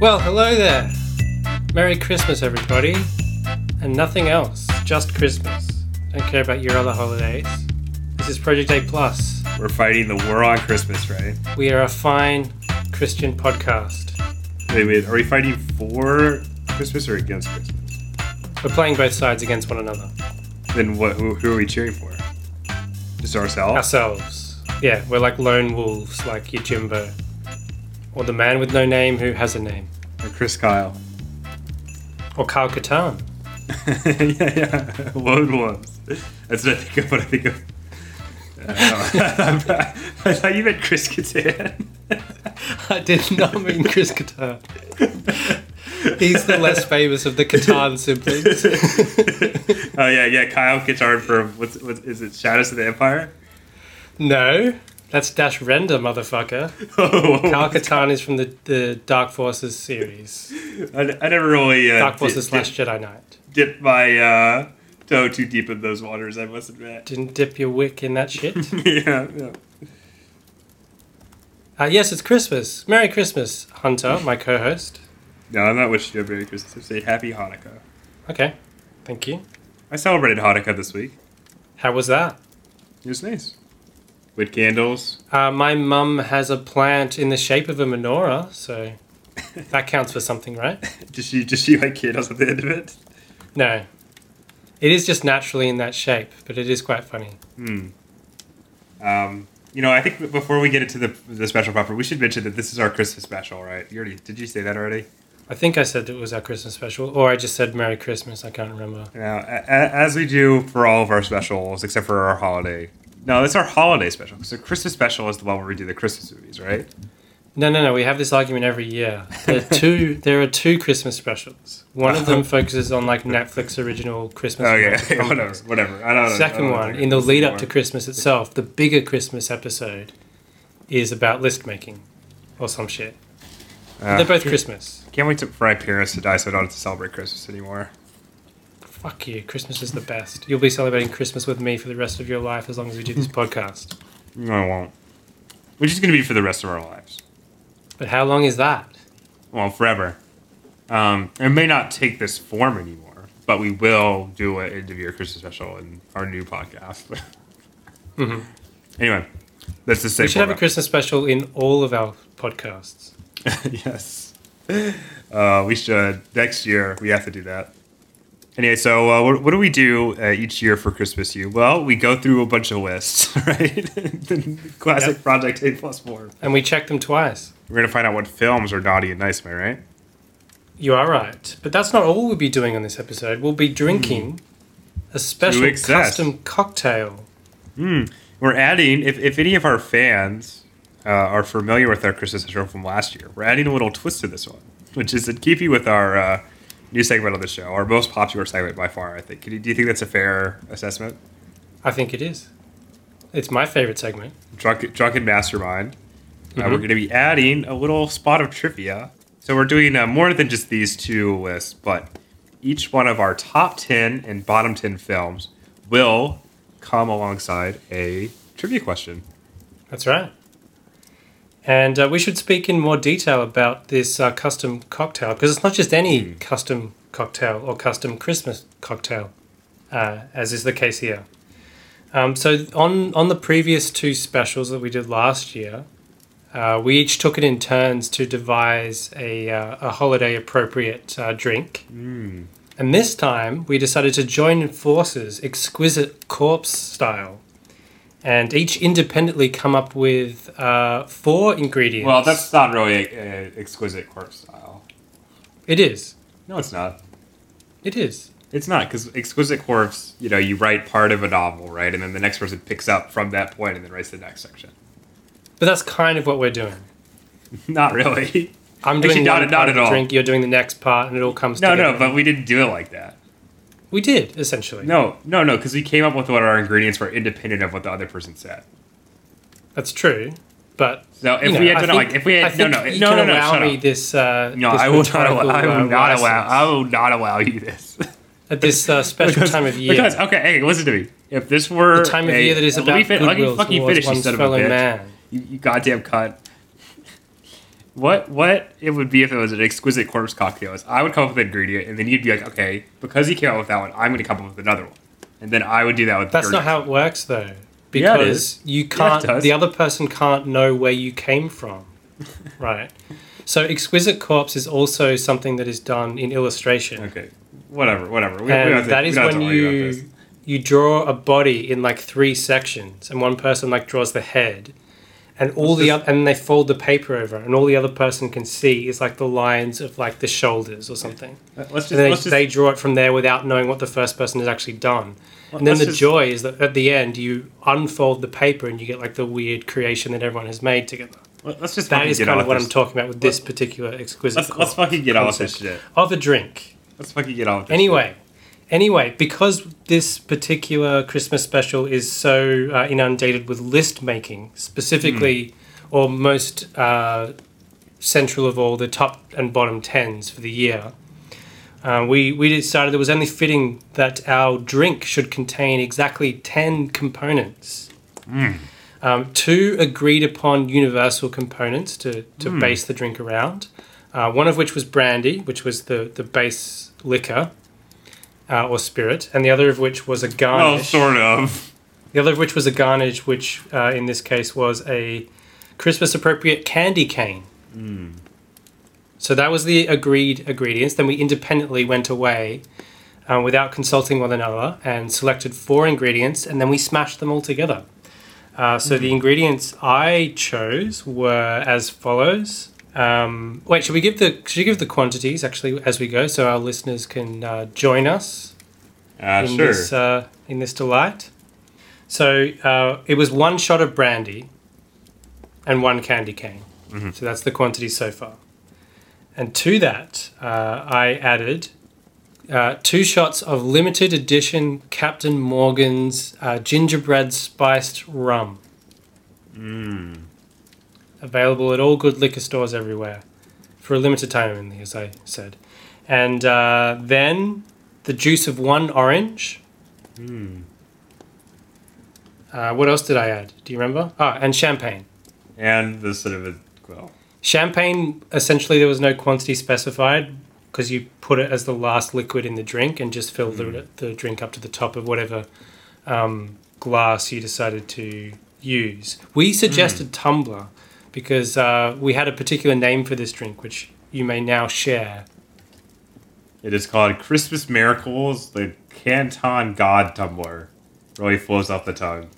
Well, hello there. Merry Christmas, everybody. And nothing else, just Christmas. Don't care about your other holidays. This is Project A Plus. We're fighting the war on Christmas, right? We are a fine Christian podcast. Wait, wait, are we fighting for Christmas or against Christmas? We're playing both sides against one another. Then what? Who, who are we cheering for? Just ourselves? Ourselves. Yeah, we're like lone wolves, like your Jimbo. Or the man with no name who has a name. Or Chris Kyle? Or Kyle Katarn. yeah, yeah. Lone wolves. That's what I think of when I think of. Uh, I thought you meant Chris Kattan. I did not mean Chris Kattan. He's the less famous of the Catan siblings. oh yeah, yeah. Kyle Katarn from what's what is it? Shadows of the Empire. No, that's Dash Rendar, motherfucker. Oh, Carl is from the, the Dark Forces series. I, I never really uh, Dark Forces dip, slash Jedi Knight. dipped my uh, toe too deep in those waters. I must admit. Didn't dip your wick in that shit. yeah, yeah. Uh, yes, it's Christmas. Merry Christmas, Hunter, my co-host. No, I'm not wishing you a Merry Christmas. I say Happy Hanukkah. Okay, thank you. I celebrated Hanukkah this week. How was that? It was nice. With candles. Uh, my mum has a plant in the shape of a menorah, so that counts for something, right? Does she does she like candles at the end of it? No. It is just naturally in that shape, but it is quite funny. Hmm. Um, you know, I think before we get into the the special proper, we should mention that this is our Christmas special, right? You already did you say that already? I think I said it was our Christmas special, or I just said Merry Christmas. I can't remember. Now, as we do for all of our specials, except for our holiday. No, it's our holiday special. So Christmas special is the one where we do the Christmas movies, right? No, no, no. We have this argument every year. There are two. there are two Christmas specials. One of them focuses on like Netflix original Christmas. Okay, related whatever, whatever. I don't know. I Second don't one, in the lead up to Christmas itself, the bigger Christmas episode is about list making or some shit. Uh, They're both Christmas. Can't wait to, for parents to die so I don't have to celebrate Christmas anymore. Fuck you. Christmas is the best. You'll be celebrating Christmas with me for the rest of your life as long as we do this podcast. No, I won't. Which is going to be for the rest of our lives. But how long is that? Well, forever. Um, it may not take this form anymore, but we will do an end of year Christmas special in our new podcast. Mhm. Anyway, that's the same. We should have a. Christmas special in all of our podcasts. yes. Uh, we should. Next year, we have to do that. Anyway, so uh, what, what do we do uh, each year for Christmas Eve? Well, we go through a bunch of lists, right? The Classic Yep. Project A plus four. And we check them twice. We're going to find out what films are naughty and nice, am I right? You are right. But that's not all we'll be doing on this episode. We'll be drinking a special custom cocktail. Hmm. We're adding, if, if any of our fans uh, are familiar with our Christmas show from last year, we're adding a little twist to this one, which is in keeping with our uh, new segment on the show, our most popular segment by far, I think. Can you, do you think that's a fair assessment? I think it is. It's my favorite segment. Drunk, Drunken Mastermind. Uh, Mhm. we're going to be adding a little spot of trivia. So we're doing uh, more than just these two lists, but each one of our top 10 and bottom 10 films will come alongside a trivia question. That's right. And uh, we should speak in more detail about this uh, custom cocktail because it's not just any Hmm. custom cocktail or custom Christmas cocktail, uh, as is the case here. Um, so on on the previous two specials that we did last year, uh, we each took it in turns to devise a uh, a holiday appropriate uh, drink. Mm. And this time, we decided to join forces, exquisite corpse style, and each independently come up with uh, four ingredients. Well, that's not really a, a exquisite corpse style. it is. No, it's not. It is. It's not because exquisite corpse. You know, you write part of a novel, right, and then the next person picks up from that point and then writes the next section. But that's kind of what we're doing. Not really. I'm doing Actually, not- not at all. drink. You're doing the next part, and it all comes No, together. no, but we didn't do it like that. We did essentially. No, no, no, because we came up with what our ingredients were independent of what the other person said. That's true. But So if you know, we had think- like, if we had, no, no, you no, no, no, allow shut me up. this. Uh, No, this I will not allow. I uh, will not allow. license I will not allow you this. at this uh, special because, time of year. Because okay, hey, listen to me. If this were the time of a- year that is let about me fin- let me fucking finish, son of a bitch. man. You, you goddamn cunt. What what it would be if it was an exquisite corpse cocktail is I would come up with an ingredient and then you'd be like, okay, because you came up with that one, I'm going to come up with another one, and then I would do that with. That's not how it works, though, because is. you can't. does. the other person can't know where you came from, right? So, exquisite corpse is also something that is done in illustration, Okay, whatever, whatever. We, we to- that is don't have to when you you draw a body in like three sections, and one person like draws the head, and all the other, and they fold the paper over, and all the other person can see is like the lines of like the shoulders or something. Uh, let's just, And they, just they draw it from there without knowing what the first person has actually done. And then the just- joy is that at the end you unfold the paper and you get like the weird creation that everyone has made together. let's just That is kind of what with I'm talking about with this particular exquisite Let's, let's fucking get on with this shit. of a drink. Let's fucking get on with this. Anyway, anyway, because this particular Christmas special is so uh, inundated with list making, specifically, or most uh, central of all, the top and bottom tens for the year. Uh, we, we decided it was only fitting that our drink should contain exactly 10 components. Um, two agreed upon universal components to, to base the drink around. Uh, one of which was brandy, which was the, the base liquor uh, or spirit, and the other of which was a Well, garnish. sort of. The other of which was a garnish, which uh, in this case was a Christmas appropriate candy cane. So that was the agreed ingredients. Then we independently went away uh, without consulting one another and selected four ingredients, and then we smashed them all together. Uh, so the ingredients I chose were as follows. Um, wait, should we give the should you give the quantities actually as we go, so our listeners can uh, join us Uh, in sure. this uh, in this delight. So uh, it was one shot of brandy and one candy cane. Mm-hmm. So that's the quantity so far. And to that, uh, I added uh, two shots of limited edition Captain Morgan's uh, gingerbread spiced rum. Mm. Available at all good liquor stores everywhere for a limited time only, as I said. And uh, then the juice of one orange. Mm. Uh, what else did I add? Do you remember? Ah, and champagne. And the sort of a well, Champagne, essentially, there was no quantity specified because you put it as the last liquid in the drink and just fill the, the drink up to the top of whatever um, glass you decided to use. We suggested tumbler because uh, we had a particular name for this drink, which you may now share. it is called Christmas Miracles, the Canton God Tumbler. Really flows off the tongue.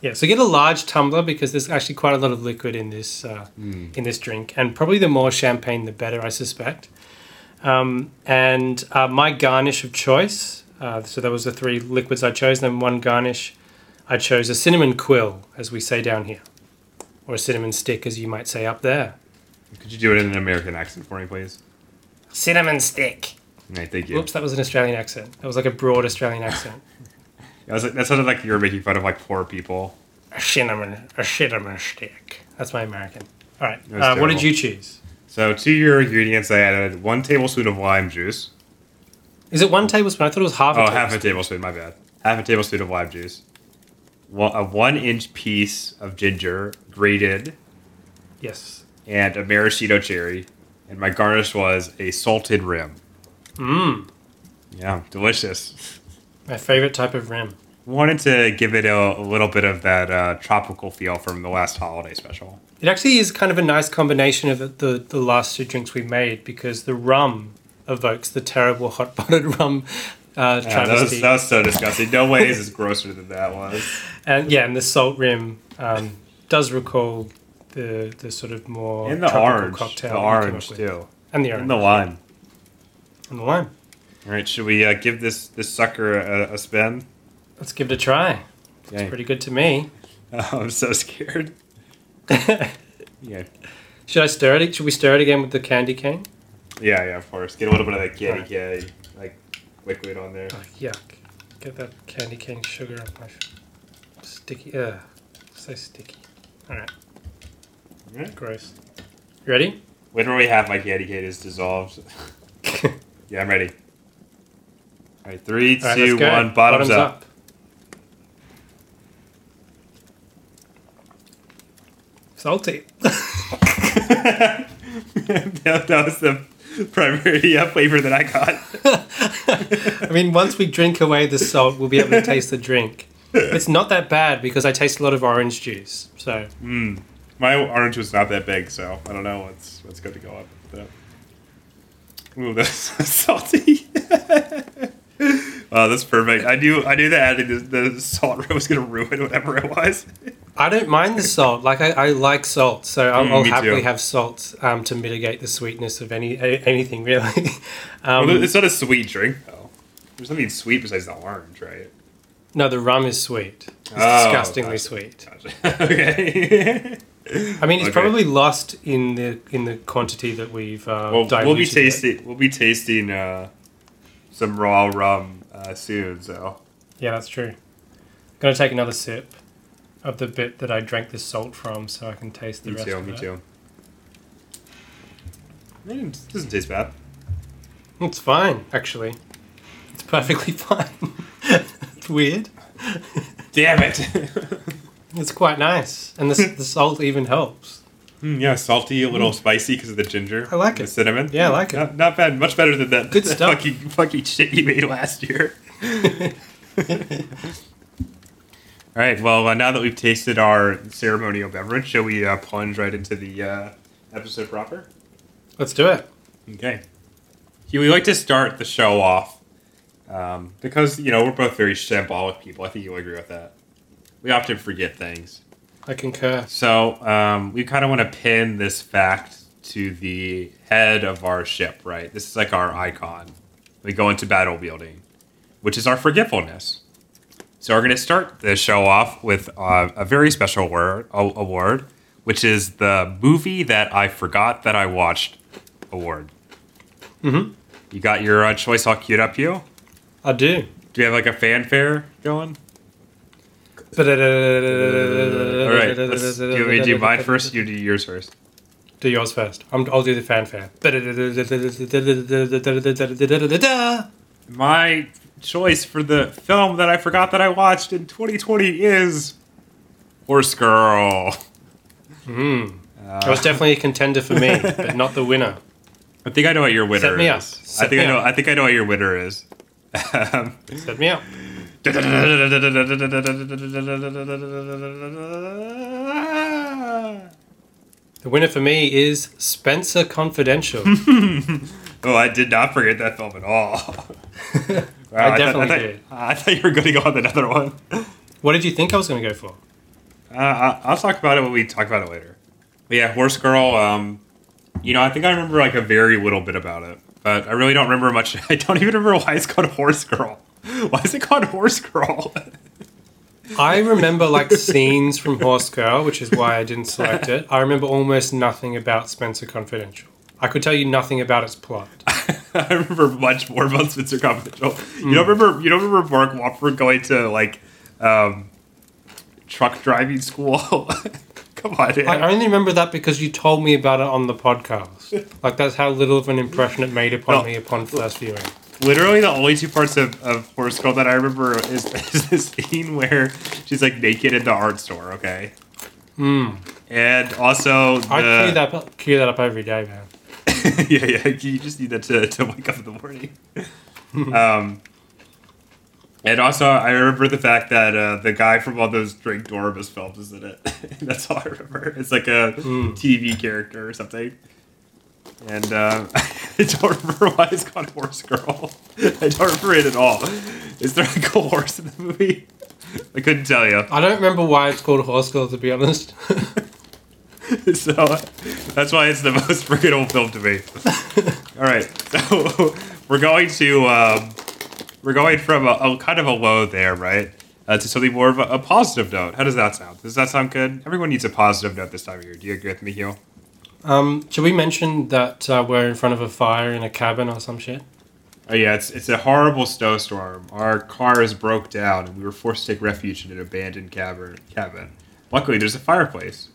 Yeah, so get a large tumbler because there's actually quite a lot of liquid in this uh, in this drink, and probably the more champagne, the better, I suspect. Um, and uh, my garnish of choice, uh, so that was the three liquids I chose. Then one garnish, I chose a cinnamon quill, as we say down here, or a cinnamon stick, as you might say up there. Could you do it in an American accent for me, please? Cinnamon stick. Right, thank you. Oops, that was an Australian accent. That was like a broad Australian accent. That, was, that sounded like you were making fun of like poor people. A cinnamon, a cinnamon stick. That's my American. All right. Uh, what did you choose? So to your ingredients, I added one tablespoon of lime juice. Is it one tablespoon? I thought it was half a Oh, tablespoon. half a tablespoon. My bad. Half a tablespoon of lime juice. One, a one-inch piece of ginger grated, Yes. and a maraschino cherry. And my garnish was a salted rim. Mmm. Yeah, delicious. My favorite type of rim. Wanted to give it a, a little bit of that uh, tropical feel from the last holiday special. It actually is kind of a nice combination of the, the, the last two drinks we made because the rum evokes the terrible hot bottled rum uh, Yeah, that, was, that was so disgusting. No way is this grosser than that was. and yeah, and the salt rim um, does recall the the sort of more And the orange. cocktail The that we came orange, too. and the orange And the lime. and the lime. All right, should we uh, give this, this sucker a, a spin? Let's give it a try. Yay. Pretty good to me. Oh, I'm so scared. Yeah. Should I stir it? Should we stir it again with the candy cane? Yeah, yeah, of course. Get a little bit of that candy Alright. cane, liquid on there. Oh, yuck. Get that candy cane sugar off my f- sticky. Ugh. So sticky. Alright, Alright. gross. You ready? Whenever we have my candy cane is dissolved. yeah, I'm ready. All right, three, two, one. Alright, go. bottoms, up. Salty. that, that was the primary uh, flavor that I got. I mean, once we drink away the salt, we'll be able to taste the drink. It's not that bad because I taste a lot of orange juice. So My orange was not that big, so I don't know what's what's good to go up that. Ooh, that's salty. Oh, that's perfect. I knew I knew that adding the, the salt was gonna ruin whatever it was. I don't mind the salt. Like I, I like salt, so I'll, Mm, I'll happily too. have salt um, to mitigate the sweetness of any a- anything really. um, Well, it's not a sweet drink though. There's nothing sweet besides the orange, right? no, the rum is sweet. It's Oh, disgustingly gotcha. sweet. Gotcha. okay. I mean, it's Okay. probably lost in the in the quantity that we've uh, well, we'll be tasting. We'll be tasting uh, some raw rum uh, soon. So Yeah, that's true. I'm Gonna take another sip of the bit that I drank the salt from, so I can taste the me rest too. of Me it. too. It doesn't taste bad. It's fine, actually. It's perfectly fine. it's weird. Damn it. It's quite nice, and the the salt even helps. Mm, yeah, salty, a little spicy because of the ginger. I like it. The cinnamon. Yeah, I like it. Not, not bad. Much better than that. Good that stuff. Fucking, fucking shit you made last year. All right. Well, uh, now that we've tasted our ceremonial beverage, shall we uh, plunge right into the uh, episode proper? Let's do it. Okay. We like to start the show off um, because you know we're both very shambolic people. I think you'll agree with that. We often forget things. I concur. So um, we kind of want to pin this fact to the head of our ship, right? This is like our icon. We go into battle building, which is our forgetfulness. So we're going to start the show off with uh, a very special word, a- award, which is the movie that I forgot that I watched award. Mm-hmm. You got your uh, choice all queued up, you? I do. Do you have like a fanfare going? All right. Let's, do you want me to do mine first? You do yours first. Do yours first. I'm, I'll do the fanfare. My choice for the film that I forgot that I watched in 2020 is Horse Girl. Mm. That was definitely a contender for me, but not the winner. I think I know what your winner Set me is. up. I think me I know. up. I think I know what your winner is. Set me up. The winner for me is Spencer Confidential. oh, I did not forget that film at all. Wow, I thought- definitely thought, did. I thought you were going to go on another one. What did you think I was going to go for? Uh, I- I'll talk about it when we talk about it later. But yeah, Horse Girl. Um, you know, I think I remember like a very little bit about it, but I really don't remember much. I don't even remember why it's called Horse Girl. Why is it called Horse Girl? I remember like scenes from Horse Girl, which is why I didn't select it. I remember almost nothing about Spencer Confidential. I could tell you nothing about its plot. I remember much more about Spencer Confidential. You don't remember? You don't remember Mark Wahlberg going to like um, truck driving school? Come on. I only remember that because you told me about it on the podcast. Like that's how little of an impression it made upon No. me upon first viewing. Literally, the only two parts of, of Horse Girl that I remember is, is this scene where she's like naked in the art store. Okay. Hmm. And also, I cue that up, cue that up every day, man. yeah, yeah, you just need that to, to wake up in the morning. um, and also, I remember the fact that uh, the guy from all those Drake Doremus films is in it. That's all I remember. It's like a Hmm. TV character or something. And uh, I don't remember why it's called Horse Girl. I don't remember it at all. Is there like a horse in the movie? I couldn't tell you. I don't remember why it's called Horse Girl, to be honest. so that's why it's the most forgettable film to me. All right, so we're going to um, we're going from a, a kind of a low there, right, uh, to something more of a, a positive note. How does that sound? Does that sound good? Everyone needs a positive note this time of year. Do you agree with me, Hugh? Um, should we mention that uh, we're in front of a fire in a cabin or some shit? Oh yeah, it's it's a horrible snowstorm. Our car is broke down, and we were forced to take refuge in an abandoned cavern cabin. Luckily, there's a fireplace.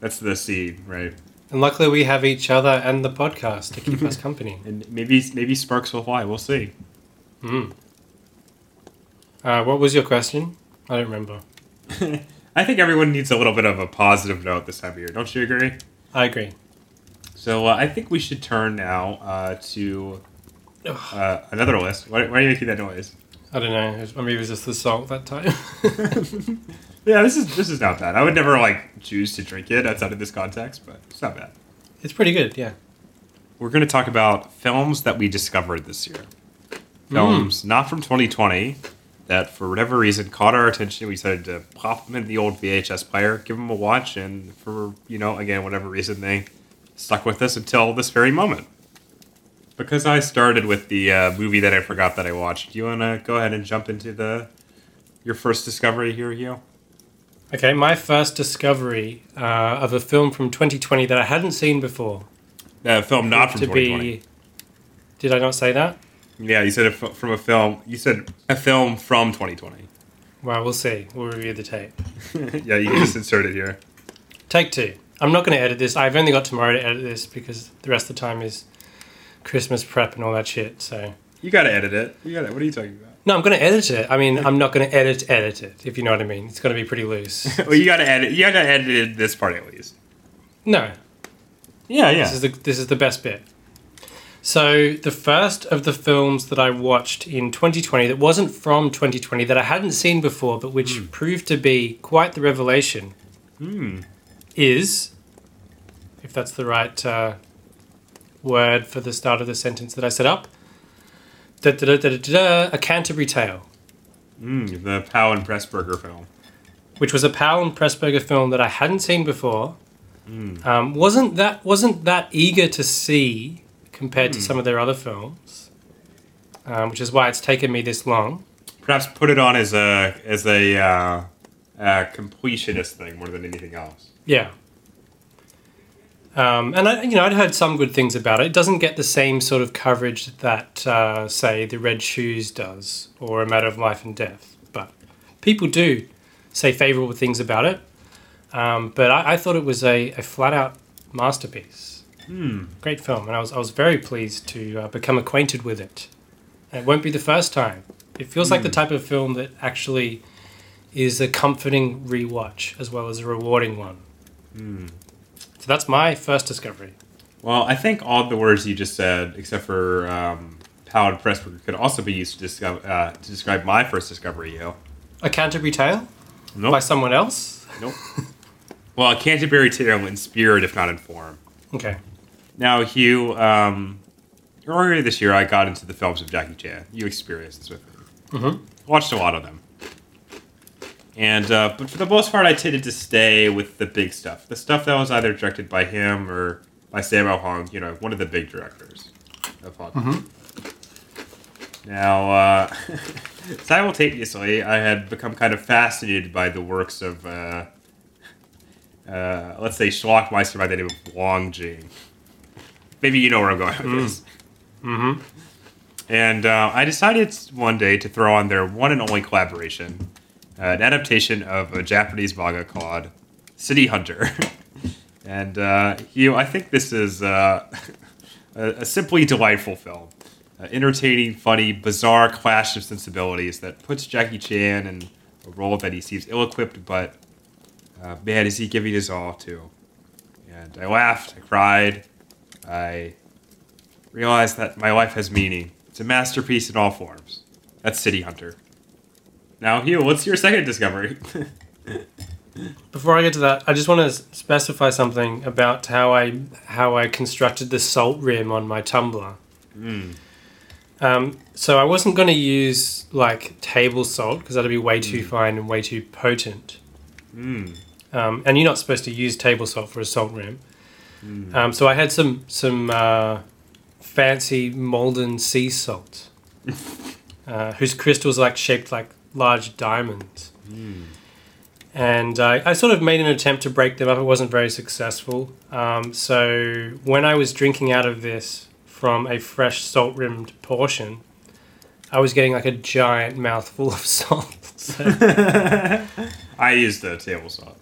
That's the scene, right? And luckily, we have each other and the podcast to keep us company. And maybe maybe sparks will fly. We'll see. Mm. Uh, what was your question? I don't remember. I think everyone needs a little bit of a positive note this time of year. Don't you agree? I agree. So uh, I think we should turn now uh, to uh, another list. Why, why are you making that noise? I don't know. Maybe it was just the salt that time. Yeah, this is this is not bad. I would never like choose to drink it outside of this context, but it's not bad. it's pretty good, yeah. We're going to talk about films that we discovered this year. Films not from 2020 that, for whatever reason, caught our attention. We decided to pop them in the old VHS player, give them a watch, and for, you know, again, whatever reason, they stuck with us until this very moment. Because I started with the uh, movie that I forgot that I watched, do you want to go ahead and jump into the your first discovery here, Hugh? Okay, my first discovery uh, of a film from 2020 that I hadn't seen before. The film not from to 2020. be. Did I not say that? Yeah, you said from a film. You said a film from 2020. Well, we'll see. We'll review the tape. yeah, you can just insert it here. Take two. I'm not going to edit this. I've only got tomorrow to edit this because the rest of the time is Christmas prep and all that shit. So You gotta edit it. You gotta. What are you talking about? no, I'm going to edit it. I mean, I'm not going to edit edit it. If you know what I mean, it's going to be pretty loose. well, you gotta edit. You gotta edit this part at least. No, Yeah, Yeah, this is the this is the best bit. So the first of the films that I watched in 2020 that wasn't from 2020 that I hadn't seen before, but which proved to be quite the revelation, Hmm. is, if that's the right uh, word for the start of the sentence that I set up, da, da, da, da, da, da, a Canterbury Tale, Mm, the Powell and Pressburger film. which was a Powell and Pressburger film that I hadn't seen before. Um, wasn't that wasn't that eager to see compared to some of their other films, um, which is why it's taken me this long. Perhaps put it on as a as a, uh, a completionist thing more than anything else. Yeah. Um, and I, you know, I'd heard some good things about it. It doesn't get the same sort of coverage that, uh, say, The Red Shoes does, or A Matter of Life and Death. But people do say favourable things about it. Um, but I, I thought it was a, a flat out masterpiece. Great film, and I was I was very pleased to uh, become acquainted with it. And it won't be the first time. It feels like the type of film that actually is a comforting rewatch as well as a rewarding one. So that's my first discovery. Well, I think all the words you just said, except for um, Powell and Pressburger, could also be used to, discover, uh, to describe my first discovery. You. A Canterbury Tale Nope. by someone else. Nope. well, a Canterbury Tale in spirit, if not in form. Okay. Now, Hugh, um, earlier this year, I got into the films of Jackie Chan. You experienced this with me. Mhm. Watched a lot of them. And, uh, but for the most part, I tended to stay with the big stuff. The stuff that was either directed by him or by Sammo Hung, you know, one of the big directors of Hong Kong. Now, uh, simultaneously, I had become kind of fascinated by the works of, uh, uh, let's say, Schlockmeister by the name of Wong Jing. Maybe you know where I'm going with this. Mm-hmm. And uh, I decided one day to throw on their one and only collaboration, uh, an adaptation of a Japanese manga called City Hunter. and uh, you know, I think this is uh, a, a simply delightful film, uh, entertaining, funny, bizarre clash of sensibilities that puts Jackie Chan in a role that he seems ill-equipped, but uh, man, is he giving his all to. And I laughed, I cried, I realized that my life has meaning. It's a masterpiece in all forms. That's City Hunter. Now, Hugh, what's your second discovery? Before I get to that, I just want to specify something about how I how I constructed the salt rim on my tumbler. Um, so I wasn't going to use like table salt because that'd be way too fine and way too potent. mm. Um, and you're not supposed to use table salt for a salt rim. Um, so I had some some uh, fancy Maldon sea salt, uh, whose crystals like shaped like large diamonds. And uh, I sort of made an attempt to break them up. It wasn't very successful. Um, so when I was drinking out of this from a fresh salt rimmed portion, I was getting like a giant mouthful of salt. so, I used the table salt.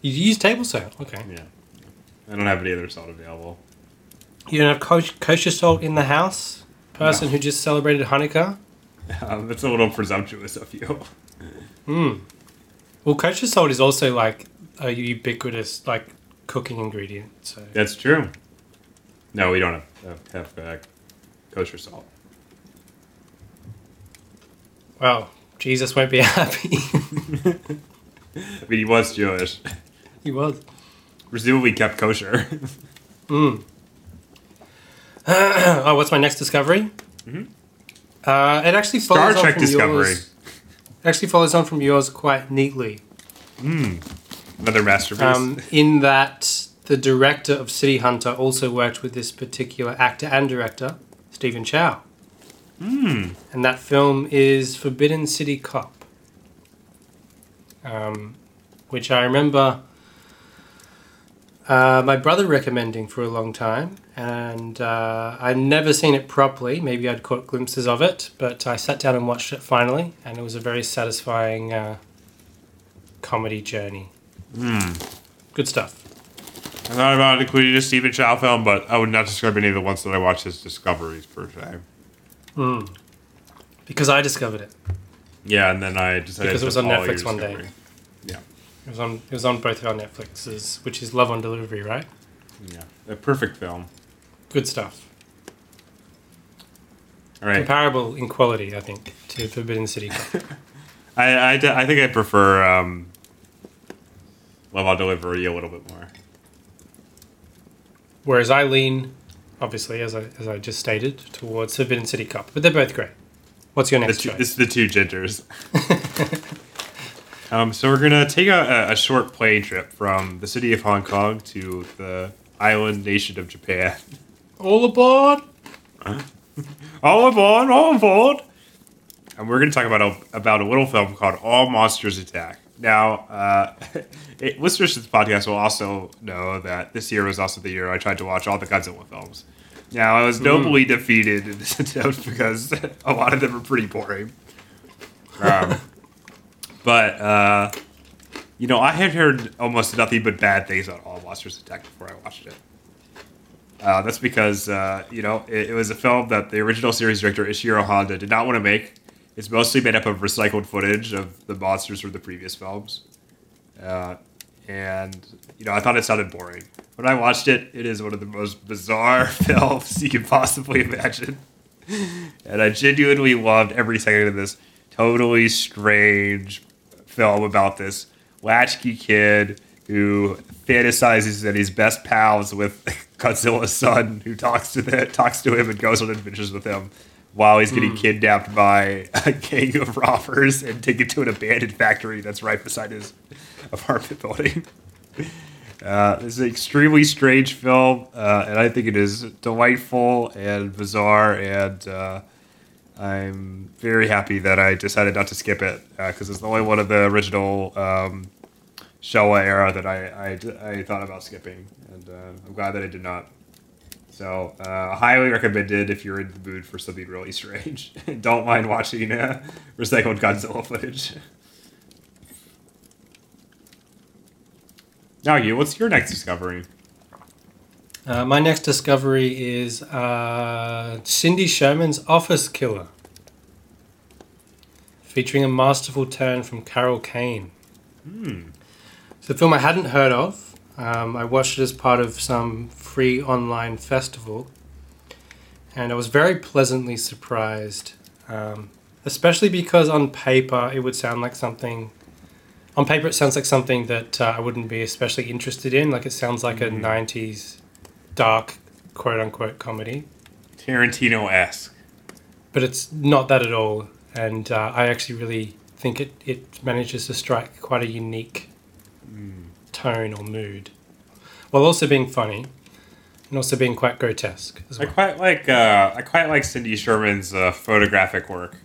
you use table salt, okay? Yeah. I don't have any other salt available. You don't have kosher, kosher salt in the house? Person No. who just celebrated Hanukkah? Um, that's a little presumptuous of you. Hmm. Well, kosher salt is also like a ubiquitous like cooking ingredient. So That's true. No, we don't have, have, have uh, kosher salt. Well, Jesus won't be happy. I mean, he was Jewish. he was. Presumably kept kosher. Mm. oh, what's my next discovery? Mhm. Uh, it actually Star follows on Trek from Discovery. yours. Actually follows on from yours quite neatly. Another masterpiece. Um, in that the director of City Hunter also worked with this particular actor and director, Stephen Chow. Hmm. And that film is Forbidden City Cop. Um, which I remember uh, my brother recommending for a long time. And uh, I'd never seen it properly. Maybe I'd caught glimpses of it. But I sat down and watched it finally. And it was a very satisfying uh, comedy journey. Hmm. Good stuff. I thought about including a Stephen Chow film, but I would not describe any of the ones that I watched as discoveries per se. Mm. Because I discovered it. Yeah, and then I decided Because it was on Netflix one day. It was on. It was on both of our Netflixes, which is Love on Delivery, right? yeah, a perfect film. Good stuff. All right, Comparable in quality, I think, to Forbidden City. I I, I, think I prefer um, Love on Delivery a little bit more. Whereas I lean, obviously, as I as I just stated, towards Forbidden City Cop. But they're both great. What's your The next two, choice? this is the two gingers. um, so we're gonna take a, a- short plane trip from the city of Hong Kong to the island nation of Japan. All aboard! All aboard! All aboard! And we're going to talk about a, about a little film called All Monsters Attack. Now, uh, it, listeners to this podcast will also know that this year was also the year I tried to watch all the Godzilla films. Now, I was nobly defeated in this attempt because a lot of them are pretty boring. Um, but, uh, you know, I had heard almost nothing but bad things on All Monsters Attack before I watched it. Uh, that's because uh, you know it, it was a film that the original series director Ishiro Honda did not want to make. It's mostly made up of recycled footage of the monsters from the previous films, uh, and you know I thought it sounded boring. When I watched it, it is one of the most bizarre films you can possibly imagine, and I genuinely loved every second of this totally strange film about this latchkey kid who fantasizes that he's best pals with Godzilla's son, who talks to the, talks to him and goes on adventures with him, while he's getting kidnapped by a gang of robbers and taken to an abandoned factory that's right beside his apartment building. Uh, is an extremely strange film, uh, and I think it is delightful and bizarre, and uh, I'm very happy that I decided not to skip it because it's the only one of the original um, Showa era that I, I, I thought about skipping, and uh, I'm glad that I did not. So, uh, highly recommended if you're in the mood for something really strange. Don't mind watching uh, recycled Godzilla footage. Now, you, what's your next discovery? Uh, my next discovery is uh, Cindy Sherman's Office Killer, featuring a masterful turn from Carol Kane. Hmm. It's a film I hadn't heard of. Um, I watched it as part of some free online festival, and I was very pleasantly surprised, um, especially because on paper it would sound like something. On paper, it sounds like something that uh, I wouldn't be especially interested in. Like it sounds like a '90s dark, quote unquote, comedy, Tarantino esque. but it's not that at all. And uh, I actually really think it, it manages to strike quite a unique tone or mood, while also being funny and also being quite grotesque as I quite like uh, I quite like Cindy Sherman's uh, photographic work.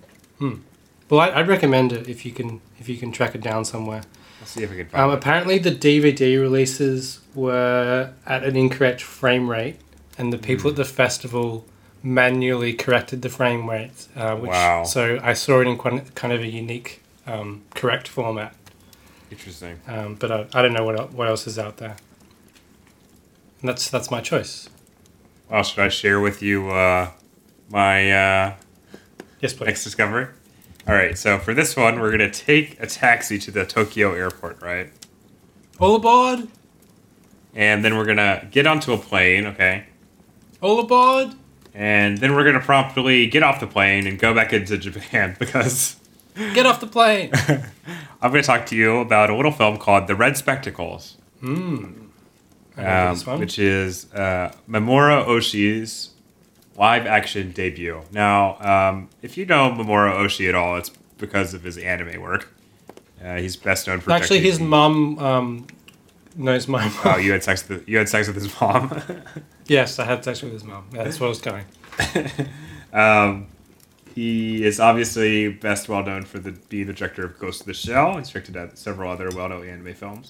Well, I, I'd recommend it if you can if you can track it down somewhere. Let's see if I can find Um, it. apparently, the DVD releases were at an incorrect frame rate, and the people at the festival manually corrected the frame rate. Uh, which, Wow. So I saw it in quite, kind of a unique, um, correct format. Interesting. Um, but I, I don't know what what else is out there. And that's that's my choice. Well, should I share with you uh, my uh, Yes, please. next discovery? All right. So for this one, we're gonna take a taxi to the Tokyo airport, right? All aboard! And then we're gonna get onto a plane, okay? All aboard! And then we're going to promptly get off the plane and go back into Japan because Get off the plane! I'm going to talk to you about a little film called The Red Spectacles, remember um, which is uh, Mamoru Oshii's live action debut. Now, um, if you know Mamoru Oshii at all, it's because of his anime work. Uh, he's best known for Actually, his mum um, knows my mum. Oh, you had sex with you had sex with his mom. Yes, I had sex with his mom. Yeah, that's where I was going. um, he is obviously best well known for the being the director of Ghost of the Shell. He's directed several other well known anime films.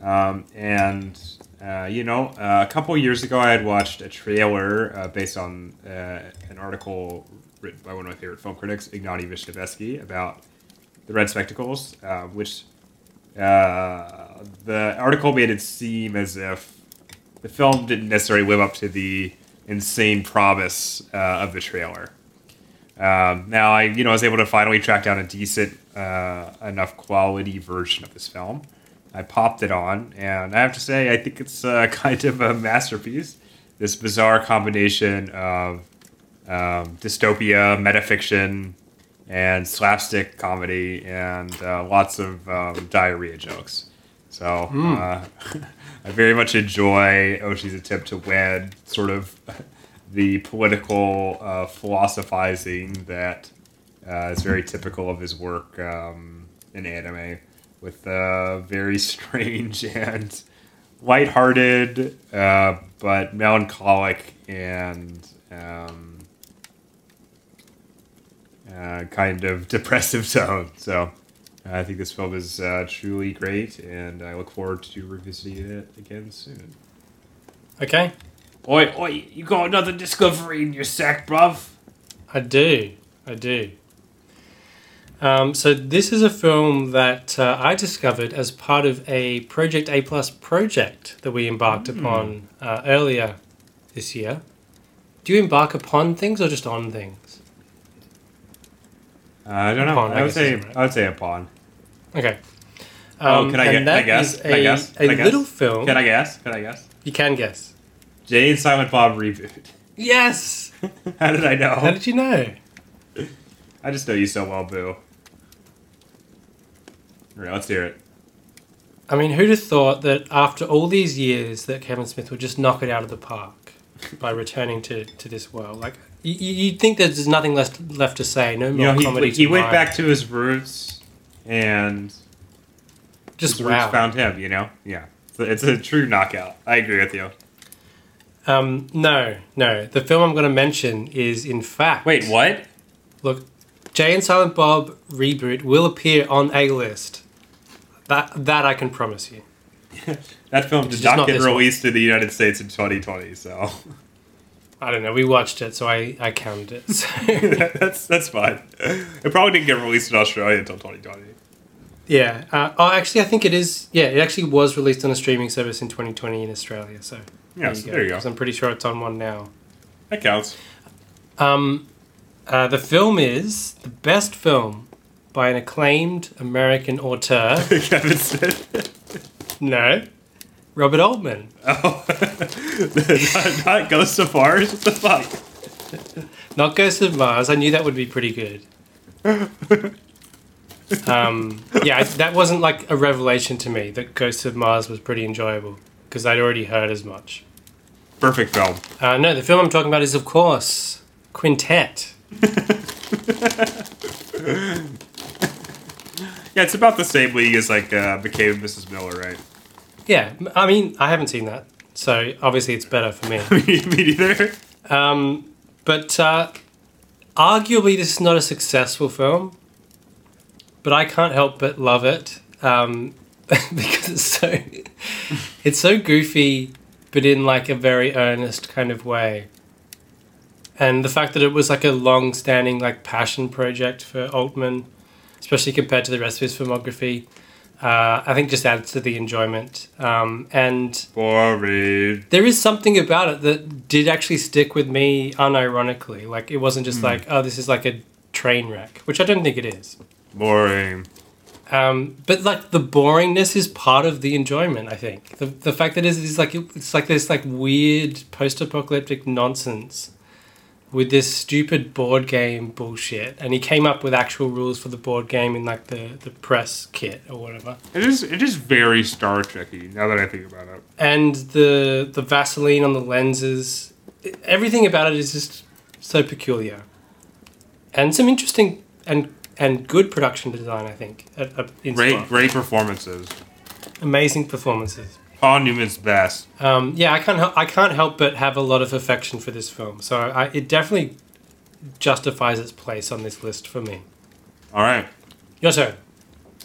Um, and uh, you know, uh, a couple years ago, I had watched a trailer uh, based on uh, an article written by one of my favorite film critics, Ignatiy Vishnevetsky, about the Red Spectacles, uh, which the article made it seem as if the film didn't necessarily live up to the insane promise of the trailer. Um, now I, you know, was able to finally track down a decent enough quality version of this film. I popped it on, and I have to say, I think it's uh, kind of a masterpiece. This bizarre combination of um, dystopia, metafiction, and slapstick comedy, and uh, lots of um, diarrhea jokes. So uh, I very much enjoy Oshii's attempt to wed sort of the political uh, philosophizing that uh, is very typical of his work um, in anime, with a very strange and lighthearted, uh, but melancholic and um, uh, kind of depressive tone. So I think this film is uh, truly great, and I look forward to revisiting it again soon. Okay, Oi, oi, you got another discovery in your sack, bruv? I do. I do. Um, so this is a film that uh, I discovered as part of a Project A Plus project that we embarked upon uh, earlier this year. Do you embark upon things or just on things? Uh, I don't know. I I would say right. I would say a pawn. Okay. Oh, can I and get- can I guess? is Can I a- guess? A Can I guess? little film. Can I guess? Can I guess? You can guess. Jay and Silent Bob reboot. Yes. How did I know? How did you know? I just know you so well, Boo. All right, let's hear it. I mean, who'd have thought that after all these years that Kevin Smith would just knock it out of the park by returning to, to this world? Like, you, you'd think that there's nothing left left to say. No more You know, comedy. he, he went back to his roots, and just his wow. roots found him. You know, yeah. So it's a true knockout. I agree with you. Um, no, no. The film I'm going to mention is, in fact, Wait, what? Look, Jay and Silent Bob reboot will appear on a list. That that I can promise you. That film did not not get this one. released in the United States in 2020, so I don't know. We watched it, so I I counted it. So. that's that's fine. It probably didn't get released in Australia until 2020. Yeah. Uh, oh, actually, I think it is. Yeah, it actually was released on a streaming service in 2020 in Australia. So Yeah, so there you go. I'm pretty sure it's on one now. That counts. Um, uh, the film is the best film by an acclaimed American auteur. Kevin Smith. no, Robert Altman. Oh, not, not Ghost of Mars. What the fuck? Not Ghost of Mars. I knew that would be pretty good. um, yeah, that wasn't like a revelation to me that Ghost of Mars was pretty enjoyable because I'd already heard as much. Perfect film. Uh, no, the film I'm talking about is, of course, Quintet. Yeah, it's about the same league as like uh, McCabe and Mrs. Miller, right? Yeah, I mean, I haven't seen that, so obviously it's better for me. me, neither. Um, but uh, arguably, this is not a successful film, but I can't help but love it um, because it's so it's so goofy, but in like a very earnest kind of way. And the fact that it was like a long-standing like passion project for Altman, especially compared to the rest of his filmography, uh, I think just adds to the enjoyment. Um, and Boring. there is something about it that did actually stick with me unironically. Like it wasn't just like, oh, this is like a train wreck, which I don't think it is. Boring. Um, but like the boringness is part of the enjoyment. I think the the fact that it's, it's like it's like this like weird post-apocalyptic nonsense with this stupid board game bullshit, and he came up with actual rules for the board game in like the the press kit or whatever. It is it is very Star Trekky now that I think about it. And the the Vaseline on the lenses, everything about it is just so peculiar, and some interesting and and good production design. I think. At, at, Great great performances. amazing performances. Newman's best. Um, yeah, I can't help, I can't help but have a lot of affection for this film. So I, it definitely justifies its place on this list for me. All right. Your turn.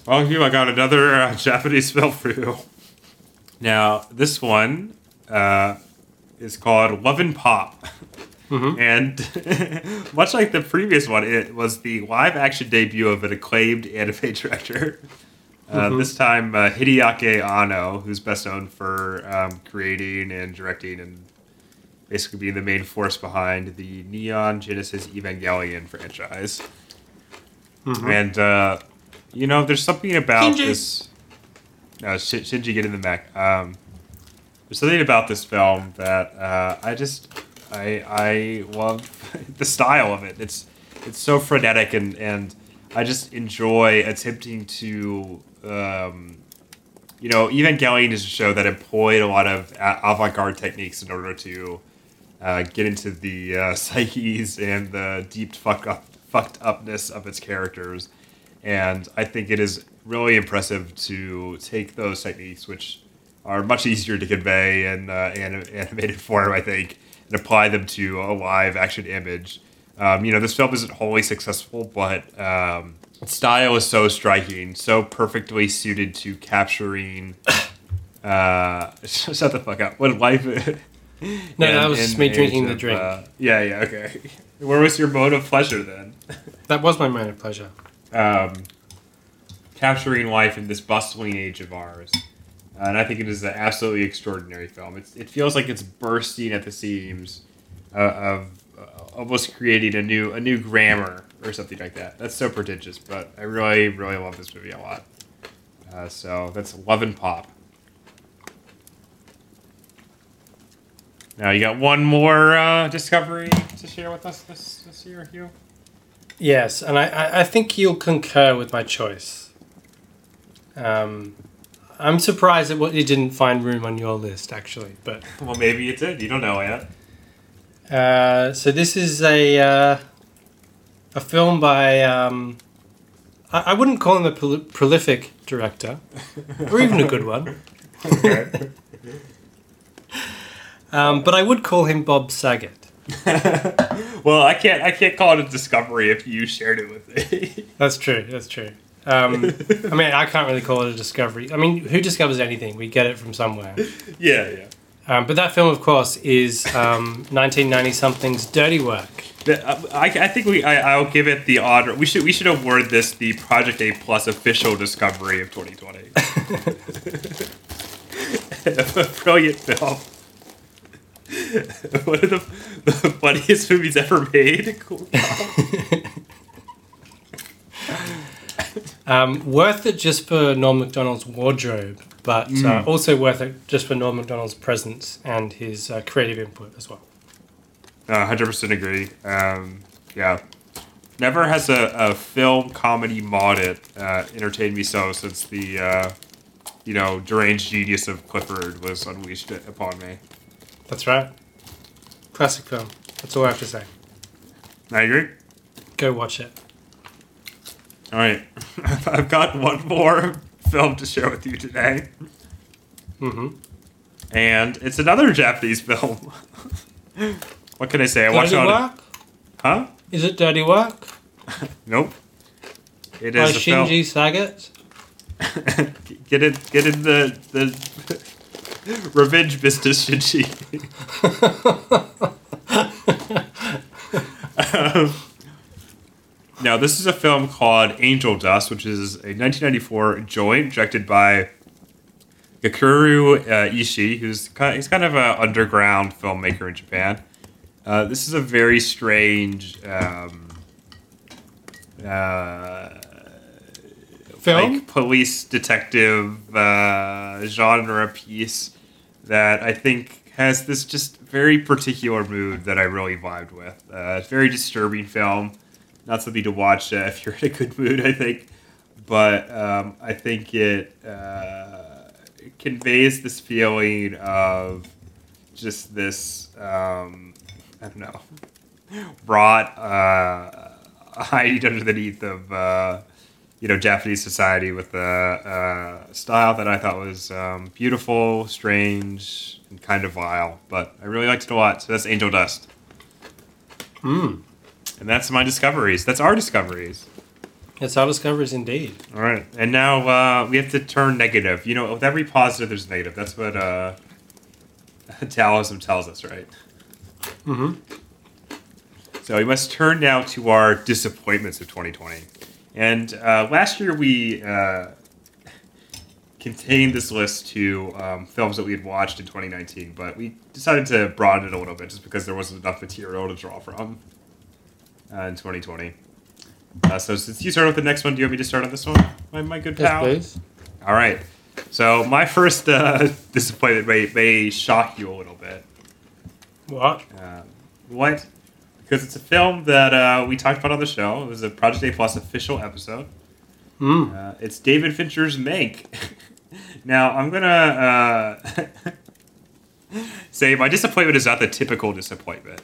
Well, Hugh, I got another uh, Japanese film for you. Now, this one uh, is called Love and Pop. And much like the previous one, it was the live action debut of an acclaimed anime director. Uh, This time, uh, Hideaki Anno, who's best known for um, creating and directing and basically being the main force behind the Neon Genesis Evangelion franchise. And, uh, you know, there's something about Shinji. this. No, Sh- Shinji, get in the mech. Um, there's something about this film that uh, I just I I love the style of it. It's it's so frenetic and and I just enjoy attempting to um, you know Evangelion is a show that employed a lot of avant-garde techniques in order to uh, get into the uh, psyches and the deep fuck up fucked upness of its characters. And I think it is really impressive to take those techniques, which are much easier to convey in uh, anim- animated form, I think, and apply them to a live action image. Um, you know, this film isn't wholly successful, but um, its style is so striking, so perfectly suited to capturing. Uh, shut the fuck up. What life. No, and- that was just me drinking the drink. uh, yeah, yeah, okay. Where was your mode of pleasure then? That was my mode of pleasure. um, capturing life in this bustling age of ours. Uh, and I think it is an absolutely extraordinary film. It's, it feels like it's bursting at the seams uh, of almost creating a new a new grammar or something like that. That's so pretentious, but I really really love this movie a lot. Uh, so that's Love and Pop. Now you got one more uh, discovery to share with us this this year, Hugh. Yes, and I, I, think you'll concur with my choice. Um, I'm surprised that what it didn't find room on your list, actually. But Well, maybe it did. You don't know yet. Uh, so this is a uh, a film by um, I, I wouldn't call him a prol- prolific director, or even a good one. Um, but I would call him Bob Saget. well, I can't. I can't call it a discovery if you shared it with me. That's true. That's true. Um, I mean, I can't really call it a discovery. I mean, who discovers anything? We get it from somewhere. yeah, yeah. Um, but that film, of course, is um, 1990 something's Dirty Work. Uh, I, I think we. I, I'll give it the honor. We should. We should award this the Project A Plus official discovery of 2020. a brilliant film. One of the, the funniest movies ever made. Cool. Um, worth it just for Norm Macdonald's wardrobe, but uh, also worth it just for Norm Macdonald's presence and his uh, creative input as well. Uh, Hundred percent agree. Um, yeah, never has a, a film comedy maudit uh, entertained me so since the uh, you know deranged genius of Clifford was unleashed upon me. That's right. Classic film. That's all I have to say. I agree. Go watch it. All right, I've got one more film to share with you today, Mm-hmm. and it's another Japanese film. what can I say? I watched it on. Work? Huh? Is it Dirty Work? Nope. It By is a film. Shinji Saget? get it. Get in the the revenge business, Shinji. Um, now, this is a film called Angel Dust, which is a 1994 joint directed by Gakuryu uh, Ishii, who's kind he's kind of an underground filmmaker in Japan. Uh, this is a very strange, um, uh, Film? like police detective uh, genre piece that I think has this just very particular mood that I really vibed with. Uh, it's a very disturbing film, not something to watch uh, if you're in a good mood, I think. But um, I think it, uh, it conveys this feeling of just this, um, I don't know, brought uh, hiding underneath of uh, you know Japanese society with a uh, style that I thought was um, beautiful, strange, and kind of vile. But I really liked it a lot. So that's Angel Dust, Mm. And that's my discoveries. That's our discoveries. It's our discoveries indeed. All right, and now uh, we have to turn negative. You know, with every positive, there's negative. That's what uh, Taoism tells us, right? Mm-hmm. So we must turn now to our disappointments of 2020. And uh, last year we uh, contained this list to um, films that we had watched in 2019, but we decided to broaden it a little bit just because there wasn't enough material to draw from uh, in 2020. Uh, so since you started with the next one, do you want me to start on this one, my, my good Yes, pal? please. All right. So my first uh, disappointment may, may shock you a little bit. What? Uh, what? Because it's a film that uh, we talked about on the show. It was a Project A Plus official episode. Mm. Uh, it's David Fincher's Mank. now, I'm going to uh, say my disappointment is not the typical disappointment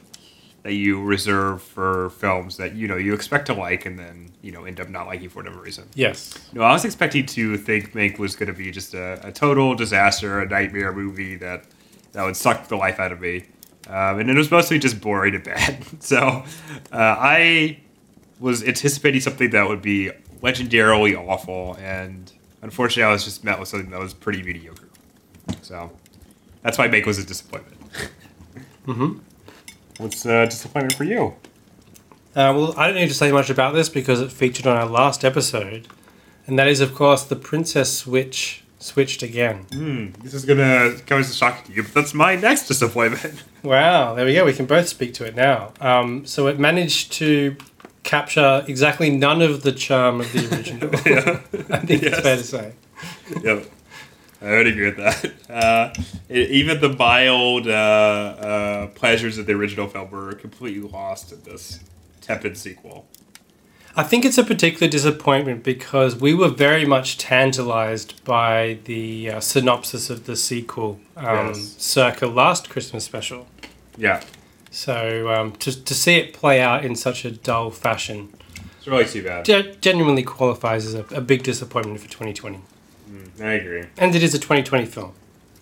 that you reserve for films that, you know, you expect to like and then, you know, end up not liking for whatever reason. Yes. No, I was expecting to think Mank was going to be just a, a total disaster, a nightmare movie that that would suck the life out of me, um, and it was mostly just boring and bad. So uh, I was anticipating something that would be legendarily awful, and unfortunately, I was just met with something that was pretty mediocre. So that's why Mank was a disappointment. Mm-hmm. What's a disappointment for you? Uh, well, I don't need to say much about this because it featured on our last episode, and that is, of course, the Princess Switch switched again. Hmm, this is gonna come as a shock to you, but that's my next disappointment. Wow, there we go. We can both speak to it now. Um, so it managed to capture exactly none of the charm of the original. yeah. I think Yes. it's fair to say. yep. I would agree with that. Uh, e- even the mild uh, uh, pleasures of the original film were completely lost in this tepid sequel. I think it's a particular disappointment because we were very much tantalized by the uh, synopsis of the sequel, um, Yes. circa last Christmas special. Yeah, So um, to, to see it play out in such a dull fashion it's really too bad. ge- genuinely qualifies as a, a big disappointment for 2020. Mm, I agree. And it is a 2020 film.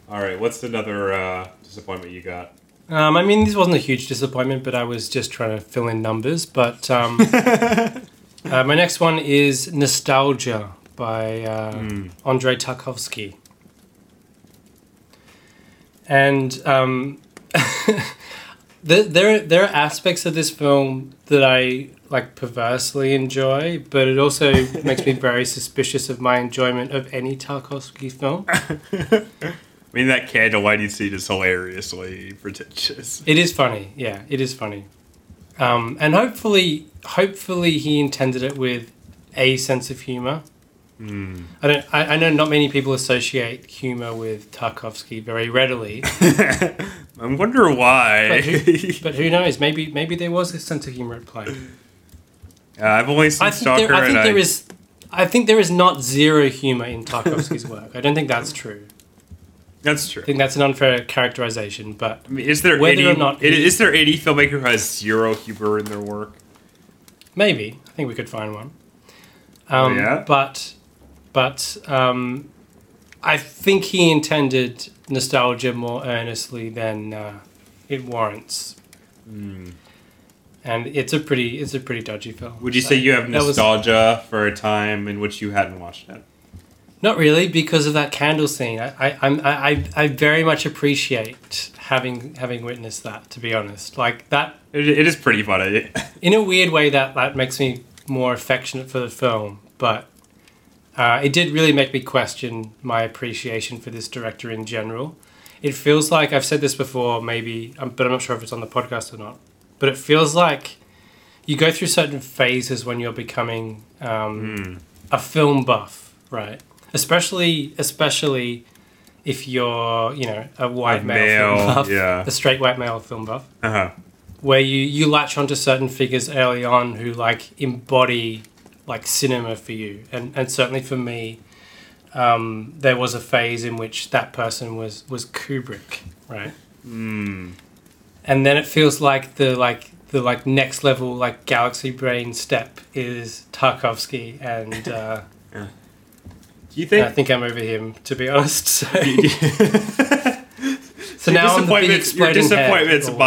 All right, what's another uh, disappointment you got? Um, I mean, this wasn't a huge disappointment, but I was just trying to fill in numbers. But um, uh, my next one is Nostalgia by uh, Mm. Andrei Tarkovsky. And um, there, there, there are aspects of this film that I like perversely enjoy, but it also makes me very suspicious of my enjoyment of any Tarkovsky film. I mean, that candle lighting scene is hilariously pretentious. It is funny, yeah, it is funny, um, and hopefully, hopefully he intended it with a sense of humor. Mm. I don't. I, I know not many people associate humor with Tarkovsky very readily, I wonder why. But who- but who knows? Maybe maybe there was a sense of humor at play. Uh, I've only seen I think Stalker, there, I think there is. I think there is not zero humor in Tarkovsky's work. I don't think that's true. That's true. I think that's an unfair characterization. But I mean, is there Whether any, or not i- he- is there any filmmaker who has zero humor in their work? maybe I think we could find one. Um, Oh, yeah? But but um, I think he intended nostalgia more earnestly than uh, it warrants, Hmm. And it's a pretty it's a pretty dodgy film. Would you So say you have that was- nostalgia for a time in which you hadn't watched it? Not really, because of that candle scene. I, I, I'm, I, I- I very much appreciate having having witnessed that. To be honest, like that It, it is pretty funny. in a weird way that that makes me more affectionate for the film, but uh, it did really make me question my appreciation for this director in general. It feels like I've said this before, maybe, um, but I'm not sure if it's on the podcast or not. But it feels like you go through certain phases when you're becoming um, Hmm. a film buff right? Especially, especially if you're, you know, a white A male, film buff, yeah. a straight white male film buff, Uh huh. where you you latch onto certain figures early on who like embody like cinema for you, and and certainly for me, um, there was a phase in which that person was was Kubrick, right? Mm. And then it feels like the like the like next level like galaxy brain step is Tarkovsky and uh, Do you I think? think I'm over him to be honest. So, so now I'm the big disappointments, your disappointments or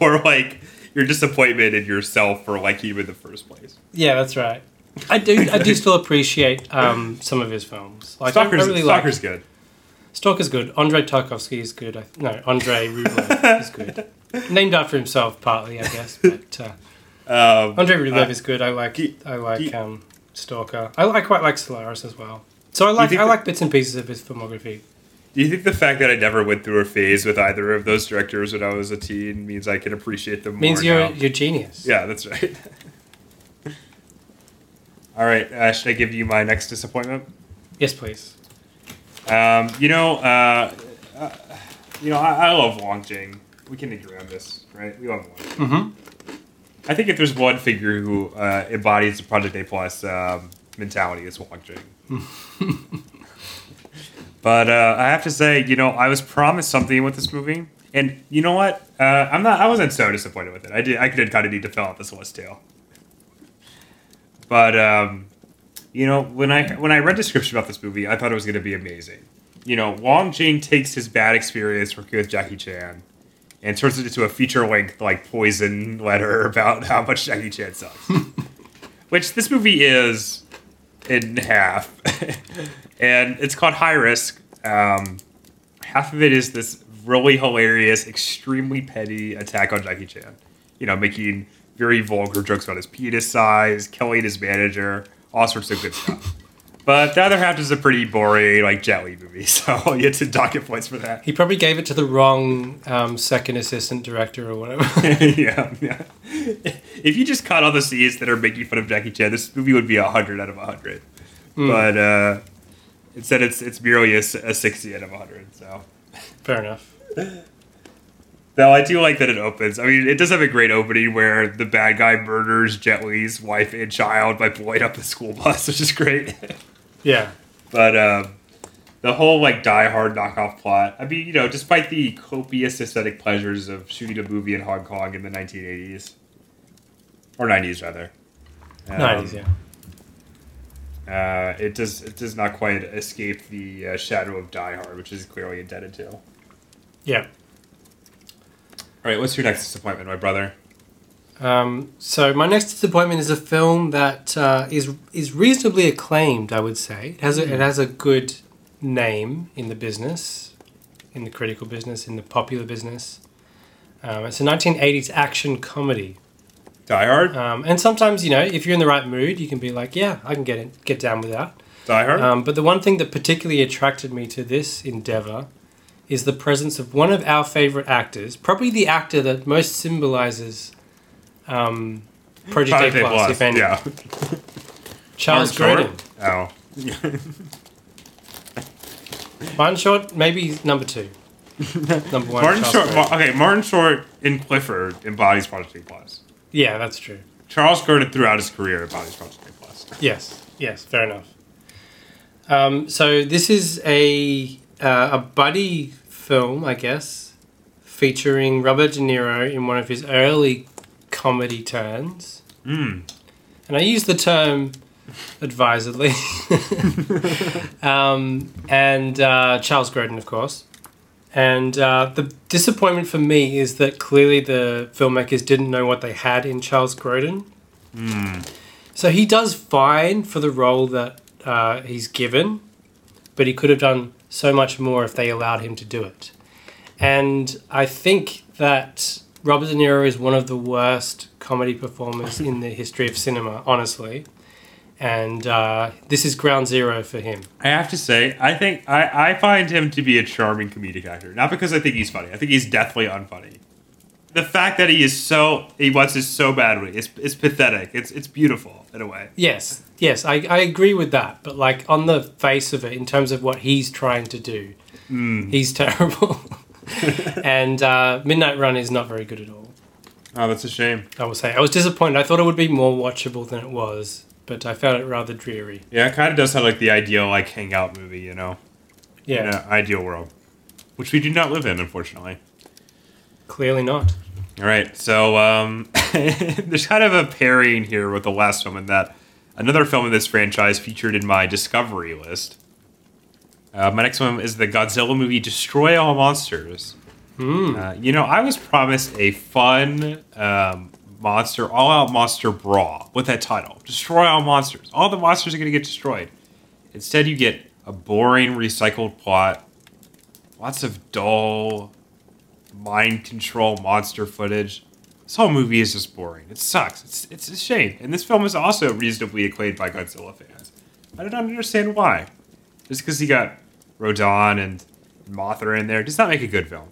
more like your disappointment in yourself for liking him in the first place. Yeah, that's right. I do I do still appreciate um, some of his films. Like Stalker's, I really Stalker's like good. Stalker's good. Andrei Tarkovsky is good. I, no, Andrei Rublev is good. Named after himself partly, I guess. But uh, Um, Andrei Rublev uh, is good. I like do- I like do- um, Stalker. I, I quite like Solaris as well. So I like I like bits and pieces of his filmography. Do you think the fact that I never went through a phase with either of those directors when I was a teen means I can appreciate them more Means you're you're genius. Yeah, that's right. All right, uh, should I give you my next disappointment? Yes, please. Um, you know, uh, uh, you know, I, I love Wong Jing. We can agree on this, right? We love Wong. Jing. Mm-hmm. I think if there's one figure who uh, embodies the Project A Plus um, mentality, it's Wong Jing. but uh, I have to say, you know, I was promised something with this movie, and you know what? Uh, I'm not. I wasn't so disappointed with it. I did. I did kind of need to fill out this list too. But um, you know, when I when I read description about this movie, I thought it was going to be amazing. You know, Wong Jing takes his bad experience working with Jackie Chan and turns it into a feature length like poison letter about how much Jackie Chan sucks. Which this movie is in half, and it's called High Risk. Um, half of it is this really hilarious, extremely petty attack on Jackie Chan. You know, making very vulgar jokes about his penis size, killing his manager, all sorts of good stuff. But the other half is a pretty boring, like Jet Li movie, so I'll get to docket points for that. He probably gave it to the wrong um, second assistant director or whatever. yeah, yeah. If you just cut all the scenes that are making fun of Jackie Chan, this movie would be a hundred out of a hundred. But uh, instead, it's it's merely a, a sixty out of a hundred. So, Fair enough. Though I do like that it opens. I mean, it does have a great opening where the bad guy murders Jet Li's wife and child by blowing up the school bus, which is great. Yeah. But um, the whole like Die Hard knockoff plot. I mean, you know, despite the copious aesthetic pleasures of shooting a movie in Hong Kong in the 1980s or 90s rather, um, Nineties, yeah. Uh, it does it does not quite escape the uh, shadow of Die Hard, which is clearly indebted to. All right, what's your next disappointment, my brother? Um, so my next disappointment is a film that uh, is is reasonably acclaimed. I would say it has a, it has a good name in the business, in the critical business, in the popular business. Um, it's a 1980s action comedy, Die Hard. um, and sometimes you know if you're in the right mood, you can be like, yeah, I can get it, get down with that. Die Hard. Um, but the one thing that particularly attracted me to this endeavor is the presence of one of our favorite actors, probably the actor that most symbolizes um, Project, Project A Plus, if any. Yeah. Charles Grodin. Oh. Martin Short, maybe number two. number one. Martin Charles Short. Grodin. Okay, Martin Short in Clifford embodies Project A Plus. yeah, that's true. Charles Grodin throughout his career embodies Project A Plus. Yes, yes, fair enough. Um, so this is a uh, a buddy film, I guess, featuring Robert De Niro in one of his early comedy turns, Mm. and I use the term advisedly. um, and uh, Charles Grodin, of course. And uh, the disappointment for me is that clearly the filmmakers didn't know what they had in Charles Grodin. So he does fine for the role that uh, he's given, but he could have done so much more if they allowed him to do it. And I think that Robert De Niro is one of the worst comedy performers in the history of cinema, honestly. And uh, this is ground zero for him. I have to say, I think I, I find him to be a charming comedic actor. Not because I think he's funny. I think he's deathly unfunny. The fact that he is so he wants this so badly. It's it's pathetic. It's it's beautiful in a way. Yes, yes, I, I agree with that. But like on the face of it, in terms of what he's trying to do, he's terrible. and uh, Midnight Run is not very good at all. Oh, that's a shame. I will say I was disappointed. I thought it would be more watchable than it was, but I found it rather dreary. Yeah, it kind of does sound like the ideal like hangout movie, you know, Yeah, in an ideal world, which we do not live in, unfortunately. clearly not. All right, so um, there's kind of a pairing here with the last film in that another film in this franchise featured in my Discovery list. Uh, my next one is the Godzilla movie Destroy All Monsters. Uh, you know, I was promised a fun um, monster, all out monster brawl with that title Destroy All Monsters. All the monsters are going to get destroyed. Instead, you get a boring, recycled plot, lots of dull, mind control monster footage. This whole movie is just boring. It sucks. It's it's a shame. And this film is also reasonably acclaimed by Godzilla fans. I don't understand why. Just because he got Rodan and Mothra in there does not make a good film.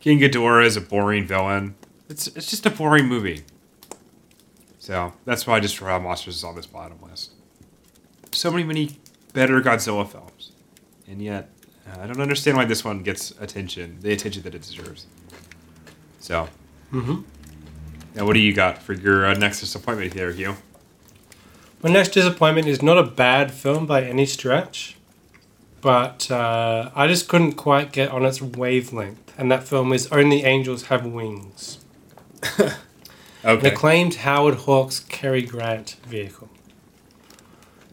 King Ghidorah is a boring villain. It's it's just a boring movie. So that's why Destroy All Monsters is on this bottom list. So many many better Godzilla films, and yet uh, I don't understand why this one gets attention, the attention that it deserves. So, Mm-hmm. now what do you got for your uh, next disappointment here, Hugh? My next disappointment is not a bad film by any stretch, but uh, I just couldn't quite get on its wavelength, and that film is Only Angels Have Wings. An Okay. acclaimed Howard Hawks Cary Grant vehicle.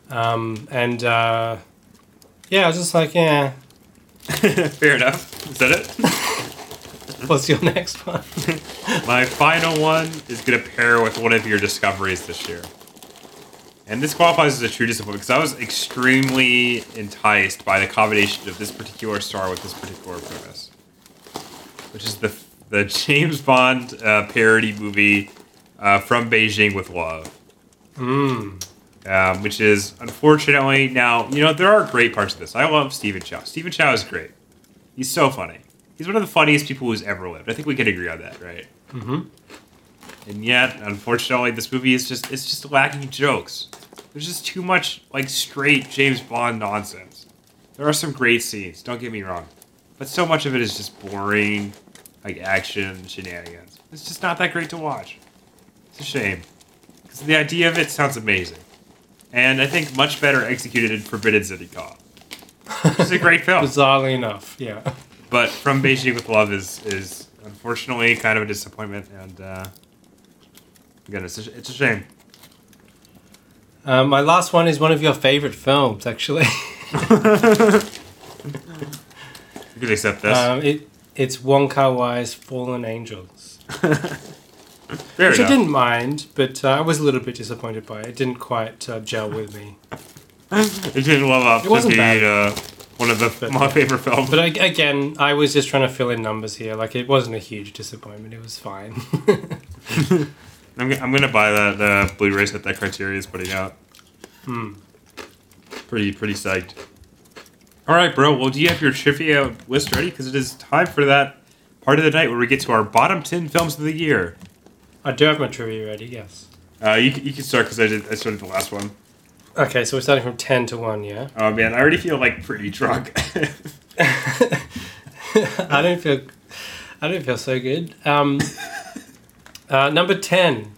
Um, and uh, yeah, I was just like, yeah, Fair enough. Is that it? what's your next one? My final one is going to pair with one of your discoveries this year. And this qualifies as a true disappointment because I was extremely enticed by the combination of this particular star with this particular premise, which is the the James Bond uh, parody movie uh, from Beijing with Love. Mm. Um, which is unfortunately now you know there are great parts of this. I love Stephen Chow. Stephen Chow is great. He's so funny. He's one of the funniest people who's ever lived. I think we can agree on that, right? Mm-hmm. And yet, unfortunately, this movie is just it's just lacking jokes. There's just too much like straight James Bond nonsense. There are some great scenes, don't get me wrong, but so much of it is just boring, like action shenanigans. It's just not that great to watch. It's a shame because the idea of it sounds amazing, and I think much better executed in Forbidden City Cop. It's a great film, Bizarrely enough, yeah. but From Beijing with Love is is unfortunately kind of a disappointment, and uh, again, it's a, it's a shame. Um, my last one is one of your favorite films, actually. You can accept this. um, it it's Wong Kar Wai's Fallen Angels, Fair which I didn't mind, but uh, I was a little bit disappointed by it. It didn't quite uh, gel with me. It didn't live up It to be uh, one of the But- my favorite films. But I, again, I was just trying to fill in numbers here. Like it wasn't a huge disappointment. It was fine. I'm, g- I'm gonna buy that uh, Blu-ray set that Criterion is putting out. Hmm. Pretty pretty psyched. All right, bro. Well, do you have your trivia list ready? Because it is time for that part of the night where we get to our bottom ten films of the year. I do have my trivia ready. Yes. Uh, you, you can start because I did I started the last one. Okay, so we're starting from ten to one. Yeah. Oh man, I already feel like pretty drunk. I don't feel. I don't feel so good. Um, uh, number ten.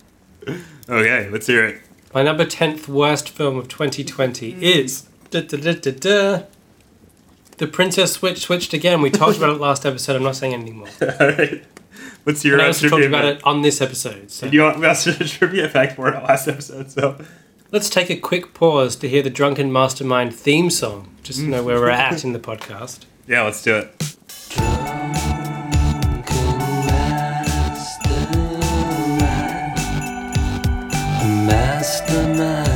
okay, let's hear it. My number tenth worst film of 2020 is da, da, da, da, da, The Princess Switch switched again. We talked about it last episode. I'm not saying anything more. All right, let's hear And I our also talked trivia. about it on this episode. So You want us to trivia fact for it last episode? So let's take a quick pause to hear the Drunken Mastermind theme song, just to know where we're at in the podcast. yeah, let's do it. Mastermind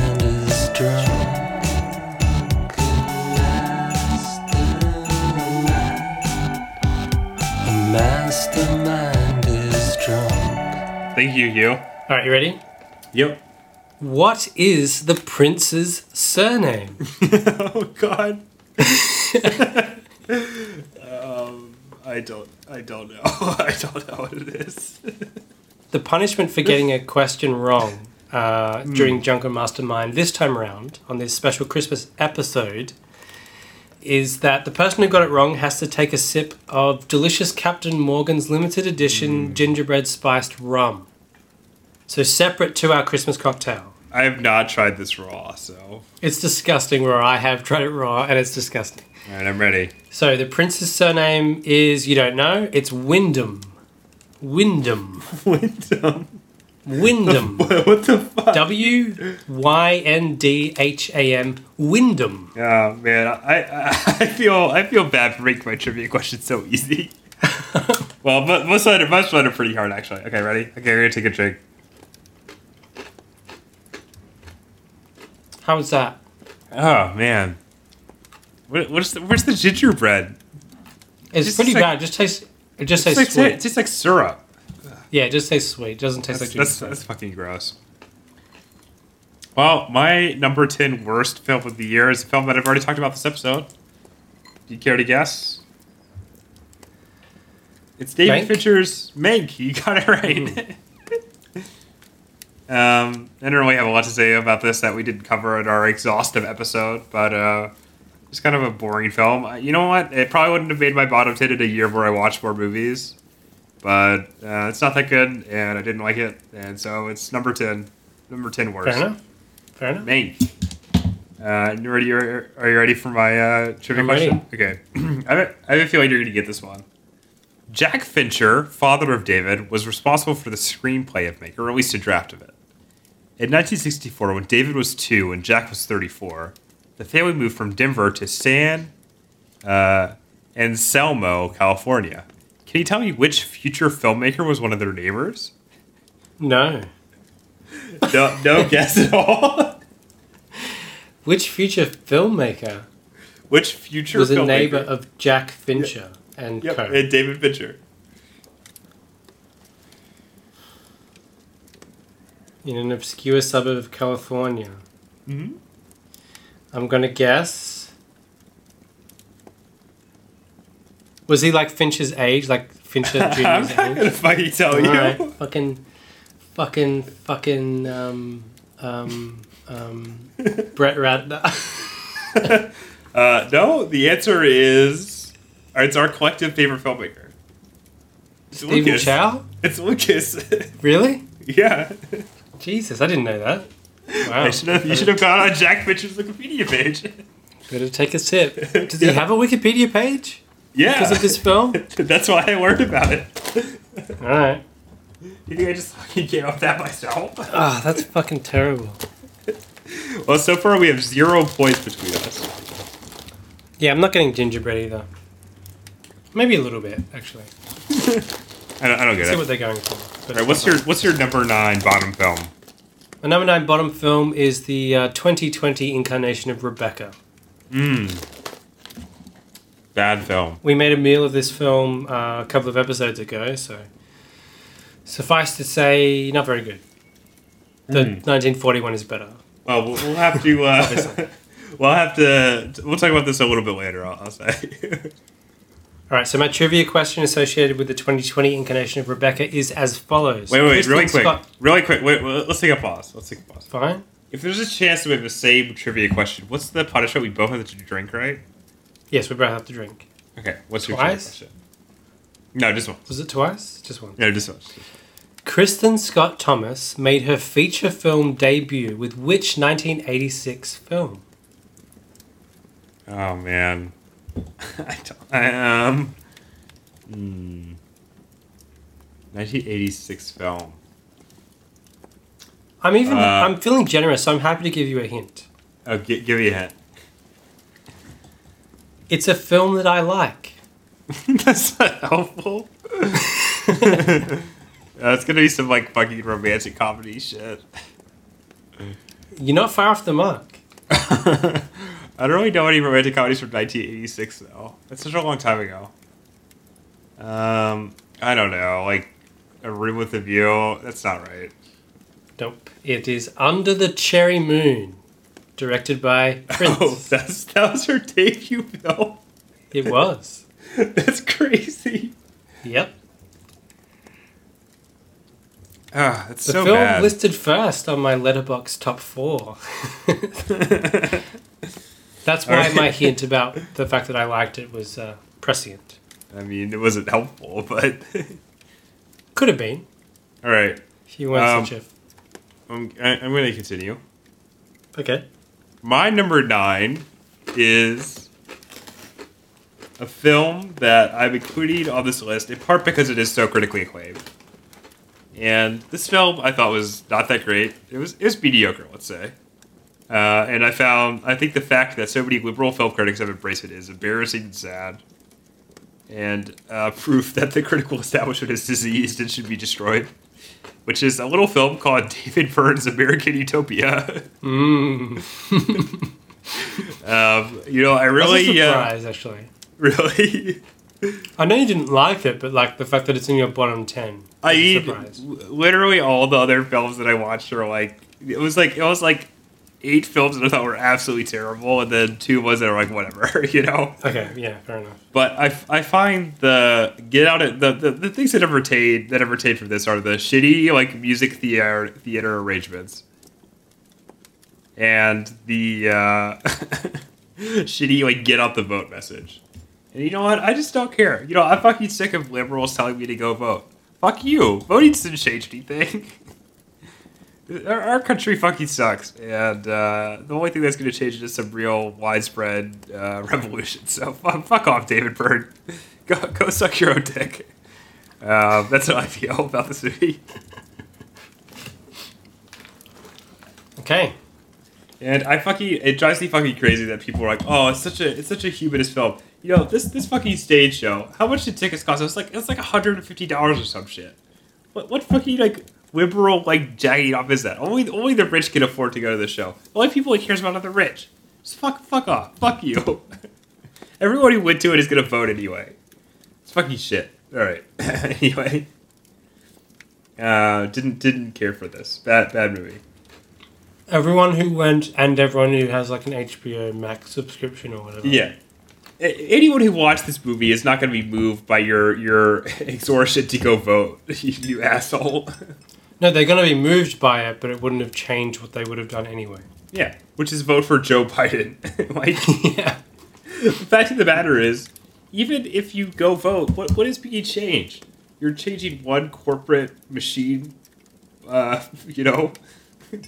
Thank you, Hugh. All right, you ready? Yep. What is the prince's surname? oh God. um, I don't. I don't know. I don't know what it is. The punishment for getting a question wrong uh, during Jungle Mastermind this time around on this special Christmas episode is that the person who got it wrong has to take a sip of delicious Captain Morgan's limited edition gingerbread spiced rum. So separate to our Christmas cocktail. I have not tried this raw, so. It's disgusting raw. I have tried it raw and it's disgusting. All right, I'm ready. So the prince's surname is you don't know. It's Wyndham. Wyndham. Wyndham. Wyndham. what the fuck? W Y N D H A M. Wyndham. Oh man, I, I I feel I feel bad for making my trivia question so easy. well, but most of it, most of it are pretty hard actually. Okay, ready? Okay, we're gonna take a drink. How was that? Oh man, what, what's the, where's the gingerbread? It's pretty like- bad. Just tastes. It just tastes like, sweet. it tastes like syrup. Yeah, it just tastes sweet. It doesn't taste That's, like that's, gingerbread. that's fucking gross. Well, my number 10 worst film of the year is a film that I've already talked about this episode. Do you care to guess? It's David Mank? Fincher's Mank. You got it right. um, I don't really have a lot to say about this that we didn't cover in our exhaustive episode, but uh, it's kind of a boring film. You know what? It probably wouldn't have made my bottom 10 in a year where I watched more movies but uh, it's not that good, and I didn't like it, and so it's number ten, number ten worst. Fair enough. Fair enough. Main. Uh, you ready? Are, you ready for my uh, trivia question? Okay, I, have a, I have a feeling you're going to get this one. Jack Fincher, father of David, was responsible for the screenplay of Mank, or at least a draft of it. In 1964, when David was two and Jack was 34, the family moved from Denver to San uh, Anselmo, California. Can you tell me which future filmmaker was one of their neighbors? No. No, no guess at all. Which future filmmaker which future filmmaker? was a filmmaker? neighbor of Jack Fincher and Yep, co? and David Fincher. In an obscure suburb of California. Mhm. I'm gonna guess. Was he like Fincher's age, like Fincher I'm Junior's not gonna fucking tell you. Alright, fucking, fucking, fucking, um, um, um, Brett Ratner. Uh, no, the answer is it's our collective favorite filmmaker. It's Stephen Lucas. Chow? It's Lucas. Really? yeah. Jesus, I didn't know that. Wow. Should have. You should have gone on Jack Fincher's Wikipedia page. Better take a sip. Does he have a Wikipedia page Yeah. because of this film? That's why I learned about it. All right. You think I just fucking came up with that myself? Ah, that's fucking terrible. Well, so far we have zero points between us. Yeah, I'm not getting gingerbread either. Maybe a little bit, actually. I don't, I don't get See it. what they're going for. All right, what's your what's your number nine bottom film? My number nine bottom film is the uh, 2020 incarnation of Rebecca. Mmm. Bad film. We made a meal of this film uh, a couple of episodes ago, so suffice to say, not very good. The Mm. 1941 is better. Well, we'll we'll have to. Uh, we'll have to. We'll talk about this a little bit later. I'll, I'll say. All right, so my trivia question associated with the 2020 incarnation of Rebecca is as follows. wait, wait, Kristin really quick, Scott- really quick. Wait, wait, let's take a pause. Let's take a pause. Fine. If there's a chance that we have the same trivia question, what's the punishment? We both have to drink, right? Yes, we both have to drink. Okay. What's your trivia question? No, just one. Was it twice? Just one. No, just one. Kristin Scott Thomas made her feature film debut with which 1986 film? Oh man. I don't. I, um. Hmm. 1986 film. I'm even. Uh, I'm feeling generous, so I'm happy to give you a hint. Oh, gi- give me a hint. It's a film that I like. That's not helpful. It's gonna be some like fucking romantic comedy shit. You're not far off the mark. I don't really know any romantic comedies from 1986 though. That's such a long time ago. Um, I don't know, like a room with a view. That's not right. Nope. It is Under the Cherry Moon, directed by Prince. Oh, that's that was her debut film. It was. That's crazy. Yep. Ah, that's so bad. The so film bad. listed first on my Letterboxd top four. That's why Alright. my hint about the fact that I liked it was uh, prescient. I mean, it wasn't helpful, but Could have been all right. if you weren't Um, such a. I'm, I, I'm going to continue. Okay. My number nine is a film that I'm including on this list in part because it is so critically acclaimed. And this film I thought was not that great. It was it was mediocre, let's say. Uh, and I found I think the fact that so many liberal film critics have embraced it is embarrassing and sad, and uh, proof that the critical establishment is diseased and should be destroyed. Which is a little film called David Byrne's American Utopia. Mm. Um, you know, I That's a really, uh, actually. really, I know you didn't like it, but like the fact that it's in your bottom ten. I mean, surprise. literally all the other films that I watched are like, it was like, it was like eight films that I thought were absolutely terrible, and then two ones that are like whatever, you know. Okay, yeah, fair enough. But I, I find the get out of the, the, the things that have retained that have retained from this are the shitty like music theater theater arrangements and the uh, shitty like get out the vote message. And you know what? I just don't care. You know, I'm fucking sick of liberals telling me to go vote. Fuck you. Voting doesn't change anything. our, our country fucking sucks, and uh, the only thing that's going to change it is some real widespread uh, revolution. So fuck, fuck off, David Byrne. Go, go suck your own dick. Uh, that's how I feel about this movie. Okay. And I fucking it drives me fucking crazy that people are like, oh, it's such a it's such a humanist film. You know, this this fucking stage show. How much did tickets cost? It was like it's like hundred and fifty dollars or some shit. What what fucking like liberal like jagging off is that? Only only the rich can afford to go to the show. The only people he cares about are the rich. Just fuck fuck off. Fuck you. Everyone who went to it is gonna vote anyway. It's fucking shit. All right. anyway, uh, didn't didn't care for this. Bad bad movie. Everyone who went and everyone who has like an HBO Max subscription or whatever. Yeah. Anyone who watched this movie is not going to be moved by your your exhortation to go vote, you, you asshole. No, they're going to be moved by it, but it wouldn't have changed what they would have done anyway. yeah, which is vote for Joe Biden. like, yeah. the fact of the matter is, even if you go vote, what what is being changed? You're changing one corporate machine, uh, you know,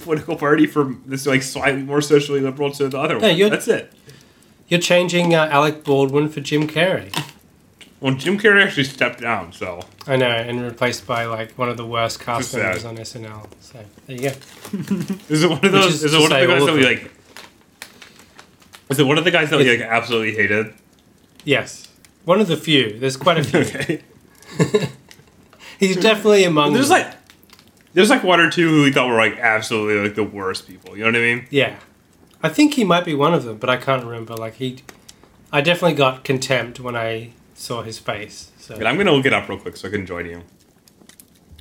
political party from this like slightly more socially liberal to the other Yeah, one. you're- That's it. You're changing uh, Alec Baldwin for Jim Carrey. Well, Jim Carrey actually stepped down, so I know, and replaced by like one of the worst cast members on SNL. So there you go. Is it one of those? is Is, it one of the guys that we like? Is it one of the guys that we like absolutely hated? Yes, one of the few. There's quite a few. Okay. He's definitely among. There's them. like, there's like one or two who we thought were like absolutely like the worst people. You know what I mean? yeah, I think he might be one of them, but I can't remember. Like he, I definitely got contempt when I saw his face. So But I'm gonna look it up real quick so I can join you.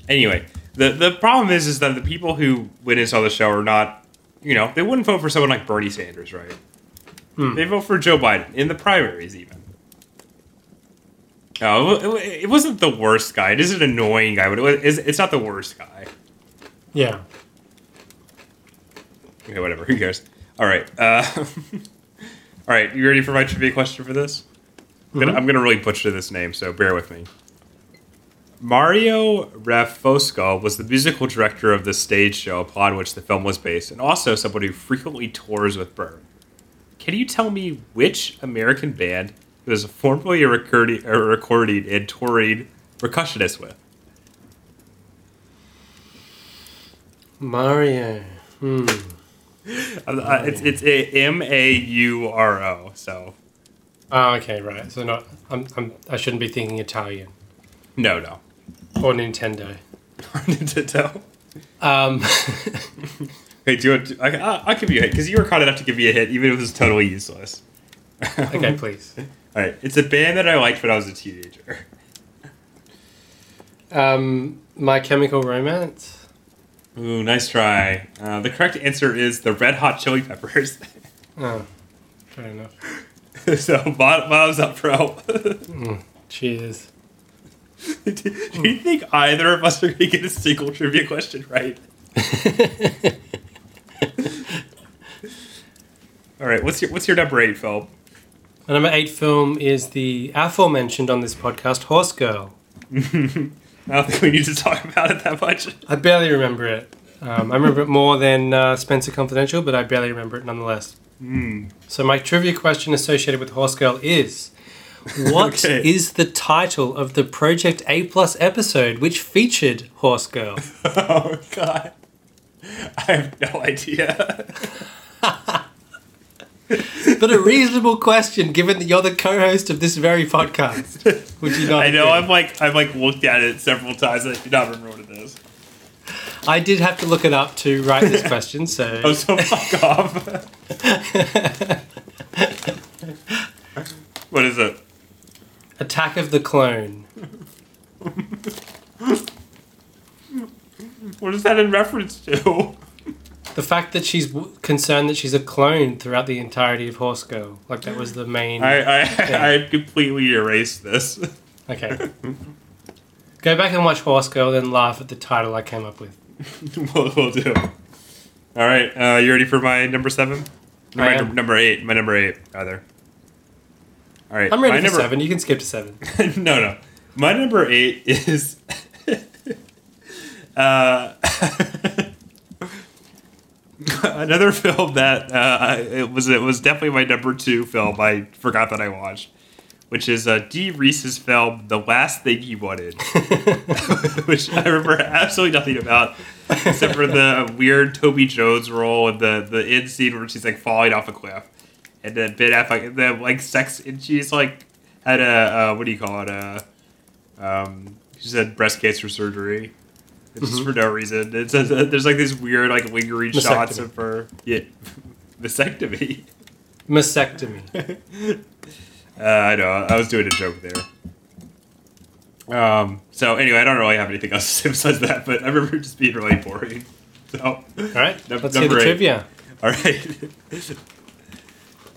Anyway, the the problem is is that the people who went and saw the show are not, you know, they wouldn't vote for someone like Bernie Sanders, right? Hmm. They vote for Joe Biden in the primaries, even. No, it, it wasn't the worst guy. It is an annoying guy, but it was, it's, it's not the worst guy. yeah, Okay, whatever. Who cares? All right. Uh, all right. You ready for my trivia question for this? I'm gonna, I'm gonna really butcher this name, so bear with me. Mario Rafosco was the musical director of the stage show upon which the film was based, and also someone who frequently tours with Byrne. Can you tell me which American band he was formerly a recording, a recording and touring percussionist with? Mario. Hmm. Uh, it's it's a M A U R O. So Oh, okay, right. So not. I'm. I'm. I shouldn't be thinking Italian no, no. or Nintendo. Nintendo. Um. Hey, do you want to, I, I'll, I'll give you a hit because you were kind enough to give me a hit, even if it was totally useless. okay, please. All right, it's a band that I liked when I was a teenager. Um. My Chemical Romance. Ooh, nice try. Uh, the correct answer is the Red Hot Chili Peppers. Oh, fair enough. so bottom, bottoms up, bro. Cheers. Do you think either of us are going to get a single trivia question right? All right, what's your what's your number eight, Phil? My number eight film is the aforementioned on this podcast, Horse Girl. I don't think we need to talk about it that much. I barely remember it. Um, I remember it more than uh, Spenser Confidential, but I barely remember it nonetheless. Hmm. So my trivia question associated with Horse Girl is, what is Okay. the title of the Project A Plus episode which featured Horse Girl? Oh God, I have no idea. but a reasonable question, given that you're the co-host of this very podcast. Would you not? I know. agree? I've like I've like looked at it several times. and I do not remember what it is. I did have to look it up to write this question, so Oh, so fuck off. what is it? Attack of the Clone. What is that in reference to? The fact that she's w- concerned that she's a clone throughout the entirety of Horse Girl, like that was the main. I I, I completely erased this. Okay. Go back and watch Horse Girl, then laugh at the title I came up with. we'll, we'll do. All right, uh, you ready for my number seven? My num- number eight. My number eight, rather. All right, I'm ready my for number, seven. You can skip to seven. no, no. My number eight is. uh, another film that uh, it was it was definitely my number two film. I forgot that I watched, which is uh, Dee Rees's film, "The Last Thing He Wanted," which I remember absolutely nothing about, except for the weird Toby Jones role and the the end scene where she's like falling off a cliff, and then Ben Affleck, the like sex, and she's like had a uh, what do you call it? Uh, um, she said breast cancer surgery. It's Just for no reason. It's a, there's like these weird like lingering shots of her. Yeah, vasectomy. Mastectomy. Uh, I know. I was doing a joke there. Um. So anyway, I don't really have anything else to say besides that, but I remember it just being really boring. So, all right, Num- let's hear the eight. trivia. All right.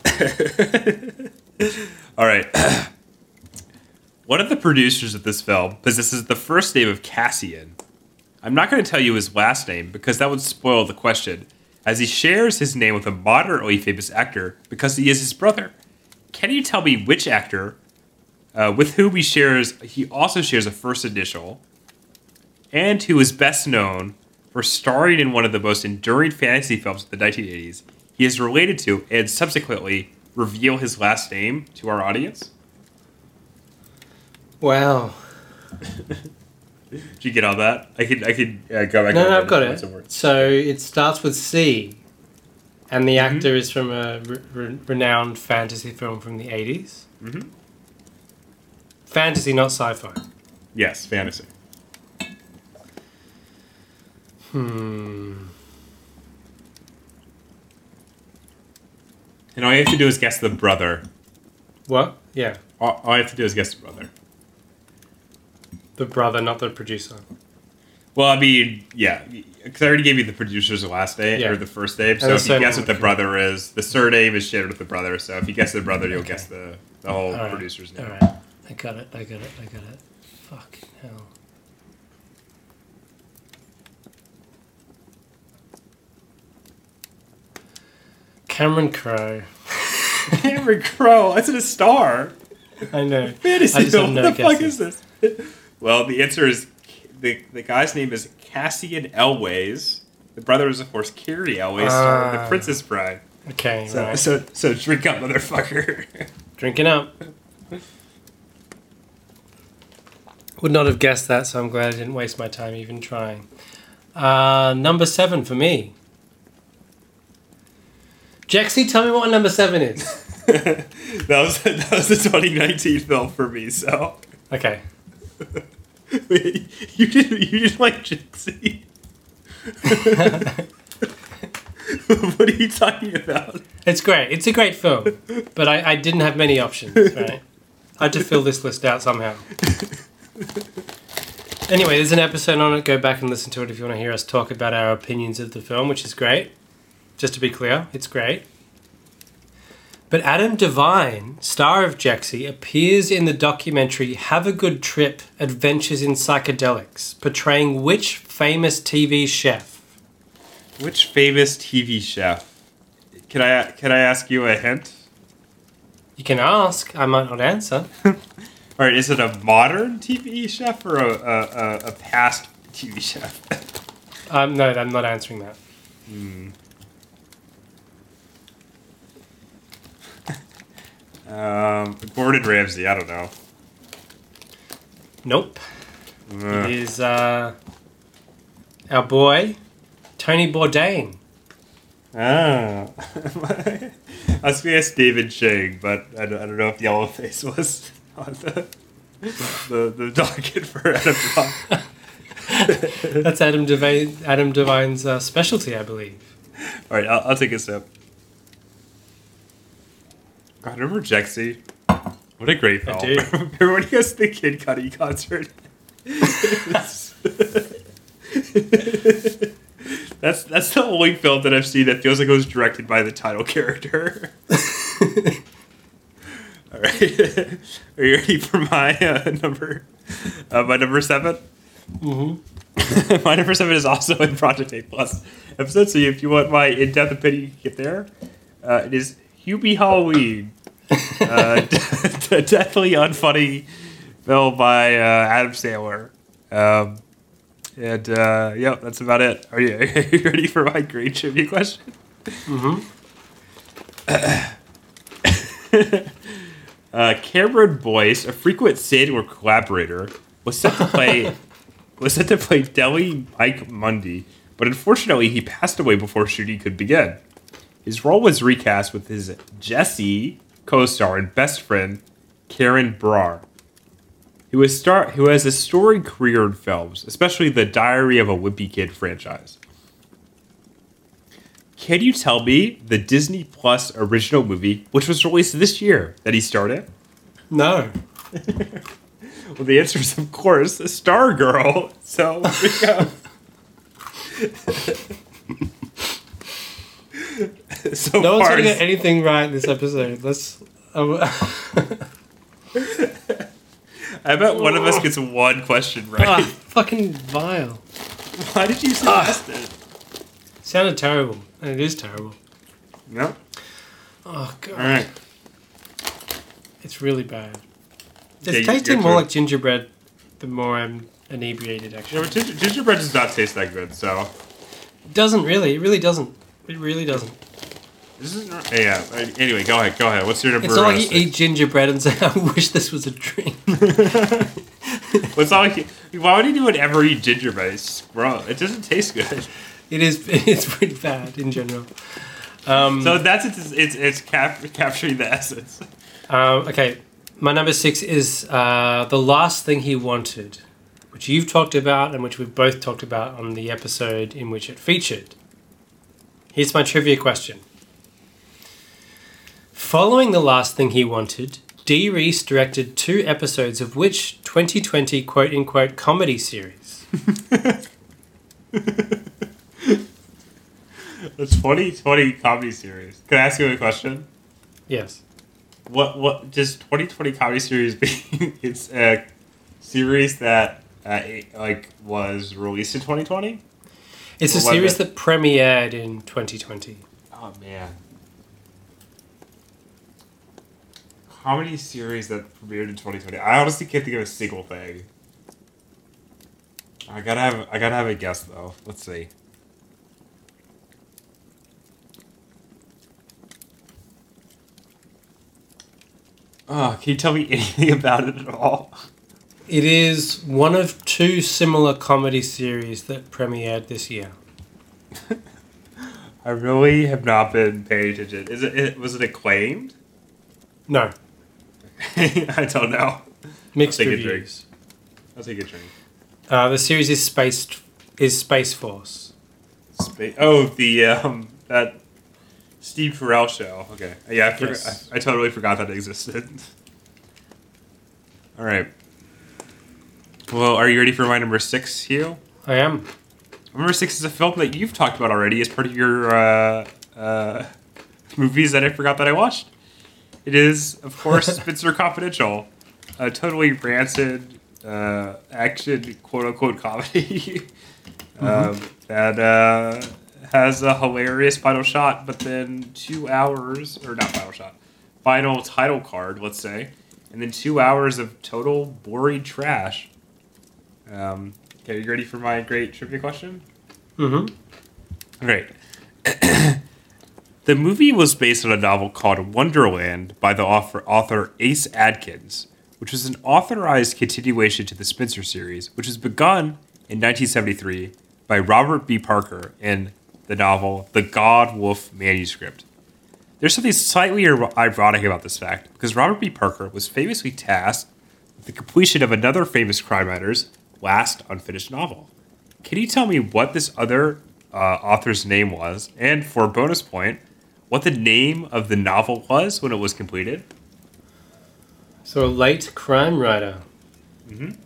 all right. One of the producers of this film possesses the first name of Cassian. I'm not going to tell you his last name because that would spoil the question, as he shares his name with a moderately famous actor because he is his brother. Can you tell me which actor uh, with whom he shares? He also shares a first initial, and who is best known for starring in one of the most enduring fantasy films of the 1980s. He is related to and subsequently reveal his last name to our audience. Wow. Did you get all that? I could I could uh, go back. No, no, I've got it. So it starts with C, and the Mm-hmm. actor is from a re- re- renowned fantasy film from the 80s. Mhm. Fantasy, not sci-fi. Yes, fantasy. Hmm. And all you have to do is guess the brother. What? Yeah, All, all you have to do is guess the brother. the brother, not the producer. Well, I mean, yeah, because I already gave you the producer's last name Yeah. or the first name. So if you guess what the okay. brother is, the surname is shared with the brother. So if you guess the brother, you'll guess the the whole All right. producer's name. All right, I got it. I got it. I got it. Fuck hell. Cameron Crowe. Cameron Crowe, that's a star. I know. Fantasy I just have no What the fuck is this? well, the answer is the the guy's name is Cassian Elwes. The brother is, of course, Cary Elwes, star of The Ah. Princess Bride. Okay, So, right. so, so drink up, motherfucker. Drinking up. Would not have guessed that, so I'm glad I didn't waste my time even trying. Uh, number seven for me. Jexi, tell me what number seven is. that was that was the 2019 film for me. So Okay. Wait, you didn't you didn't like Jexi. what are you talking about? It's great. It's a great film, but I, I didn't have many options, right? I had to fill this list out somehow. Anyway, there's an episode on it. Go back and listen to it if you want to hear us talk about our opinions of the film, which is great. Just to be clear, it's great. But Adam DeVine, star of Jexi, appears in the documentary Have a Good Trip Adventures in Psychedelics, portraying which famous TV chef? Which famous TV chef? Can I can I ask you a hint? You can ask, I might not answer. All right, is it a modern TV chef or a a, a, a past TV chef? Um, no, I'm not answering that. Um, Gordon Ramsay. I don't know. Nope. Ugh. It is uh, our boy, Tony Bourdain. Ah. I was going to ask David Chang, but I don't, I don't know if Yellowface was on the, the, the docket for Adam. That's Adam DeVine, Adam DeVine's uh, specialty, I believe. All right, I'll, I'll take a sip. God, remember Jexi? What a great I film. do. remember when he goes to the Kid Cudi concert? that's that's the only film that I've seen that feels like it was directed by the title character. All right, are you ready for my uh, number? Uh, my number seven. Mm-hmm. my number seven is also in Project A Plus episode. So if you want my in-depth opinion, you can get there. Uh, it is Hubie Halloween. uh, definitely unfunny film by uh, Adam Sandler. Um, and uh, yeah, that's about it. Are you, are you ready for my great trivia question? Mm-hmm. Uh, Cameron Boyce, a frequent Sandler collaborator, was set to play was set to play Deli Mike Mundy, but unfortunately he passed away before shooting could begin. His role was recast with his Jessie co-star and best friend Karan Brar, who has star who has a storied career in films, especially the Diary of a Wimpy Kid franchise. Can you tell me the Disney Plus original movie, which was released this year, that he starred in? No. Well, the answer is, of course, Stargirl. So we go. so No one's to get anything right this episode. Let's. Uh, I bet one of us gets one question right. ah, fucking vile. Why did you suggest it? Sounded terrible. And it is terrible. No. Oh, God. All right. It's really bad. It's Yeah, tasting more like gingerbread the more I'm inebriated, Yeah, actually. but ginger, gingerbread does not taste that good. So It doesn't really. It really doesn't. It really doesn't. This is not, yeah. Anyway, go ahead. Go ahead. What's your number? It's not like you eat gingerbread and say, I wish this was a drink. What's not like? you- Why would anyone ever eat gingerbread? It's. It doesn't taste good. It is. It's pretty bad in general. Um, So that's it's it's, it's cap, capturing the essence. Um, okay, my number six is uh, the last thing he wanted, which you've talked about and which we've both talked about on the episode in which it featured. Here's my trivia question. Following the last thing he wanted, Dee Rees directed two episodes of which 2020 quote unquote comedy series? The 2020 comedy series. Can I ask you a question? Yes. What what does 2020 comedy series mean? it's a series that uh, it, like was released in 2020. It's a series the- that premiered in 2020. Oh man. Comedy series that premiered in 2020. I honestly can't think of a single thing. I gotta have I gotta have a guess though. Let's see. Oh, can you tell me anything about it at all? It is one of two similar comedy series that premiered this year. I really have not been paying attention. Is it, it was it acclaimed? No, I don't know. mixed Take a drink. reviews. I'll take a drink. Uh, the series is Space is Space Force. Spa- oh, the um that Steve Carell show. Okay, yeah, I, forgot, Yes. I, I totally forgot that existed. All right. Well, are you ready for my number six, Hugh? I am. Number six is a film that you've talked about already as part of your uh, uh, movies that I forgot that I watched. It is, of course, Spenser Confidential, a totally rancid uh, action quote unquote comedy um, that uh, has a hilarious final shot, but then two hours, or not final shot, final title card, let's say, and then two hours of total boring trash. Um, okay, you ready for my great trivia question? Mm-hmm. Great. the movie was based on a novel called Wonderland by the author, author Ace Atkins, which was an authorized continuation to the Spenser series, which was begun in 1973 by Robert B. Parker in the novel The Godwulf Manuscript. There's something slightly ironic about this fact because Robert B. Parker was famously tasked with the completion of another famous crime writer's last unfinished novel. Can you tell me what this other uh, author's name was? And for a bonus point, what the name of the novel was when it was completed? So a late crime writer. Mhm.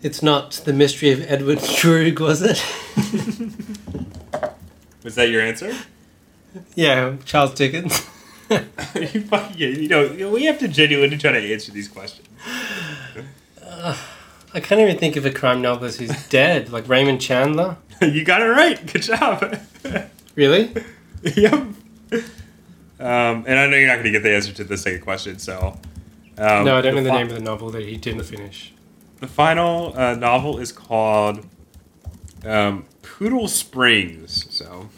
It's not the mystery of Edward Drood, was it? Was that your answer? yeah, Charles Dickens. you, fucking, you know, we have to genuinely try to answer these questions. I can't even think of a crime novelist who's dead, like Raymond Chandler. you got it right. Good job. Really? yep. Um, and I know you're not going to get the answer to the second question, so. Um, no, I don't know the fi- name of the novel that he didn't finish. The final uh, novel is called um, Poodle Springs. So,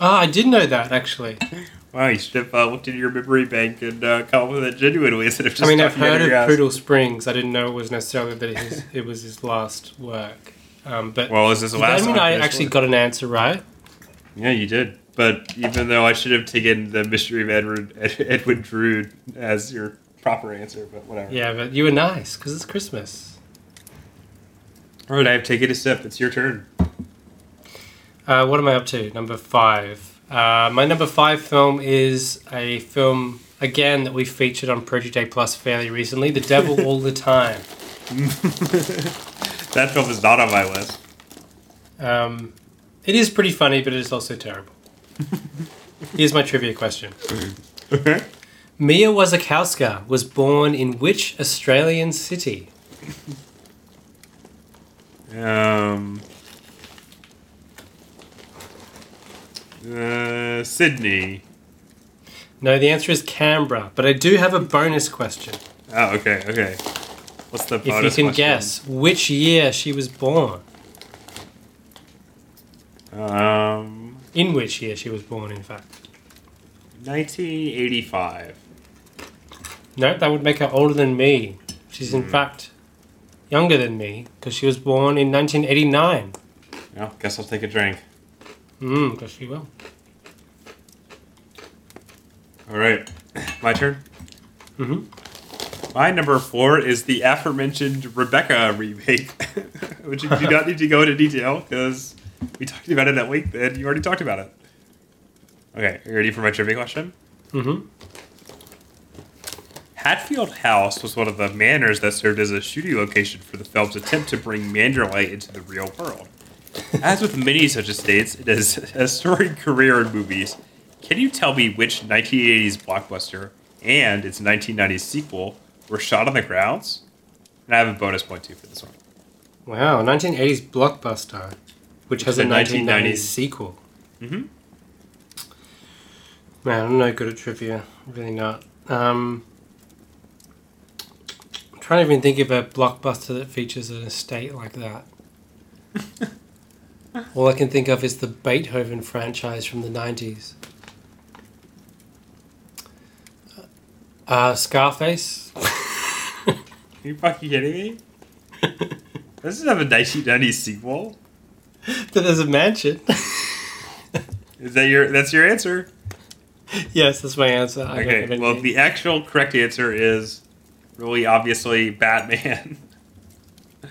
Ah, I did know that actually. wow, you should have uh, looked into your memory bank and uh, come up with it genuinely instead of just. I mean, I've heard of. Poodle Springs. I didn't know it was necessarily that his, it was his last work. Um, but Well, is this the did that mean I actually one? got an answer right? Yeah, you did. But even though I should have taken the mystery of Edward Ed, Edwin Drood as your proper answer, but whatever. Yeah, but you were nice because it's Christmas. All right, I have taken a step. It's your turn. Uh, what am I up to? Number five. Uh, my number five film is a film again that we featured on Project A Plus fairly recently. The Devil All the Time. That film is not on my list. Um, it is pretty funny, but it is also terrible. Here's my trivia question. Mia Wasikowska was born in which Australian city? um. Uh, Sydney. No, the answer is Canberra, but I do have a bonus question. Oh, okay, okay. What's the bonus If you can question? guess which year she was born. Um, In which year she was born, in fact. 1985. No, that would make her older than me. She's Hmm. in fact younger than me because she was born in 1989. Well, guess I'll take a drink. She will. All right, my turn. Mm-hmm. My number four is the aforementioned Rebecca remake, which you do not need to go into detail because we talked about it that week and you already talked about it. Okay, are you ready for my trivia question? Mm-hmm. Hatfield House was one of the manors that served as a shooting location for the film's attempt to bring Manderley into the real world. As with many such estates, it has a storied career in movies. Can you tell me which 1980s blockbuster and its 1990s sequel were shot on the grounds? And I have a bonus point too for this one. Wow, 1980s blockbuster, which has a the 1990s, 1990s. sequel. Mhm. Man, I'm no good at trivia. Really not. Um, I'm trying to even think of a blockbuster that features an estate like that. All I can think of is the Beethoven franchise from the 90s. Uh, Scarface. Are you fucking kidding me? This have a 1990s sequel. But there's a mansion. Is that your? That's your answer? yes, that's my answer. I Okay. Well, the actual correct answer is really obviously Batman.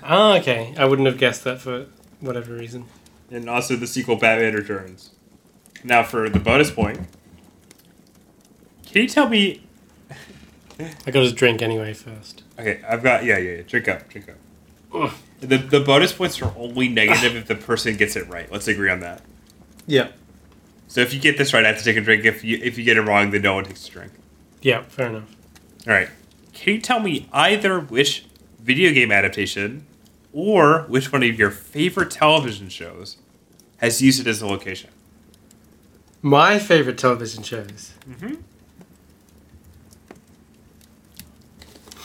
Ah, okay. I wouldn't have guessed that for whatever reason. And also the sequel Batman Returns. Now for the bonus point, can you tell me? I got his drink anyway first. Okay, I've got yeah yeah, yeah drink up drink up. The, the bonus points are only negative if the person gets it right. Let's agree on that. Yeah. So if you get this right, I have to take a drink. If you if you get it wrong, then no one takes a drink. Yeah, fair enough. All right. Can you tell me either which video game adaptation or which one of your favorite television shows has used it as a location? My favorite television shows. Mhm.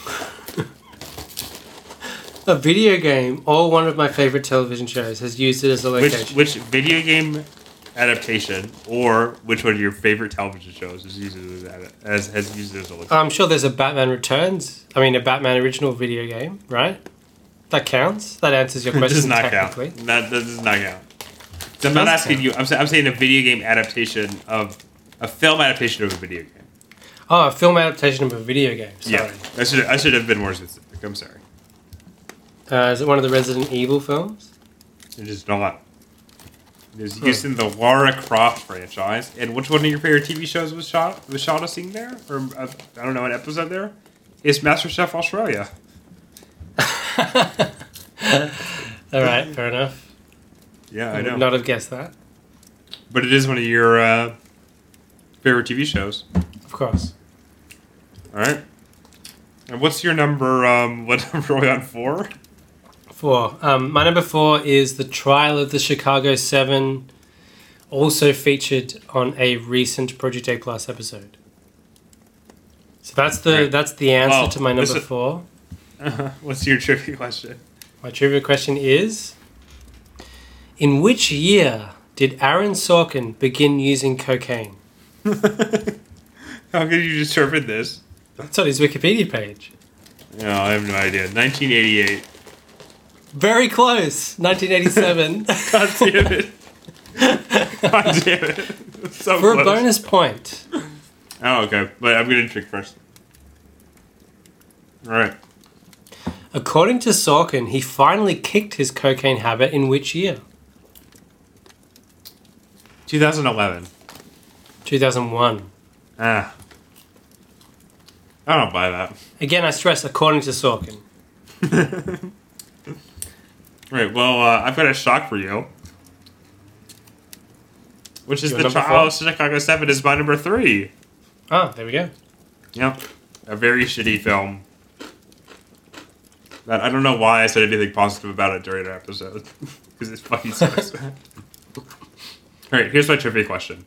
a video game or one of my favorite television shows has used it as a location. which video game adaptation or which one of your favorite television shows has used it as, as has used it as a location? I'm sure there's a Batman Returns. I mean, a Batman original video game, right? That counts. That answers your question does not technically. count. That, that does not count. So I'm not asking count. you. I'm, I'm saying a video game adaptation of a film adaptation of a video game. Oh, a film adaptation of a video game. Sorry. Yeah, I should I should have been more specific. I'm sorry. Uh, is it one of the Resident Evil films? It is not. It is used in the Lara Croft franchise. And which one of your favorite TV shows was shot was shot a scene there, or uh, I don't know an episode there? Is MasterChef Australia? All right, fair enough. Yeah, I I know. would not have guessed that. But it is one of your uh, favorite TV shows. Of course. All right. And what's your number? Um, what number are we on four? Four. Um, my number four is the trial of the Chicago Seven, also featured on a recent Project A Plus episode. So that's the Right. that's the answer Oh, to my number listen- four. What's your trivia question? My trivia question is: In which year did Aaron Sorkin begin using cocaine? How could you determine this? That's on his Wikipedia page. No, I have no idea. 1988. Very close. 1987. God damn it. God damn it. So For a bonus point. Oh, okay. But I'm going to trick first. All right. According to Sorkin, he finally kicked his cocaine habit in which year? 2011. 2001. Ah. I don't buy that. Again, I stress according to Sorkin. All right. Well, uh, I've got a shock for you. Which is Your the trial of Chicago 7 is my number three. Ah, there we go. Yep. A very shitty film. That I don't know why I said anything positive about it during our episode. Because it fucking sucks. Alright, here's my trivia question.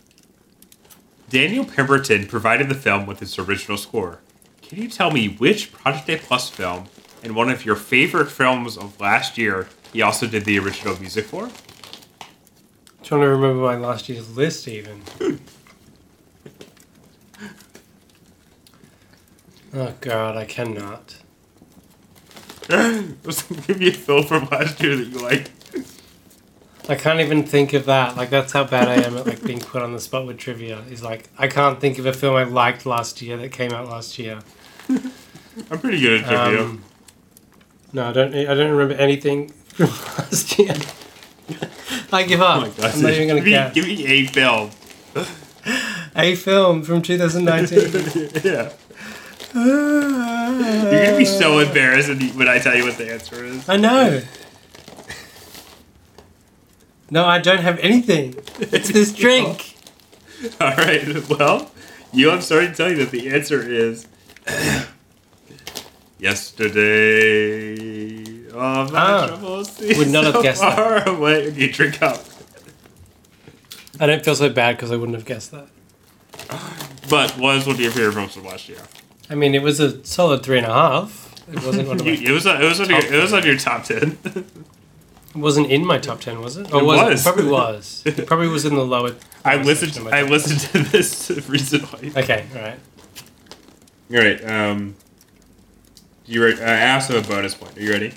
Daniel Pemberton provided the film with its original score. Can you tell me which Project A Plus film and one of your favorite films of last year he also did the original music for? trying to remember my last year's list, even. oh, God, I cannot. Give me a film from last year that you like. I can't even think of that. Like, that's how bad I am at, like, being put on the spot with trivia. Is like, I can't think of a film I liked last year that came out last year. I'm pretty good at trivia. Um, no, I don't. I don't remember anything from last year. I give up. oh god. I'm not even gonna give, me, give me a film. A film from 2019. yeah. You're gonna be so embarrassed when I tell you what the answer is. I know. No, I don't have anything. It's this drink. All right. Well, you. I'm sorry to tell you that the answer is yesterday. Oh, my Ah, would not have so guessed that. far away. Okay, drink up. I don't feel so bad because I wouldn't have guessed that. But was one of your favorite films from last year? I mean, it was a solid three and a half. It wasn't one of You, my, it was. It was on your. It was on your top ten. it wasn't in my top ten, was it? Or It was, was. It probably was. It probably was in the lower. I listened. section of my I listened to this recently. Okay, all right. All right. Um, you re- uh, I asked him a bonus point. Are you ready?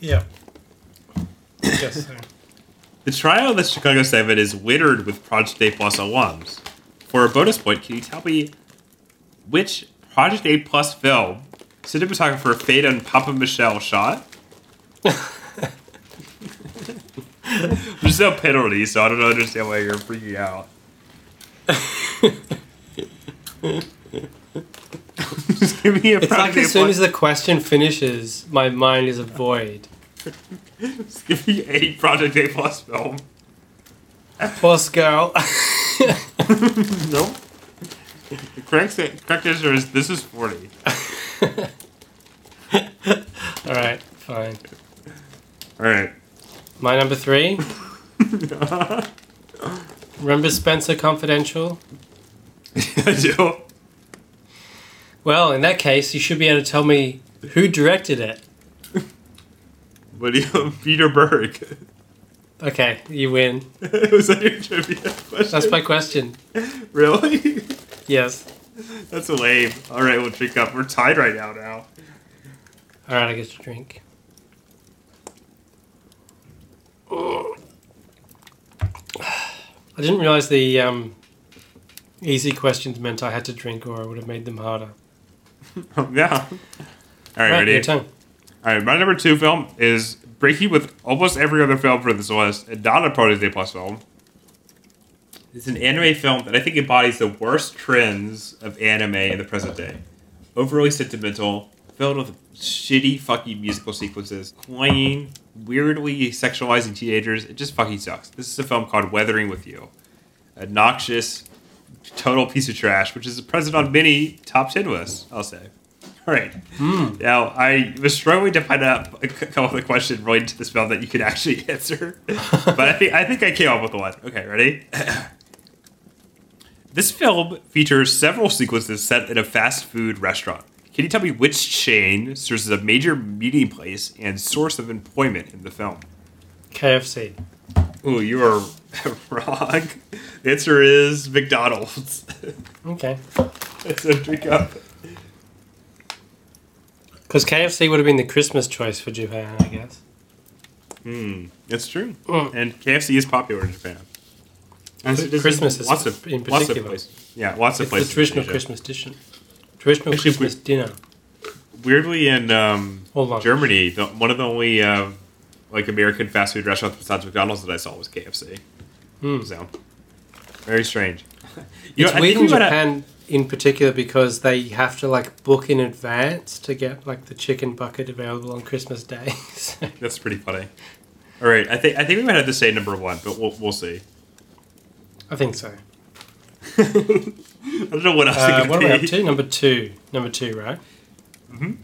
Yeah. Yes. sir. The trial of the Chicago Seven is littered with Project A Plus alums. For a bonus point, can you tell me which Project A Plus film cinematographer Phedon Papamichael shot? There's no penalty, so I don't understand why you're freaking out. Give me a It's like as soon as the question finishes, my mind is a void. Give me a Project A plus film. Plus girl. Nope. The correct, correct answer is this is 40. All right, fine. All right. My number three. Remember Spenser Confidential? I do. Well, in that case, you should be able to tell me who directed it. You, Peter Berg? Okay, you win. was that your trivia question? That's my question. Really? Yes. That's a lame. All right, we'll drink up. We're tied right now. Now. All right, I get to drink. I didn't realize the um, easy questions meant I had to drink, or I would have made them harder. yeah. All right, Right, ready? your turn. All right, my number two film is breaking with almost every other film for this list, and not a Project A plus film. It's an anime film that I think embodies the worst trends of anime in the present day. Overly sentimental, filled with shitty fucking musical sequences, cloying, weirdly sexualizing teenagers. It just fucking sucks. This is a film called Weathering with You. A noxious, total piece of trash, which is present on many top 10 lists, I'll say. All right. Hmm. Now, I was struggling to find out a c- come up with a question related to this film that you could actually answer, but I think I think I came up with one. Okay, ready? this film features several sequences set in a fast food restaurant. Can you tell me which chain serves as a major meeting place and source of employment in the film? KFC. Ooh, you are wrong. The answer is McDonald's. Okay. it's a drink up. Because KFC would have been the Christmas choice for Japan, I guess. Hmm, that's true. Mm. And KFC is popular in Japan. And so Christmas is lots of, in Lots of particular. places. Yeah, lots of It's places. the traditional. Christmas dish. Traditional Actually, Christmas dinner. Weirdly, in um, on. Germany, the, one of the only uh, like American fast food restaurants besides McDonald's that I saw was KFC. Hmm. So very strange. You It's know, weird in we Japan in particular because they have to like book in advance to get like the chicken bucket available on Christmas Day. So- That's pretty funny. All right, I think I think we might have to say number one, but we'll we'll see. I think so. I don't know what else Uh, what could are we up to? Number two. Number two, right? Mhm.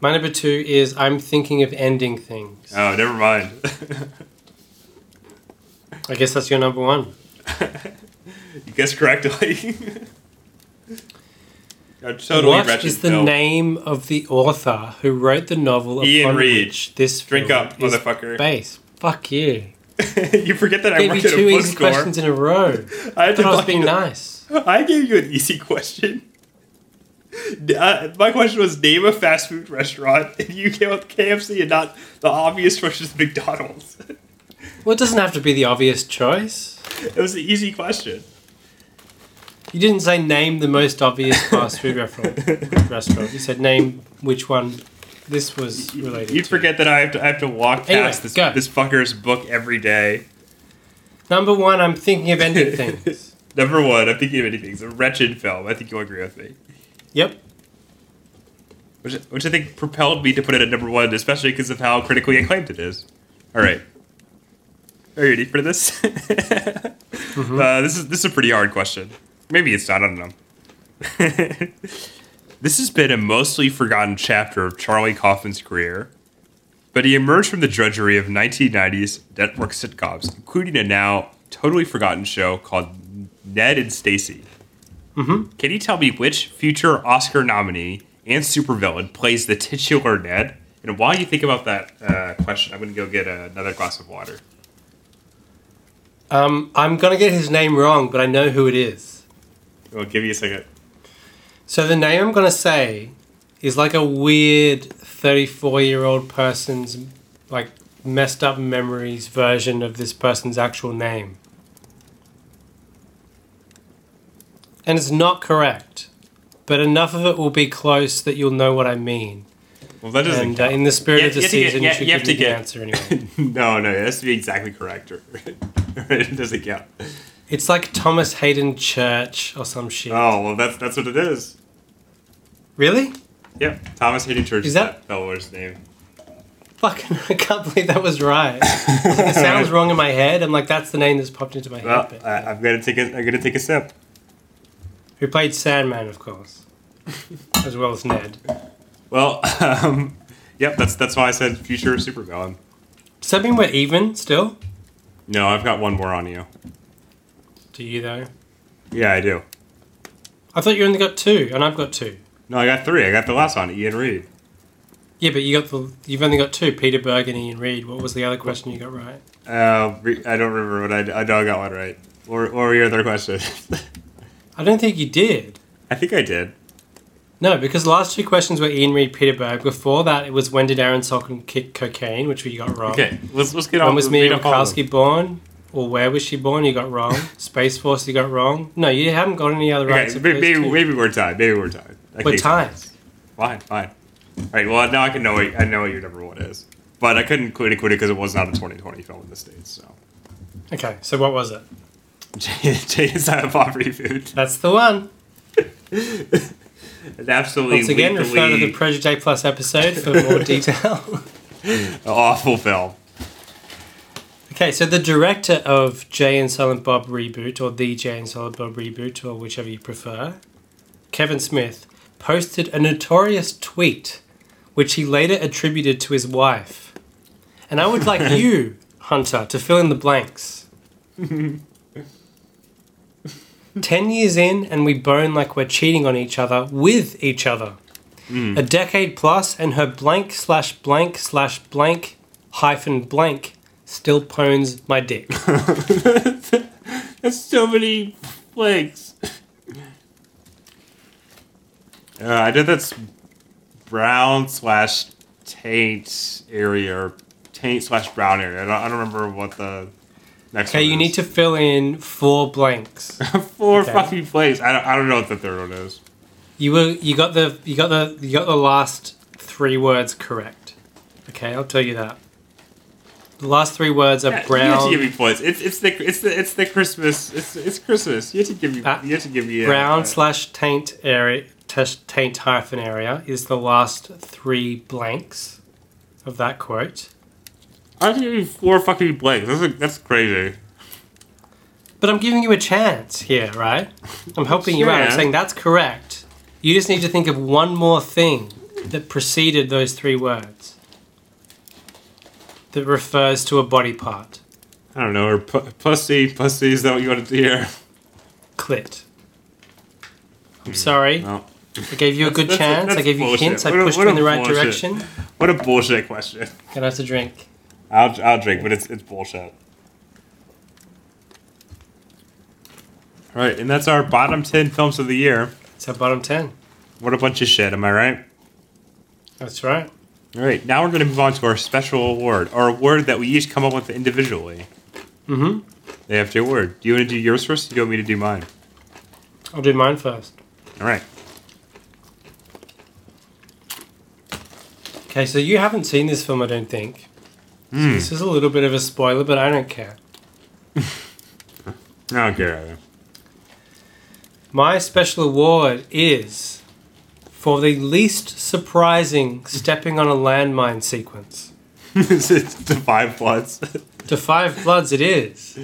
My number two is I'm thinking of ending things. Oh, never mind. I guess that's your number one. you guessed correctly. Totally what wretched is the film. name of the author who wrote the novel Iain upon Reid. which this Drink up, motherfucker. based? Fuck you. you forget that I worked at a two bookstore. easy questions in a row. I had to thought I was being nice. I gave you an easy question. Uh, my question was name a fast food restaurant, and you came up with KFC and not the obvious choice is McDonald's. Well, it doesn't have to be the obvious choice. it was an easy question. You didn't say name the most obvious fast food restaurant. restaurant. You said name which one this was related You'd to. forget that I have to, I have to walk Anyway, past this, go. this fucker's book every day. Number one, I'm thinking of ending things. Number one, I'm thinking of anything. It's a wretched film. I think you'll agree with me. Yep. Which, which I think propelled me to put it at number one, especially because of how critically acclaimed it is. All right. Are you ready for this? uh, this is this is a pretty hard question. Maybe it's not. I don't know. this has been a mostly forgotten chapter of Charlie Kaufman's career, but he emerged from the drudgery of 1990s network sitcoms, including a now totally forgotten show called Ned and Stacy. Mm-hmm. Can you tell me which future Oscar nominee and supervillain plays the titular Ned? And while you think about that uh, question, I'm going to go get another glass of water. Um, I'm gonna get his name wrong, but I know who it is. I'll give you a second. So the name I'm gonna say is like a weird 34 year old person's like messed up memories version of this person's actual name. And it's not correct, but enough of it will be close that you'll know what I mean. Well, that doesn't. And uh, in the spirit You of the have to get- season, you you have to get the answer anyway. no, no, it has to be exactly correct. Or, it doesn't count. It's like Thomas Haden Church or some shit. Oh well, that's that's what it is. Really? Yep, Thomas Haden Church Is that- that fellow's name. Fucking, I can't believe that was right. it sounds wrong in my head. I'm like, that's the name that's popped into my Well, head. but- I, I'm gonna take a I'm gonna take a sip. Who played Sandman, of course, as well as Ned. Well, um, yep, that's that's why I said future super supervillain. Does that mean we're even still? No, I've got one more on you. Do you though? Yeah, I do. I thought you only got two, and I've got two. No, I got three. I got the last one, Iain Reid. Yeah, but you got the you've only got two, Peter Berg and Iain Reid. What was the other question you got right? Uh, I don't remember what I I know I got one right. Or what were your other questions? I don't think you did. I think I did. No, because the last two questions were Iain Reid, Peter Berg. Before that, it was when did Aaron Sorkin kick cocaine, which we got wrong. Okay, let's let's get on. When was Mia read off all of them. Mikowski born? Or where was she born? You got wrong. Space Force, you got wrong. No, you haven't got any other right. Okay, except maybe, maybe, maybe we're tied. Maybe we're tied. I We're tied. Fine, fine. All right. Well, now I can know. What, I know what your number one is, but I couldn't quit it, because it was not a 2020 film in the states. So, Okay, so what was it? Jay Jay and Silent Bob reboot. That's the one. An absolutely Once again, refer to the Project J Plus episode for more detail. awful film. Okay, so the director of Jay and Silent Bob reboot, or the Jay and Silent Bob reboot, or whichever you prefer, Kevin Smith, posted a notorious tweet, which he later attributed to his wife. And I would like you, Hunter, to fill in the blanks. Ten years in, and we bone like we're cheating on each other with each other. Hmm. A decade plus, and her blank slash blank slash blank hyphen blank still pones my dick. That's so many flakes. Uh, I did that's brown slash taint area or taint slash brown area. I don't, I don't remember what the next Okay, you is. need to fill in four blanks. four Okay. fucking flakes. I don't, I don't know what the third one is. You were you got the you got the you got the last three words correct. Okay, I'll tell you that. The last three words are Yeah, You have to give brown, me points. It's it's the it's the it's the Christmas. It's it's Christmas. You have to give me. Ah, you have to give me. uh, brown uh, slash taint area taint hyphen area is the last three blanks of that quote. I have to give you four fucking blanks. That's that's crazy. But I'm giving you a chance here, right? I'm helping you out. I'm saying that's correct. You just need to think of one more thing that preceded those three words that refers to a body part. I don't know. Or pu- pussy, pussy. Is that what you want to hear? Clit. I'm sorry. Hmm, no. I gave you a good That's- that's- chance. I that's gave you bullshit. hints. I What a- pushed what you a in the right bullshit. direction. What a bullshit question. Gonna have to drink. I'll I'll drink, but it's it's bullshit. All right, and that's our bottom ten films of the year. It's our bottom 10. What a bunch of shit. Am I right? That's right. All right, now we're going to move on to our special award, our award that we each come up with individually. Mm-hmm. They have to award. Do you want to do yours first? Or do you want me to do mine? I'll do mine first. All right. Okay, so you haven't seen this film, I don't think. So Hmm. this is a little bit of a spoiler, but I don't care. I don't care either. My special award is for the least surprising stepping on a landmine sequence. it's the five bloods. Da Five Bloods, it is.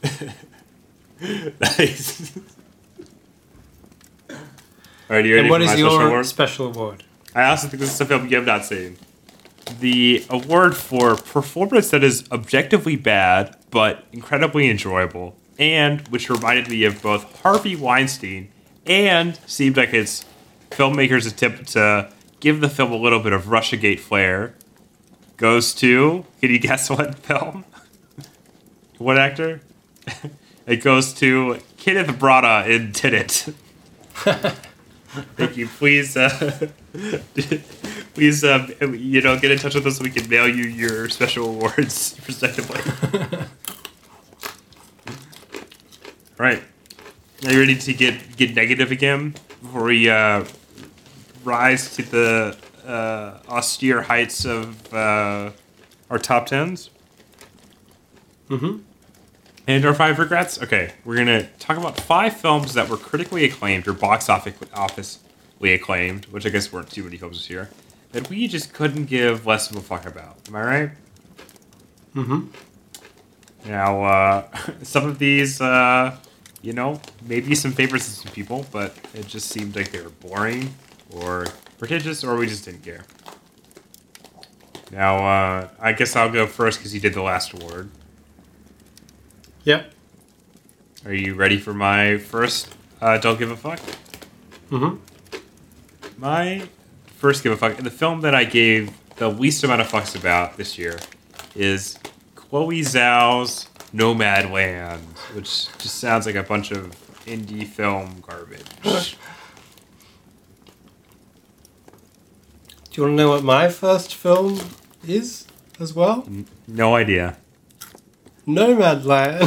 nice. All right, you ready And what for is my your special award? special award? I also think this is a film you have not seen. The award for performance that is objectively bad but incredibly enjoyable, and which reminded me of both Harvey Weinstein and seemed like its filmmaker's attempt to give the film a little bit of Russiagate flair, goes to. Can you guess what film? what actor? it goes to Kenneth Branagh in Tenet. Thank you. Please, uh, please, um, you know, get in touch with us so we can mail you your special awards respectively. right. Are you ready to get get negative again before we uh, rise to the uh, austere heights of uh, our top tens? Mm-hmm. And our five regrets? Okay, we're gonna talk about five films that were critically acclaimed or box office office acclaimed, which I guess weren't too many films this year, that we just couldn't give less of a fuck about. Am I right? Mm-hmm. Now, uh, some of these, uh, you know, maybe some favorites of some people, but it just seemed like they were boring or pretentious, or we just didn't care. Now, uh, I guess I'll go first because you did the last award. Yep. Are you ready for my first uh, Don't Give a Fuck? Mm-hmm. My first give a fuck, the film that I gave the least amount of fucks about this year is Chloe Zhao's Nomadland, which just sounds like a bunch of indie film garbage. Do you want to know what my first film is as well? no idea. Nomadland.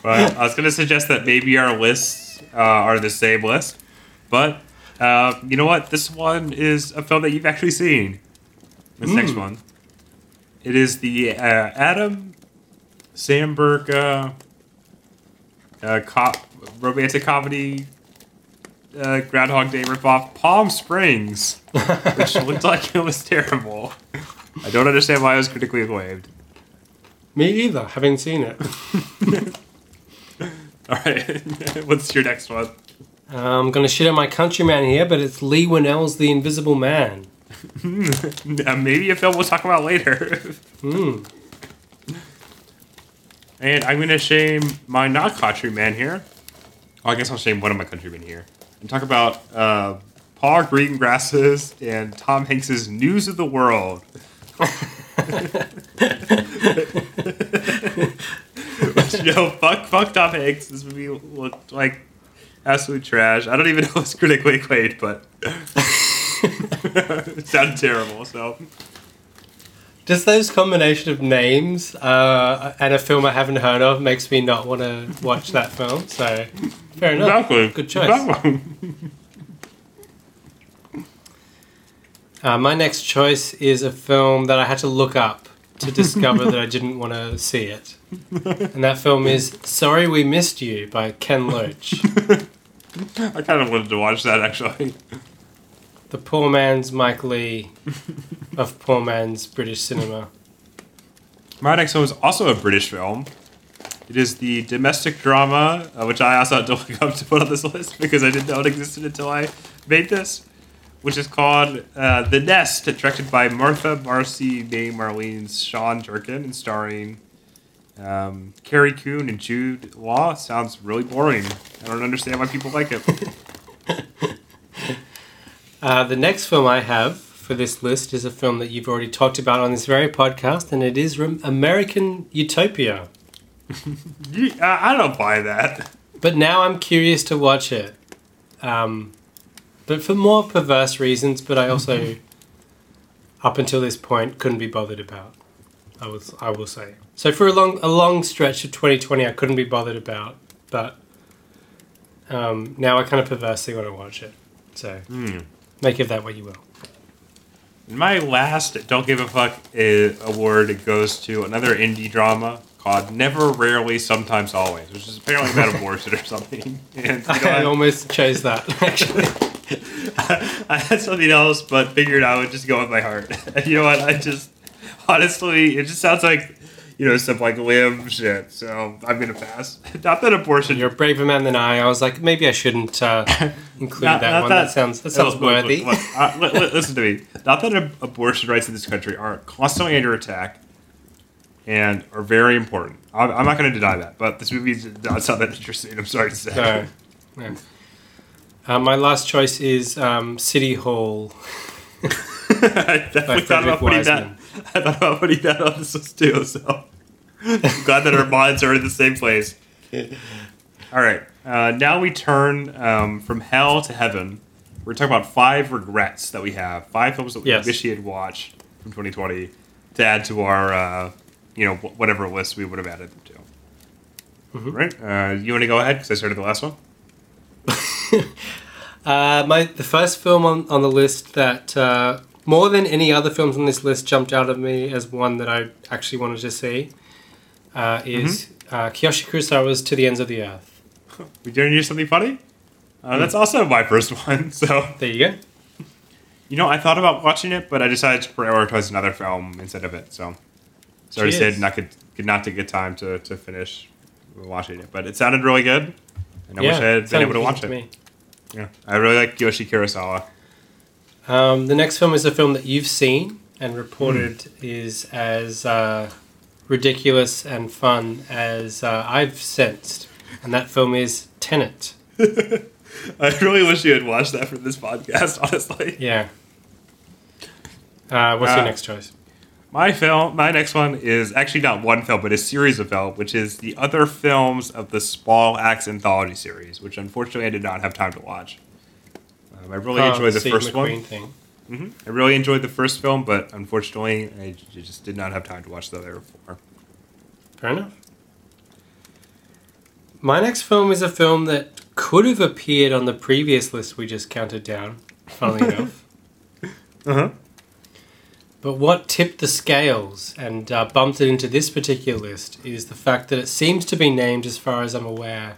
But I was going to suggest that maybe our lists uh, are the same list. But uh, you know what? This one is a film that you've actually seen. This next one. It is the uh, Andy Samberg uh, uh, cop, romantic comedy uh, Groundhog Day ripoff, Palm Springs, which looked like it was terrible. I don't understand why it was critically acclaimed. Me either. Haven't seen it. All right, what's your next one? I'm gonna shit on my countryman here, but it's Leigh Whannell's The Invisible Man. Uh, maybe a film we'll talk about later. Hmm. and I'm gonna shame my not countryman here. Oh, I guess I'll shame one of my countrymen here and talk about uh, Paul Greengrass's and Tom Hanks's News of the World. Which, you know, fuck, fuck Tom Hanks. This movie looked like absolute trash. I don't even know if it's critically acclaimed, but it sounded terrible. So Just those combination of names uh, and a film I haven't heard of makes me not want to watch that film. So, fair enough. exactly, Good choice. Exactly. Uh, my next choice is a film that I had to look up to discover that I didn't want to see it. And that film is Sorry We Missed You by Ken Loach. I kind of wanted to watch that actually. The poor man's Mike Leigh of poor man's British cinema. My next one is also a British film. It is the domestic drama, uh, which I also had to look up to put on this list because I didn't know it existed until I made this, which is called uh, The Nest, directed by Martha Marcy May Marlene's Sean Durkin and starring um, Carrie Coon and Jude Law. Sounds really boring. I don't understand why people like it. Uh, the next film I have for this list is a film that you've already talked about on this very podcast, and it is American Utopia. I don't buy that. But now I'm curious to watch it. Um, but for more perverse reasons, but I also, up until this point, couldn't be bothered about. I was, I will say. So for a long, a long stretch of 2020, I couldn't be bothered about. But um, now I kind of perversely want to watch it. So make of that what you will. My last Don't Give a Fuck uh, award goes to another indie drama called Never, Rarely, Sometimes, Always, which is apparently about abortion or something. And you know, I almost chose that actually. I had something else, but figured I would just go with my heart. You know what? I just, honestly, it just sounds like, you know, stuff like limb shit. So I'm going to pass. Not that abortion. You're a braver man than I. I was like, maybe I shouldn't uh, include Not- that not one. that- That, sounds that sounds Look, look, worthy. look, look, uh, li- li- listen to me. Not that ab- abortion rights in this country are constantly under attack and are very important. I'm, I'm not going to deny that, but this movie is not that interesting. I'm sorry to say. So, yeah. Uh, my last choice is um, City Hall. I definitely By thought about Frederick putting that. Wiseman. I thought about putting that on this list too. So I'm glad that our minds are in the same place. All right. Uh, now we turn um, from hell to heaven. We're talking about five regrets that we have, five films that we Yes. wish we had watched from 2020 to add to our, uh, you know, whatever list we would have added them to. Mhm. Right? Uh, you want to go ahead because I started the last one. Uh, my the first film on, on the list that uh, more than any other films on this list jumped out of me as one that I actually wanted to see uh, is uh, Kiyoshi Kurosawa's To the Ends of the Earth. We to do something funny? Uh, that's also my first one. So There you go. you know, I thought about watching it, but I decided to prioritize another film instead of it. So sorry, Cheers. said not could, could not take get time to, to finish watching it, but it sounded really good, and I wish I had been able to watch decent it. me. Yeah, I really like Yoshi Kurosawa. Um, the next film is a film that you've seen and reported Hmm. is as uh, ridiculous and fun as uh, I've sensed, and that film is Tenet. I really wish you had watched that for this podcast. Honestly, Yeah. Uh, what's Uh, your next choice? my film, my next one is actually not one film, but a series of films, which is the other films of the Small Axe anthology series, which unfortunately I did not have time to watch. Um, I really Oh, enjoyed the Steve first McQueen one. Thing. Hmm I really enjoyed the first film, but unfortunately, I j- just did not have time to watch the other four. Fair enough. My next film is a film that could have appeared on the previous list we just counted down, funnily enough. Uh huh. But what tipped the scales and uh, bumped it into this particular list is the fact that it seems to be named, as far as I'm aware,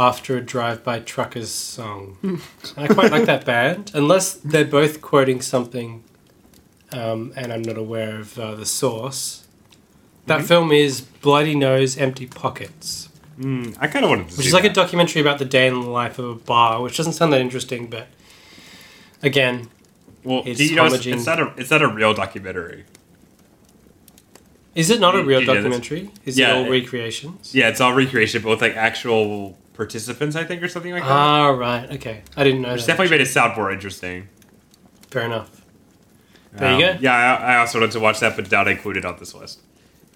after a Drive By Truckers song. I quite like that band, unless they're both quoting something um, and I'm not aware of uh, the source. That Mhm. film is Bloody Nose, Empty Pockets, Mm, I kind of wanted to which is like a documentary about the day in the life of a bar, which doesn't sound that interesting, but again, well, it's you know, it's, homagene- it's not a it's not a real documentary. is it not a real documentary? Is Yeah, it all it- recreations? Yeah, it's all recreation, but with like actual participants, I think, or something like that. Ah, right. Okay. I didn't know Which that. definitely made it sound more interesting. Fair enough. There you Um, go. Yeah, I, I also wanted to watch that, but not included on this list.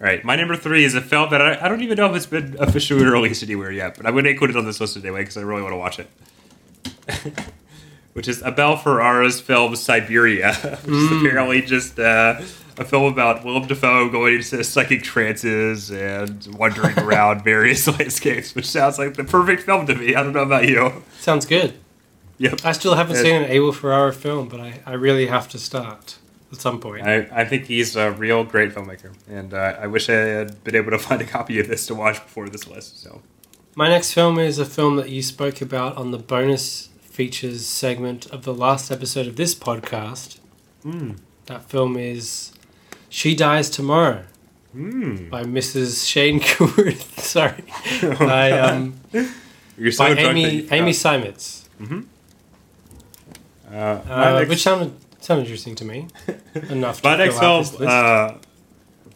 All right, my number three is a film that I, I don't even know if it's been officially released anywhere yet, but I'm going to include it on this list anyway because I really want to watch it. which is Abel Ferrara's film Siberia, which is Mm. apparently just uh, a film about Willem Dafoe going into psychic trances and wandering around various landscapes, which sounds like the perfect film to me. I don't know about you. Sounds good. Yep. I still haven't Yes. seen an Abel Ferrara film, but I, I really have to start at some point. I, I think he's a real great filmmaker, and uh, I wish I had been able to find a copy of this to watch before this list. So, My next film is a film that you spoke about on the bonus features segment of the last episode of this podcast. mm. That film is She Dies Tomorrow Mm. by Mrs. Shane Carruth. Sorry. by um, you're so by drunk Amy Amy forgot. Seimetz. Uh, Uh, next, which sounded sounded interesting to me. Enough to my next film uh,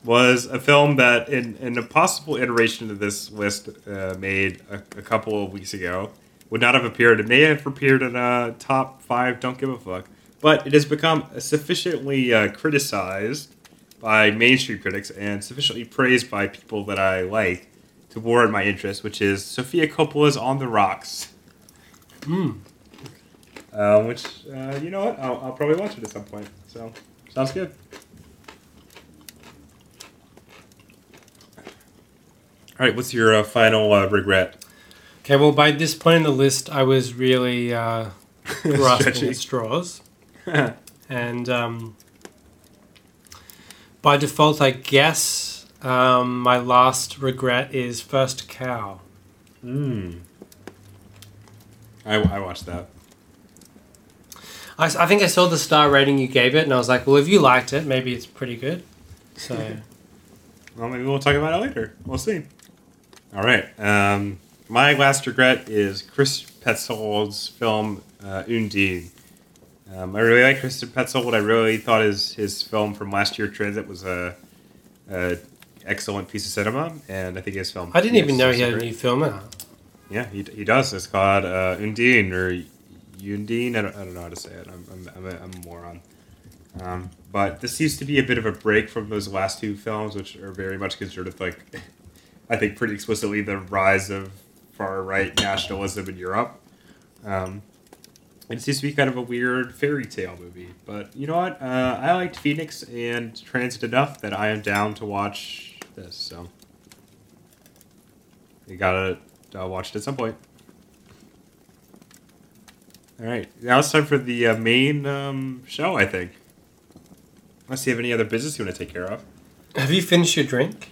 was a film that, in, in a possible iteration of this list, uh, made a, a couple of weeks ago, would not have appeared. It may have appeared in a top five. Don't give a fuck. But it has become sufficiently uh, criticized by mainstream critics and sufficiently praised by people that I like to warrant my interest, which is Sofia Coppola's On the Rocks. Hmm. Uh, which, uh, you know what? I'll, I'll probably watch it at some point. So, sounds good. All right, what's your uh, final uh, regret? Okay, well, by this point in the list, I was really uh, grasping at straws. And um, by default, I guess um, my last regret is First Cow. mm. I, I watched that. I, I think I saw the star rating you gave it, and I was like, well, if you liked it, maybe it's pretty good. So, Well, maybe we'll talk about it later. We'll see. All right. Um, my last regret is Chris Petzold's film uh, Undine. Um, I really like Chris Petzold. I really thought is his film from last year, Transit, was a, a excellent piece of cinema, and I think his film. I didn't even know he had a new film out. Yeah, he, he does. It's called uh, Undine or Undine. I don't, I don't know how to say it. I'm, I'm, I'm, a, I'm a moron. Um, but this seems to be a bit of a break from those last two films, which are very much considered like, I think pretty explicitly the rise of far right nationalism in Europe. Um, it seems to be kind of a weird fairy tale movie. But you know what? Uh, I liked Phoenix and Transit enough that I am down to watch this. So you gotta uh, watch it at some point. All right, now it's time for the uh, main um, show. I think. Unless you have any other business you want to take care of. Have you finished your drink?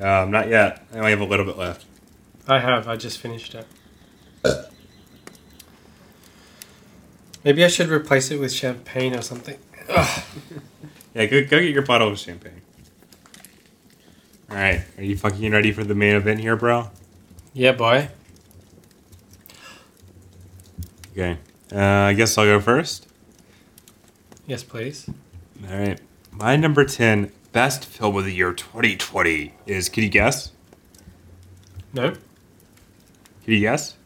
Um, not yet. I only have a little bit left. I have. I just finished it. Maybe I should replace it with champagne or something. Ugh. Yeah, go, go get your bottle of champagne. All right, are you fucking ready for the main event here, bro? Yeah, boy. Okay. Uh, I guess I'll go first. Yes, please. All right. My number 10 best film of the year 2020 is, can you guess? No, Can you guess?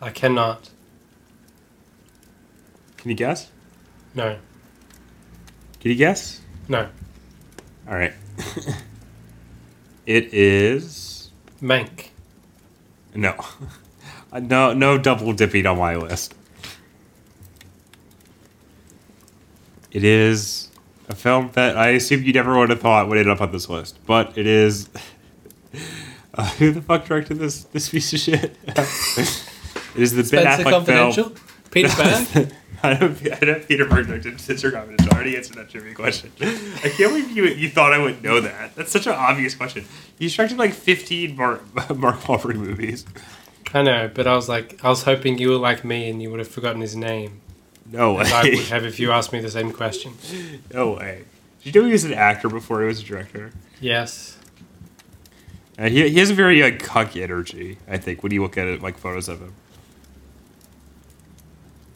I cannot. Can you guess? No, Can you guess? no. All right. it is. Mank. No. No, no double dipping on my list. It is a film that I assume you never would have thought would end up on this list, but it is. Uh, who the fuck directed this this piece of shit? it is the Ben Affleck Confidential. film. Peter Berg. I don't, I know Peter Berg directed Spenser Confidential. I already answered that trivia question. I can't believe you you thought I would know that. That's such an obvious question. He's directed like 15 Mark, Mark Wahlberg movies. I know, but I was like, I was hoping you were like me and you would have forgotten his name, No as I would way. have if you asked me the same question. No way. Did you know he was an actor before he was a director? Yes. And he, he has a very like cocky energy, I think, when you look at it like photos of him.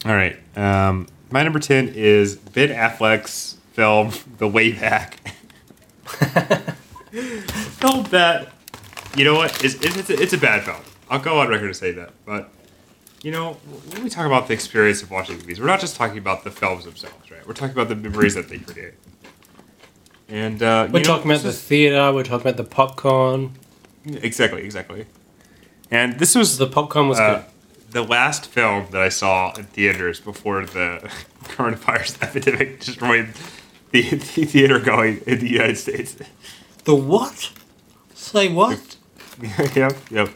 All right. Um, my number 10 is Ben Affleck's film, The Way Back. film that, you know what, it's, it's, a, it's a bad film. I'll go on record to say that. But, you know, when we talk about the experience of watching movies, we're not just talking about the films themselves, right? We're talking about the memories that they create. And, uh, We're you know, talking about the is- theater. We're talking about the popcorn. Exactly, exactly. And this was The popcorn was uh, the last film that I saw in theaters before the coronavirus epidemic destroyed the, the theater going in the United States. The what? Say what? yep, yep.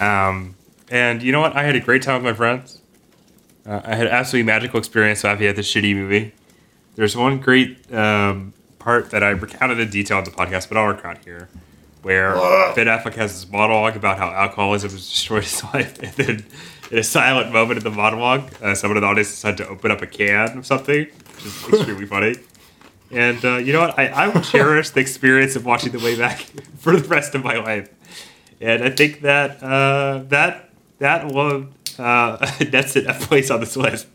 Um, and you know what? I had a great time with my friends. Uh, I had an absolutely magical experience laughing at this shitty movie. There's one great um, part that I recounted in detail on the podcast, but I'll recount here, where Ben Affleck has this monologue about how alcoholism has destroyed his life, and then in a silent moment in the monologue, uh, someone in the audience decided to open up a can of something, which is extremely funny. And uh, you know what? I, I will cherish the experience of watching The Way Back for the rest of my life. And I think that uh, that that uh, that's it. That place on this list.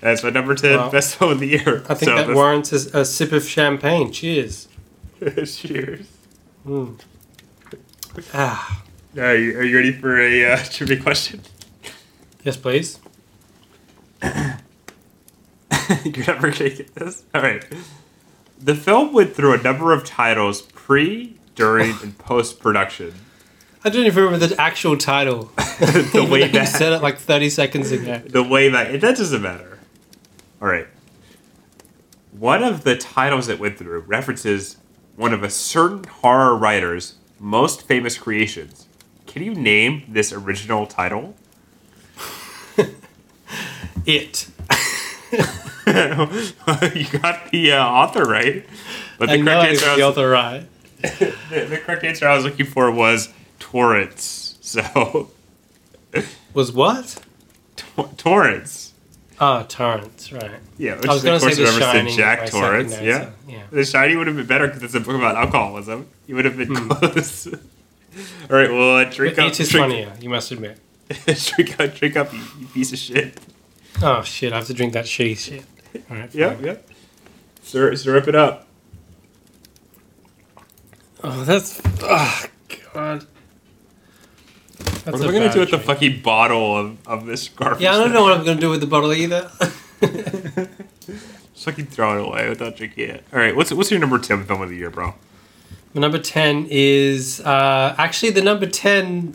That's my number ten Wow. best film of the year. I think that warrants a, a sip of champagne. Cheers. Cheers. Ah. Are you, are you ready for a uh, trivia question? Yes, please. You're never gonna get this. All right. The film went through a number of titles pre, during, and post production. I don't even remember the actual title. the way though you back. said it like 30 seconds ago. the way back. That doesn't matter. All right. One of the titles it went through references one of a certain horror writer's most famous creations. Can you name this original title? It. you got the uh, author right, but the I correct it's answer, I the was, other right. the, the correct answer I was looking for was Torrance. So Was what? Tor- Torrance. Ah, Torrance, right. Yeah, which I was of going to say course The Shining. Jack if I second Torrance. Yeah. yeah. The Shiny would have been better because it's a book about alcoholism. You would have been Hmm. close. All right, well, uh, drink But up. it is drink, funnier, you must admit. drink up, drink up, you, you piece of shit. Oh shit, I have to drink that shitty shit. Alright, Yeah, yeah. Sir, syrup it up. Oh, that's. Oh, God. That's What a am I gonna do with the fucking bottle of, of this garbage? Yeah, I don't know what I'm going to do with the bottle either. Just fucking throw it away without drinking it. All right, what's what's your number ten film of the year, bro? My number 10 is uh, actually the number 10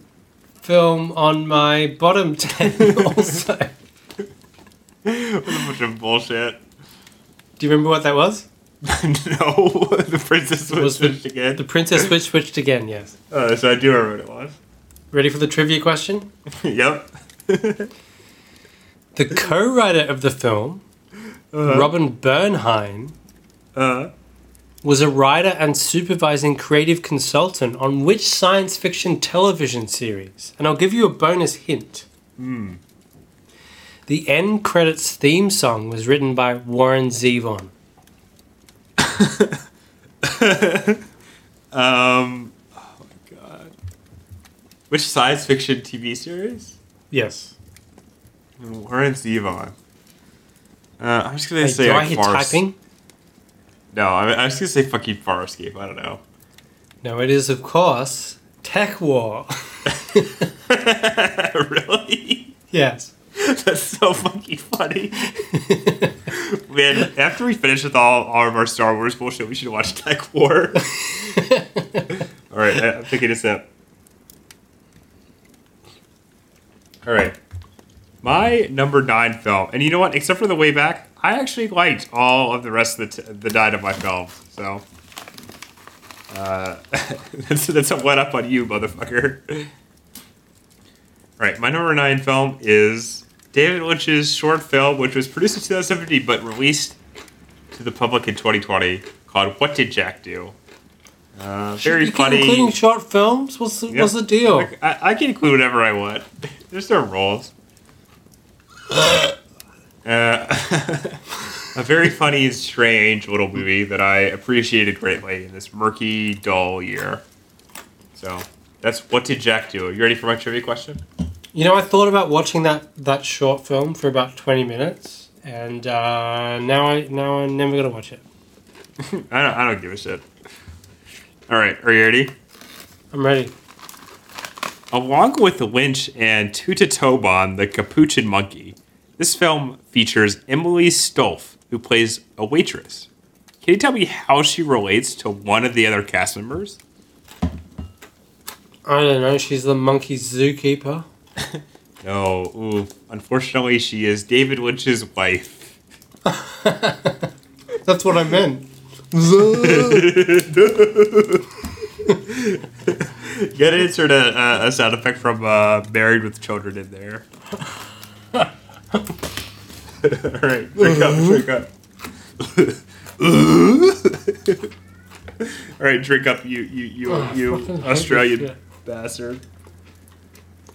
film on my bottom 10 also. What a bunch of bullshit. Do you remember what that was? no, the princess It was was switched again. The Princess Switch switched again, yes. Uh, so I do remember what it was. Ready for the trivia question? yep. The co writer of the film, Robin Bernheim, Uh, was a writer and supervising creative consultant on which science fiction television series? And I'll give you a bonus hint. The end credits theme song was written by Warren Zevon. Um. Which science fiction TV series? Yes. Warren Zevon. Uh, I'm just gonna Hey, say do I like hit Fars- typing? No, I'm, I'm just gonna say fucking Farscape. I don't know. No, it is, of course, TekWar. really? yes. That's so fucking funny. Man, after we finish with all, all of our Star Wars bullshit, we should watch TekWar. all right, I- I'm taking a sip. All right. My number nine film, and you know what? Except for the way back, I actually liked all of the rest of the, t- the nine of my films. So uh, that's that's a one up on you, motherfucker. All right, my number nine film is David Lynch's short film, which was produced in 2017 but released to the public in 2020, called "What Did Jack Do?" Uh, very You funny. Including short films? What's the, Yep. what's the deal? I, I can include whatever I want. There's no rules. uh, a very funny and strange little movie that I appreciated greatly in this murky, dull year. So that's what did Jack do? Are You ready for my trivia question? You know, I thought about watching that, that short film for about 20 minutes, and uh, now, I, now I'm never going to watch it. I don't. I don't give a shit. All right, are you ready? I'm ready. Along with Lynch and Toototabon, the Capuchin Monkey, this film features Emily Stofle, who plays a waitress. Can you tell me how she relates to one of the other cast members? I don't know. She's the monkey zookeeper. No, ooh, unfortunately, she is David Lynch's wife. That's what I meant. You gotta insert a, a, a sound effect from uh, Married with Children in there. All right, drink up, drink up. All right, drink up, you you you Oh, you fucking hate this Australian bastard.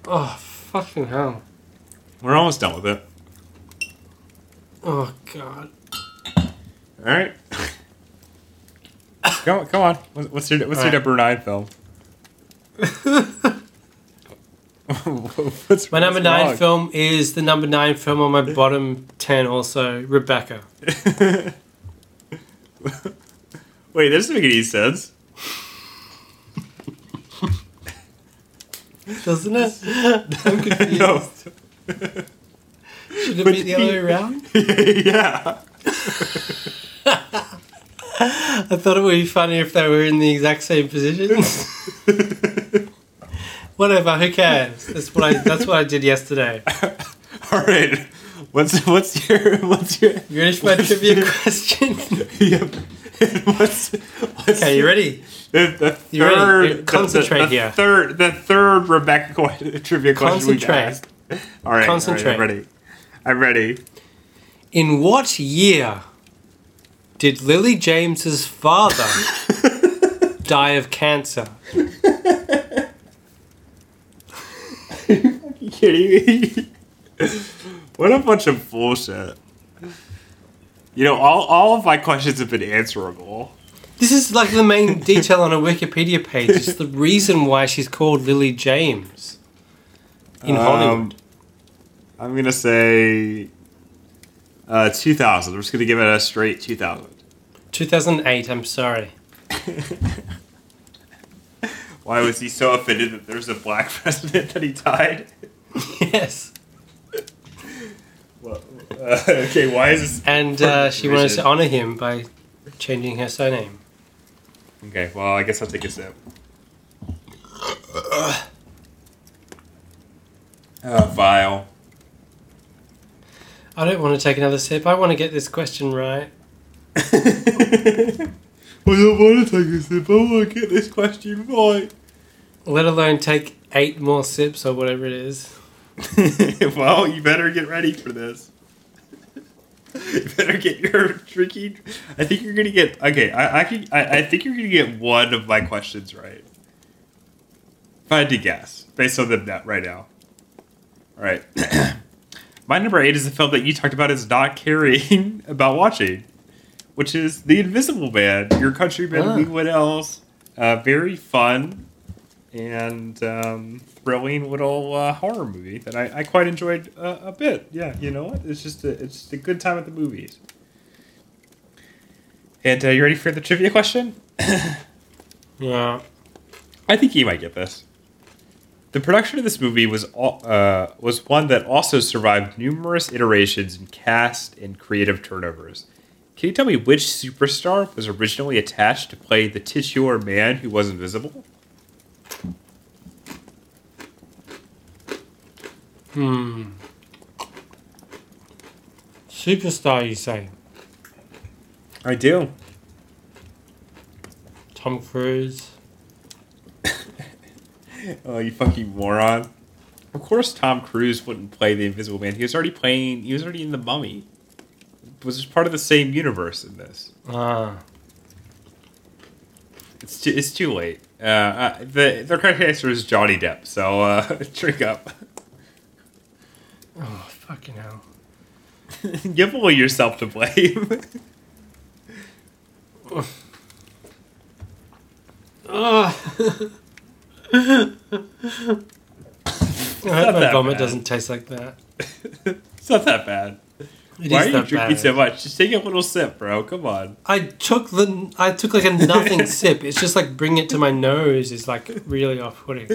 Oh, fucking hell. We're almost done with it. Oh, God. All right. come on, come on. What's what's your what's All your right. number nine film? what's, My number what's nine film is the number nine film on my bottom 10 also, Rebecca. Wait, that doesn't make any sense. Doesn't it? I'm confused. no. Should it be the other way around? yeah. I thought it would be funny if they were in the exact same positions. Whatever, who cares? That's what I that's what I did yesterday. All right. What's what's your what's your You for my trivia question? yep. what's, what's okay, you ready? The, the You ready? third, You the- concentrate the, the here. Third, the third Rebecca trivia question Concentrate. asked. All right, Concentrate. All right, I'm ready. I'm ready. In what year did Lily James's father die of cancer? you kidding me? what a bunch of bullshit. You know, all, all of my questions have been answerable. This is like the main detail on a Wikipedia page. It's the reason why she's called Lily James in Um, Hollywood. I'm gonna say uh, 2000. I'm just gonna give it a straight 2000. 2008, I'm sorry. Why was he so offended that there's a black president that he died? Yes. Well, uh, okay, why is this? And uh, she wanted to honor him by changing her surname. Okay, well, I guess I'll take a sip. Uh, vile. I don't want to take another sip. I want to get this question right. I don't want to take a sip. I want to get this question right. Let alone take eight more sips or whatever it is. well, you better get ready for this. you better get your drinking. I think you're gonna get okay. I I, can, I I think you're gonna get one of my questions right. If I had to guess, based on the net right now. All right. my number eight is a film that you talked about as not caring about watching, which is The Invisible Man. Your countryman Ah. Leigh Whannell's uh, very fun and um, thrilling little uh, horror movie that I, I quite enjoyed uh, a bit. Yeah, you know what? It's just a, it's just a good time at the movies. And uh, you ready for the trivia question? Yeah. I think you might get this. The production of this movie was uh, was one that also survived numerous iterations in cast and creative turnovers. Can you tell me which superstar was originally attached to play the titular man who was invisible? Hmm. Superstar, you say? I do. Tom Cruise. Oh, you fucking moron! Of course, Tom Cruise wouldn't play the Invisible Man. He was already playing. He was already in the Mummy. Was just part of the same universe in this. Ah. It's too, it's too late. Uh, uh, the the correct answer is Johnny Depp. So uh, drink up. Oh, fucking hell. Give all yourself to blame. Ah. I hope not my vomit bad. doesn't taste like that. it's not that bad. It Why are you drinking bad. so much? Just take a little sip, bro. Come on. I took the I took like a nothing sip. It's just like bringing it to my nose is like really off putting.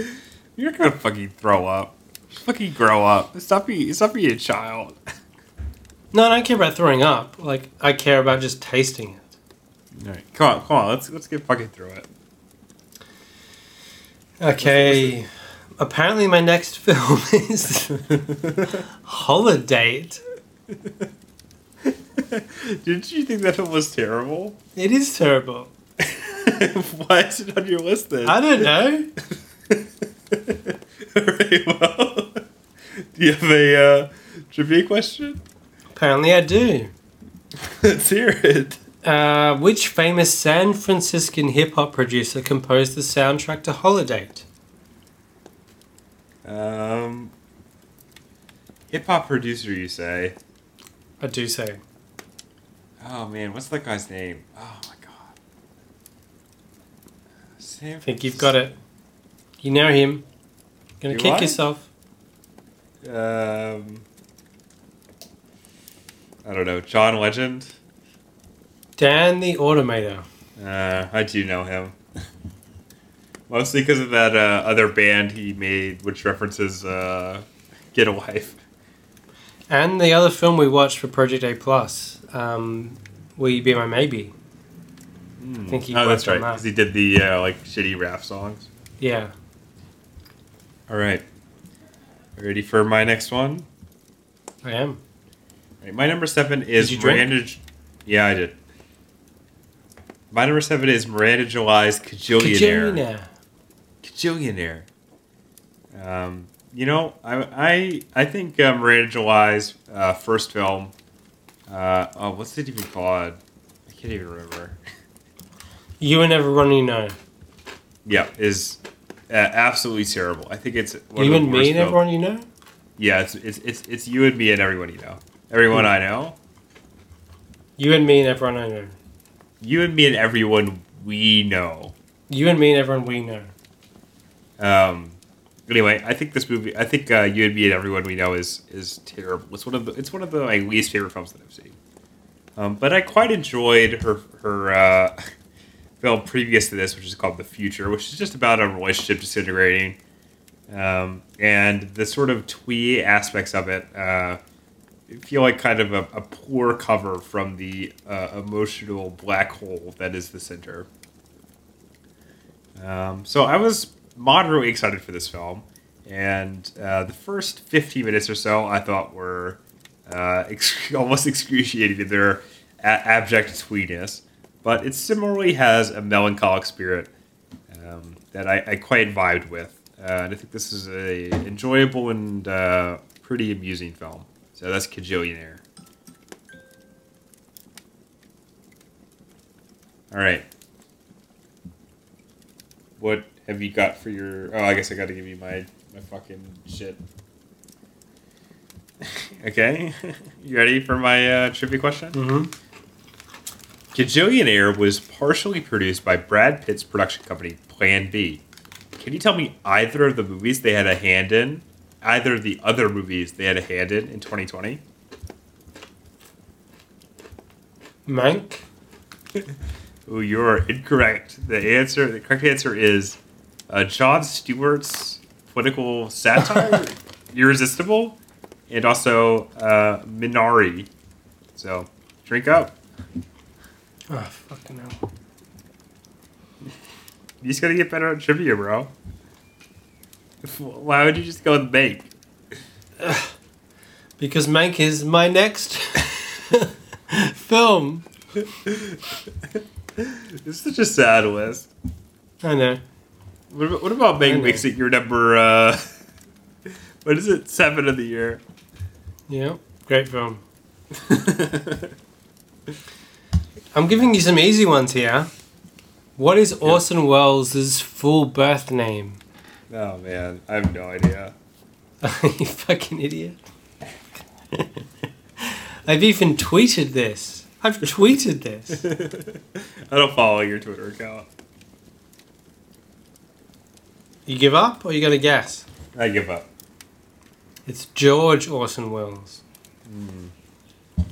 You're gonna fucking throw up. Fucking grow up. Stop being stop being a child. No, I don't care about throwing up. Like I care about just tasting it. All right, come on, come on. Let's let's get fucking through it. Okay. Apparently my next film is Holiday. Didn't you think that film was terrible? It is terrible. Why is it on your list then? I don't know. Alright, well, do you have a uh, trivia question? Apparently I do. Let's hear it. Uh, which famous San Franciscan hip hop producer composed the soundtrack to Holiday? Um, hip hop producer, you say? I do say. Oh man, what's that guy's name? Oh my god. Sam I think you've got it. You know him. Gonna kick I? yourself. Um, I don't know. John Legend. Dan the Automator. Uh, I do know him. Mostly because of that uh, other band he made, which references uh, "Get a Wife." And the other film we watched for Project A Plus, um, Will You Be My Maybe? I think he oh, that's right. that. Because he did the uh, like shitty rap songs. Yeah. All right. Ready for my next one? I am. All right, my number seven is Did you drink? Miranda. Yeah, I did. My number seven is Miranda July's. Kajillionaire. Kajillionaire. Um, you know, I I I think uh, Miranda July's uh, first film. Uh, oh, what's it even called? I can't even remember. You and everyone you know. Yeah, is uh, absolutely terrible. I think it's you and me and everyone you know? Yeah, it's, it's it's it's you and me and everyone you know. Everyone Hmm. I know. You and me and everyone I know. You and me and everyone we know. You and me and everyone we know. Um, anyway, I think this movie. I think uh, you and me and everyone we know is is terrible. It's one of the it's one of the my least favorite films that I've seen. Um, but I quite enjoyed her her uh, film previous to this, which is called The Future, which is just about a relationship disintegrating, um, and the sort of twee aspects of it. Uh, feel like kind of a, a poor cover from the uh, emotional black hole that is the center. Um, so I was moderately excited for this film, and uh, the first 15 minutes or so I thought were uh, ex- almost excruciating in their a- abject sweetness, but it similarly has a melancholic spirit um, that I, I quite vibed with, uh, and I think this is a enjoyable and uh, pretty amusing film. So that's Kajillionaire. All right. What have you got for your? Oh, I guess I got to give you my my fucking shit. Okay, you ready for my uh, trivia question? Mm-hmm. Kajillionaire was partially produced by Brad Pitt's production company Plan B. Can you tell me either of the movies they had a hand in? Either of the other movies they had a hand in in 2020? Mank. Ooh, you're incorrect. The answer, the correct answer is uh, Jon Stewart's political satire, Irresistible, and also uh, Minari. So, drink up. Oh fucking hell. You just gotta get better at trivia, bro. Why would you just go with Mank? Because Mank is my next film. It's such a sad list. I know. What about, what about Mank makes it your number, uh, what is it, seven of the year? Yeah. Great film. I'm giving you some easy ones here. What is Orson Welles' full birth name? Oh, man. I have no idea. you fucking idiot. I've even tweeted this. I've tweeted this. I don't follow your Twitter account. You give up or you gonna guess? I give up. It's George Orson Welles.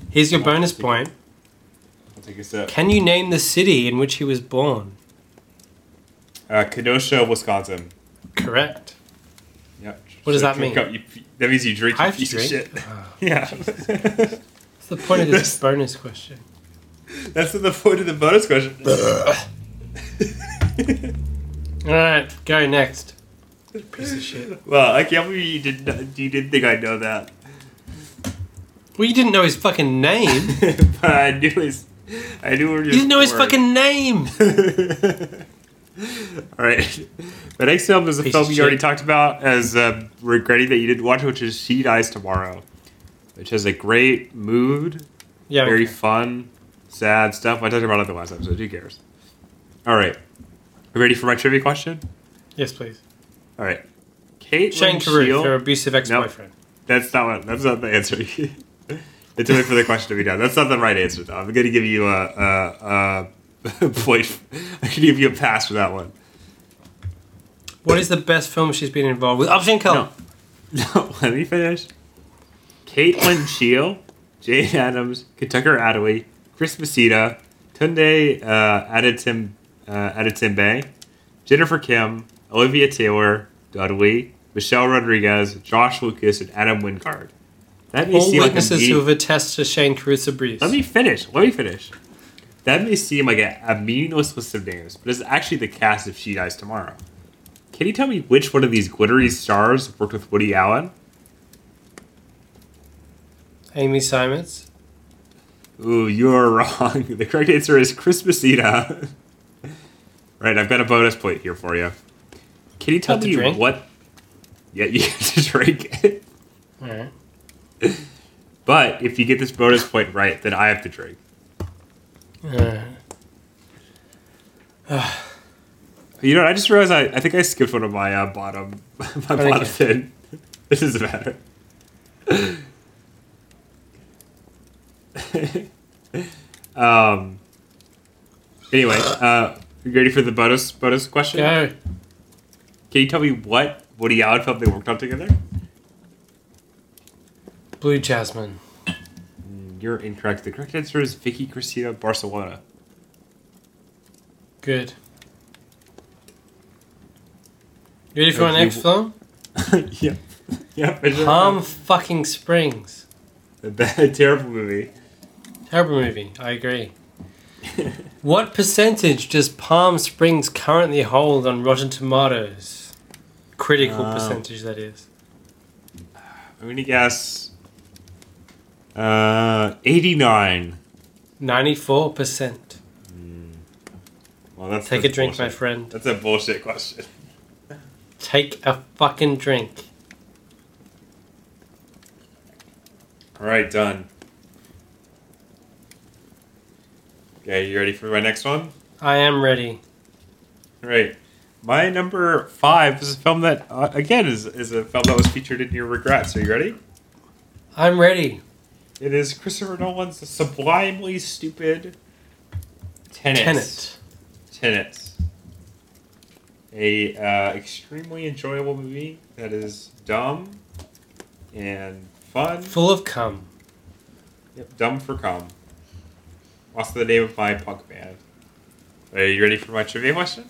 Here's your bonus point. I'll take a sip. Can you name the city in which he was born? Uh, Kenosha, Wisconsin. Correct. Yep. What does that mean? up, you, that means you drink, I you have to of drink. shit. Oh, Yeah. What's the point of this bonus question? That's the point of the bonus question. Alright, go next. Piece of shit. well, I can't believe you didn't, you didn't think I'd know that. Well, you didn't know his fucking name. but I knew his. I knew where You didn't know his fucking name. All right. The next film is a Piece film you already talked about as uh, regretting that you didn't watch, which is She Dies Tomorrow, which has a great mood, Yeah. very okay. fun, sad stuff. I talked about it the last episode. Who cares? All right. You ready for my trivia question? Yes, please. All right. Kate Shane Carruth, her abusive ex-boyfriend. That's not what. That's not the answer. it's wait for the question to be done. That's not the right answer, though. I'm going to give you a, a, a point. I can give you a pass for that one. What is the best film she's been involved with? Upstream Color. No, let me finish. Kate Lyn Sheil, Jane Adams, Kentucker Audley, Chris Messina, Tunde uh, Adetim, uh, Adetimbe, Jennifer Kim, Olivia Taylor, Dudley, Michelle Rodriguez, Josh Lucas, and Adam Wingard. That may All seem like witnesses medi- who have attested to Shane Carruth's abuse. Let me finish. Let me finish. That may seem like a, a meaningless list of names, but it's actually the cast of She Dies Tomorrow. Can you tell me which one of these glittery stars worked with Woody Allen? Amy Seimetz. Ooh, you're wrong. The correct answer is Chris Messina. right, I've got a bonus point here for you. Can you tell me drink? what? Yeah, you have to drink it. Alright. But if you get this bonus point right, then I have to drink. Uh, You know, what I just realized I, I think I skipped one of my uh, bottom my bottom fin. This doesn't matter. um. Anyway, uh, you ready for the bonus bonus question? go. Can you tell me what Woody Allen film they worked on together? Blue Jasmine. You're incorrect. The correct answer is Vicky Cristina Barcelona. Good. You ready for my next film? yep. Yep. Palm fucking Springs. A bad, terrible movie. Terrible movie. I agree. what percentage does Palm Springs currently hold on Rotten Tomatoes? Critical Um, percentage, that is. I'm gonna guess. Uh, 89. 94%. Well, that's Take that's a drink, my friend. That's a bullshit question. Take a fucking drink. All right, done. Okay, you ready for my next one? I am ready. All right. My number five is a film that, uh, again, is, is a film that was featured in your regrets. Are you ready? I'm ready. It is Christopher Nolan's sublimely stupid Tenet. Tenet. Tenet. A uh, extremely enjoyable movie that is dumb and fun. Full of cum. Yep, dumb for cum. Also the name of my punk band. Are you ready for my trivia question?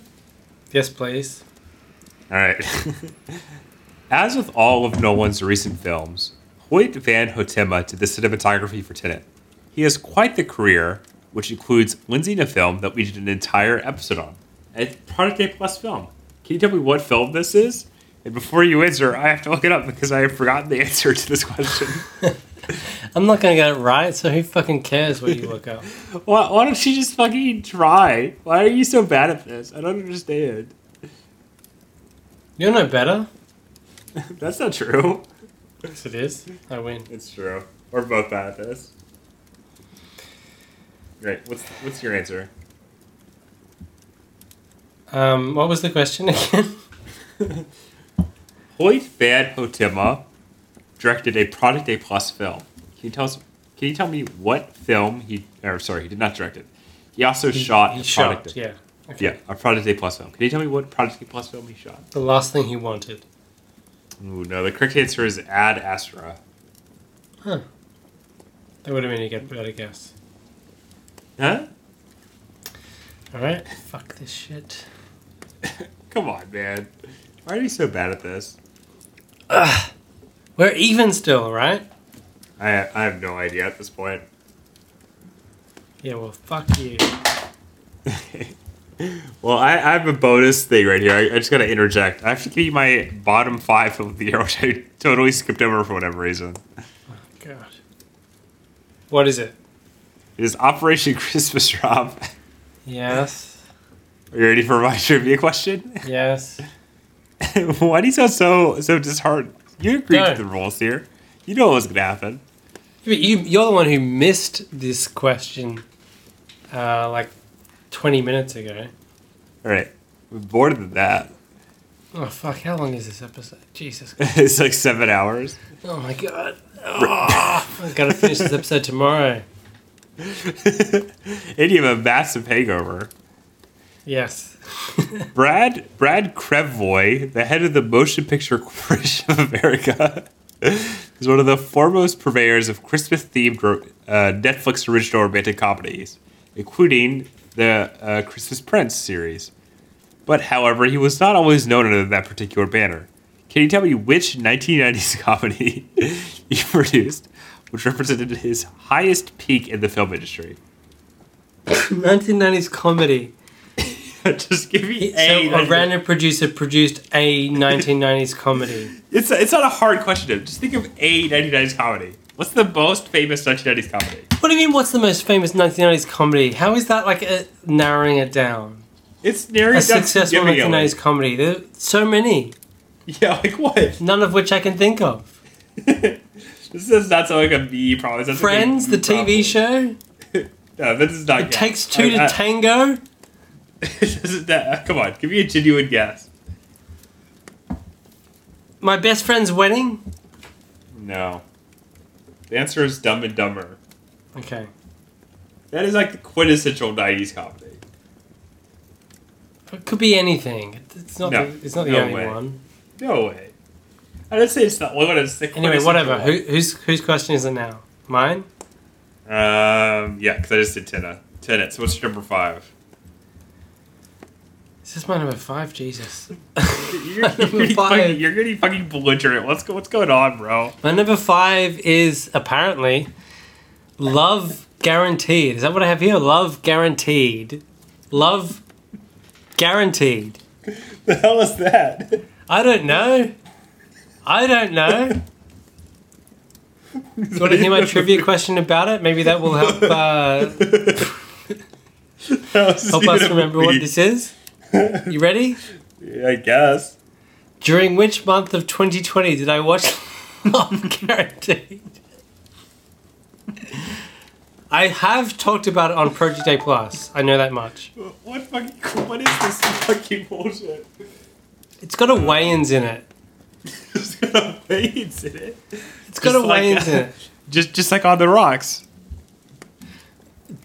Yes, please. All right. As with all of Nolan's recent films, Hoyt Van Hoytema did the cinematography for Tenet. He has quite the career, which includes lensing a film that we did an entire episode on. A Project A Plus film. Can you tell me what film this is? And before you answer, I have to look it up because I have forgotten the answer to this question. I'm not gonna get it right, so who fucking cares what you look up? why, why don't you just fucking try? Why are you so bad at this? I don't understand. You're no better. That's not true. Yes, it is. I win. It's true. We're both bad at this. Great. What's what's your answer? Um, what was the question again? Hoyt Van Hoytema directed a Project A Plus film. Can you tell us? Can you tell me what film he? Or sorry, he did not direct it. He also shot He a shot. Product. Yeah. Okay. Yeah, a Project A Plus film. Can you tell me what Project A Plus film he shot? The last thing he wanted. Ooh, no. The correct answer is Ad Astra. Huh. That would have been a good better guess. Huh? All right. Fuck this shit. Come on, man. Why are you so bad at this? We're even still, right? I I have no idea at this point. Yeah. Well, fuck you. Well, I, I have a bonus thing right here. I, I just gotta interject. I have to give you my bottom five of the year, which I totally skipped over for whatever reason. Oh, God. What is it? It is Operation Christmas Drop. Yes. Are you ready for my trivia question? Yes. Why do you sound so so disheartened? You agreed No. to the rules here. You know what was gonna happen. But you, you're the one who missed this question, uh, like twenty minutes ago. All right, we're bored of that. Oh fuck! How long is this episode? Jesus. it's like seven hours. Oh my god. Oh, I've got to finish this episode tomorrow. and you have a massive hangover. Yes. Brad Brad Krevoy, the head of the Motion Picture Corporation of America, is one of the foremost purveyors of Christmas-themed uh, Netflix original romantic comedies, including the uh, Christmas Prince series. But, however, he was not always known under that particular banner. Can you tell me which 1990s comedy he produced, which represented his highest peak in the film industry? 1990s comedy. Just give me So a. a random producer produced a 1990s comedy. It's it's not a hard question. To just think of a 1990s comedy. What's the most famous 1990s comedy? What do you mean? What's the most famous 1990s comedy? How is that like a, narrowing it down? It's narrowing A it down successful significantly. 1990s comedy. There are so many, Yeah, like what? none of which I can think of. This does not sound like a B. Probably That's Friends, the TV show. No, this is not. It takes two to tango. this is not, uh, come on, give me a genuine guess. My best friend's wedding. No. The answer is Dumb and Dumber. Okay. That is like the quintessential 90s comedy. It could be anything. It's not. No, the, it's not the no only way. one. No way. I didn't say it's not one. It's the Anyway, whatever. Who, whose whose question is it now? Mine. Um, yeah, because I just did Tenet. Tenet. So what's your number five? This is this my number five? Jesus. You're, Number getting five. fucking, you're getting fucking belligerent. What's what's going on, bro? My number five is apparently love guaranteed. Is that what I have here? Love guaranteed. Love guaranteed. The hell is that? I don't know. I don't know. Do you want to hear my trivia question about it? Maybe that will help uh, help us remember what this is. You ready? Yeah, I guess. During which month of 2020 did I watch Love Guaranteed? I have talked about it on Project A Plus. I know that much. What fucking? What is this fucking bullshit? It's got a Wayans in it. It's got a Wayans in it. It's got Just a like- Wayans in it. Just just like on the rocks.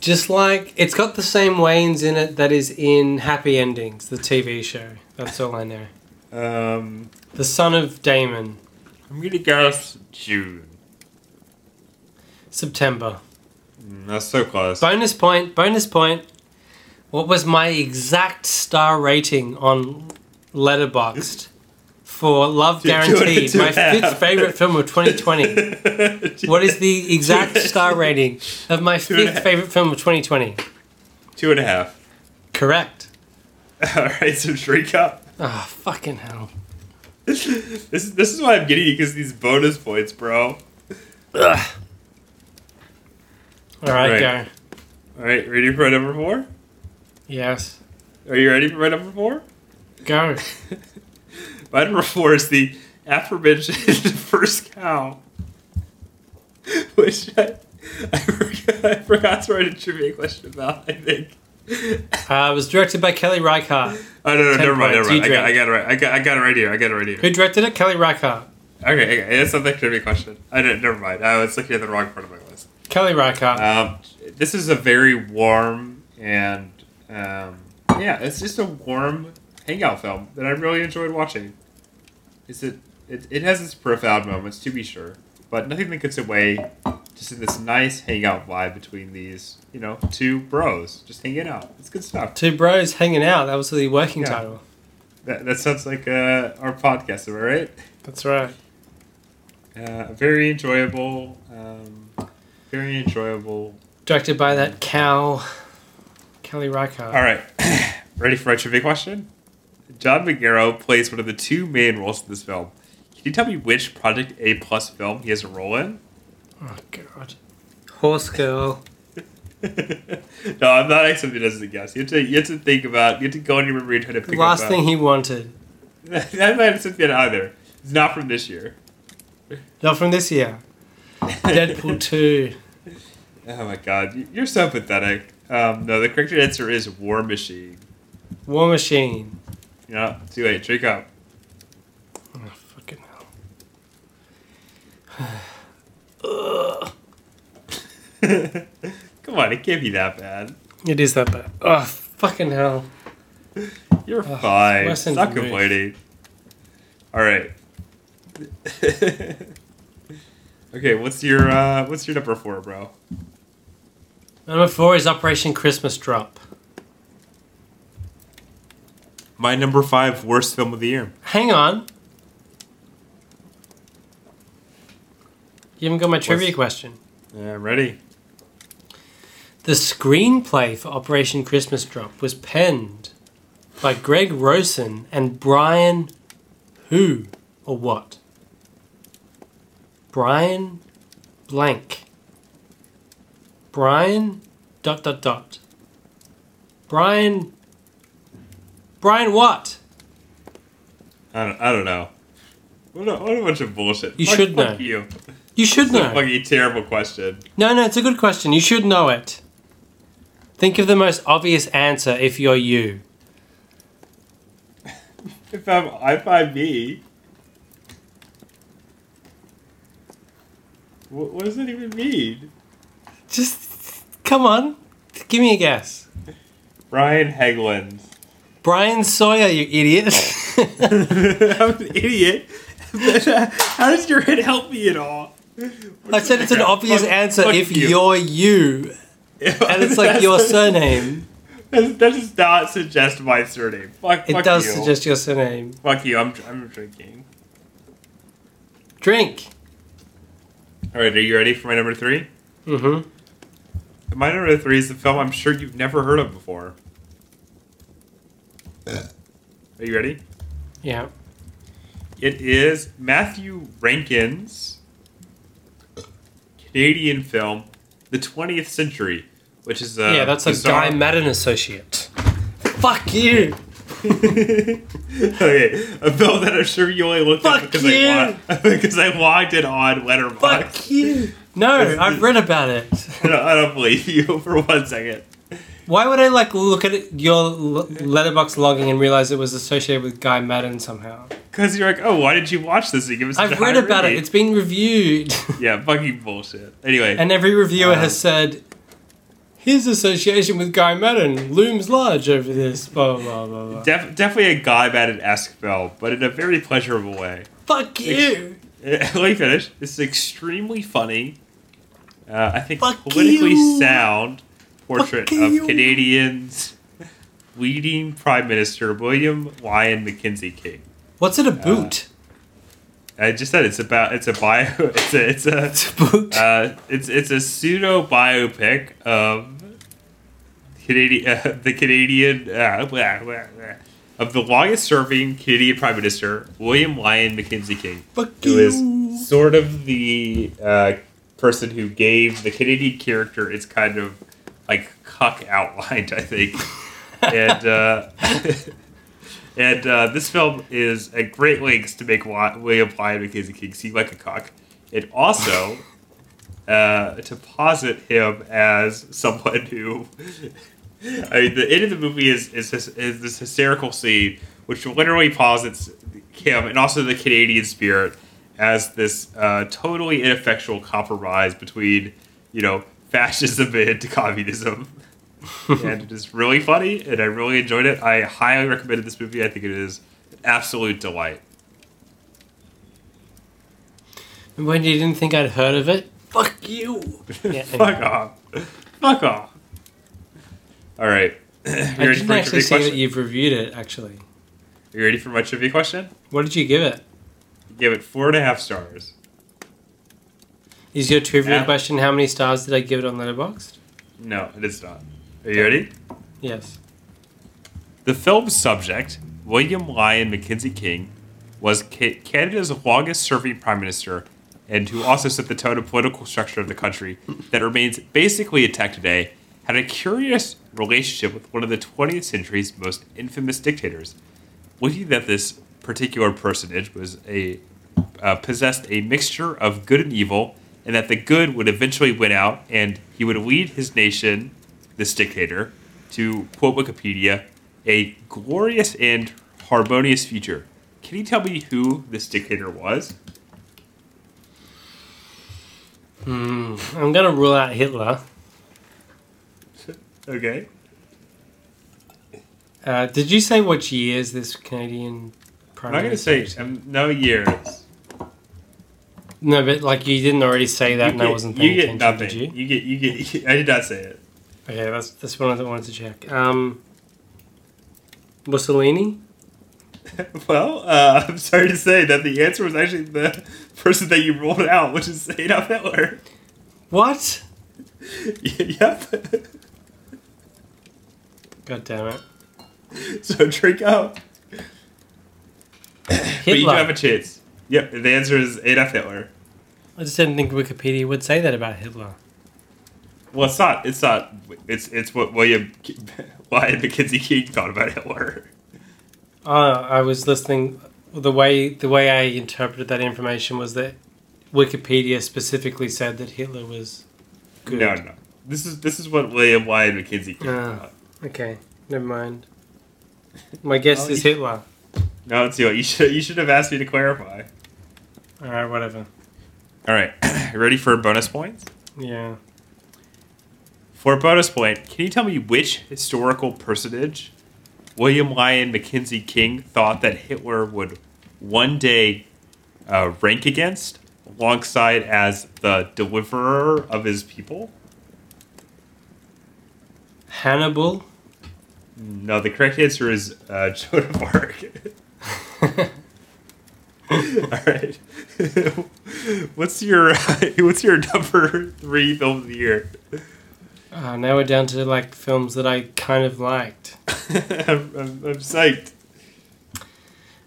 Just like it's got the same Wayans in it that is in Happy Endings, the TV show. That's all I know. Um, The son of Damon, I'm gonna guess June. September. Mm, That's so close. Bonus point, bonus point. What was my exact star rating on Letterboxd for Love Two- two and a- Guaranteed, my fifth favorite film of 2020? What is the exact star rating of my fifth favorite film of 2020? Two and a half. Correct. All right, so drink up. Ah, fucking hell. This is this is why I'm getting you because these bonus points, bro. Ugh. All right, Right. go. All right, ready for number four? Yes. Are you ready for number four? Go. My number four is the aforementioned first cow, which I, I, forgot, I forgot to write a trivia question about. I think. Uh, it was directed by Kelly Reichardt. Oh no no never mind never mind. I got, I got it right. I got I got it right here. I got it right here. Who directed it? Kelly Reichardt. Okay okay that's not the trivia question. I didn't. Never mind. I was looking at the wrong part of my list. Kelly Reichardt. Um, this is a very warm and um, yeah, it's just a warm hangout film that I really enjoyed watching. Is it? It, it has its profound moments to be sure, but nothing that gets away. Just in this nice hangout vibe between these, you know, two bros just hanging out. It's good stuff. Two bros hanging out. That was the working Yeah. title. That, that sounds like uh, our podcast, am I right? That's right. Uh, very enjoyable. Um, very enjoyable Directed by that cow, Kelly Reichardt. All right, ready for my trivia question? John Magaro plays one of the two main roles in this film. Can you tell me which Project A plus film he has a role in? Oh god. Horse girl. no, I'm not accepting it as a guess. You have to, you have to think about. You have to go on your memory and try to pick Last up. thing he wanted. I'm not accepting it either. It's not from this year. Not from this year. Deadpool 2. Oh my god, You- you're so pathetic. Um, no, the correct answer is War Machine. War Machine. Yeah, too late. Drink up. Oh, fucking hell. Come on, it can't be that bad. It is that bad. Oh, fucking hell. You're Ugh, fine. Stop complaining. All right. okay, what's your uh, what's your number four, bro? Number four is Operation Christmas Drop. My number five worst film of the year. Hang on. You haven't got my trivia What's- question. Yeah, I'm ready. The screenplay for Operation Christmas Drop was penned by Greg Rosen and Brian who or what? Brian blank. Brian dot dot dot. Brian Brian what? I don't, I don't know. What a, what a bunch of bullshit. You Fuck- should fuck know. You. You should know. fucking terrible question. No, no, it's a good question. You should know it. Think of the most obvious answer if you're you. If I'm if I'm me, what, what does that even mean? Just come on. Give me a guess. Brian Hegland. Brian Sawyer, you idiot. I'm an idiot. How does your head help me at all? I said it's an obvious Fuck- answer fuck if you. you're you. And it's like your surname. That that does not suggest my surname. Fuck, It fuck does you. suggest your surname. Fuck you. I'm I'm drinking. Drink. All right, are you ready for my number three? Mm-hmm. My number three is a film I'm sure you've never heard of before. Are you ready? Yeah. It is Matthew Rankin's Canadian film, The 20th Century, which is a yeah, that's a bizarre- Guy Maddin associate. Fuck you. okay, a film that I'm sure you only looked Fuck up because you. I wa- because I logged it on Letterboxd. Fuck you. No, I've read about it. I, don't, I don't believe you for one second. Why would I like look at it, your Letterboxd logging and realize it was associated with Guy Maddin somehow? Because you're like, oh, why did you watch this? You give us I've read about it. It's been reviewed. yeah, fucking bullshit. Anyway, and every reviewer Um, has said, his association with Guy Maddin looms large over this. Blah, blah, blah, blah. def- definitely a guy Maddin esque film, but in a very pleasurable way. Fuck you. Let me finish. This is extremely funny. Uh, I think Fuck politically you. sound portrait of. Canadians leading Prime Minister William Lyon Mackenzie King. What's it a boot? I just said it's about it's a bio it's a it's a it's a boot. uh, it's it's a pseudo biopic of Canadian uh, the Canadian uh, blah, blah, blah, of the longest serving Canadian Prime Minister William Lyon Mackenzie King. Fuck who is sort of the uh, person who gave the Canadian character its kind of like cuck outlined, I think. and uh, and uh, this film is at great lengths to make William Lyon Mackenzie King seem like a cuck. It also uh, to posit him as someone who. I mean, the end of the movie is is is this hysterical scene, which literally posits him and also the Canadian spirit as this uh, totally ineffectual compromise between, you know, fascism and communism. and it is really funny, and I really enjoyed it. I highly recommended this movie. I think it is an absolute delight. When you didn't think I'd heard of it? Fuck you. Yeah, Fuck off. Fuck off. All right. you I ready didn't for my actually trivia see that question? you've reviewed it, actually. You ready for my trivia question? What did you give it? Give it four and a half stars. Is your trivia question how many stars did I give it on Letterboxd? No, it is not. Are you ready? Yes. The film's subject, William Lyon Mackenzie King, was Ca- Canada's longest serving prime minister and who also set the tone of political structure of the country that remains basically intact today, had a curious relationship with one of the 20th century's most infamous dictators. Looking that this particular personage was a uh, possessed a mixture of good and evil, and that the good would eventually win out, and he would lead his nation, this dictator, to quote Wikipedia, a glorious and harmonious future. Can you tell me who this dictator was? Hmm. I'm going to rule out Hitler. Okay. Uh, did you say which years this Canadian Prime I'm not going to Minister say um, no years. No, but like you didn't already say that, you and get, I wasn't you paying get attention. nothing. Did you? You get you get. I did not say it. Okay, that's that's one I wanted to check. Um, Mussolini. well, uh, I'm sorry to say that the answer was actually the person that you rolled out, which is Adolf Hitler. What? yep. God damn it! so drink up. But you do Hitler. have a chance. Yep. The answer is Adolf Hitler. I just didn't think Wikipedia would say that about Hitler. Well, it's not. It's not. It's it's what William Lyon Mackenzie King thought about Hitler. Oh, I was listening. The way the way I interpreted that information was that Wikipedia specifically said that Hitler was good. No, no. This is this is what William Lyon Mackenzie King ah, thought. Okay, never mind. My guess Oh, is Hitler. No, it's you. You should you should have asked me to clarify. All right, whatever. All right. you ready for bonus points? Yeah. For a bonus point, can you tell me which historical personage William Lyon Mackenzie King thought that Hitler would one day uh, rank against alongside as the deliverer of his people? Hannibal. No, the correct answer is uh, Joan of Arc. All right. what's your what's your number three film of the year? Uh, now we're down to like films that I kind of liked. I'm, I'm, I'm psyched.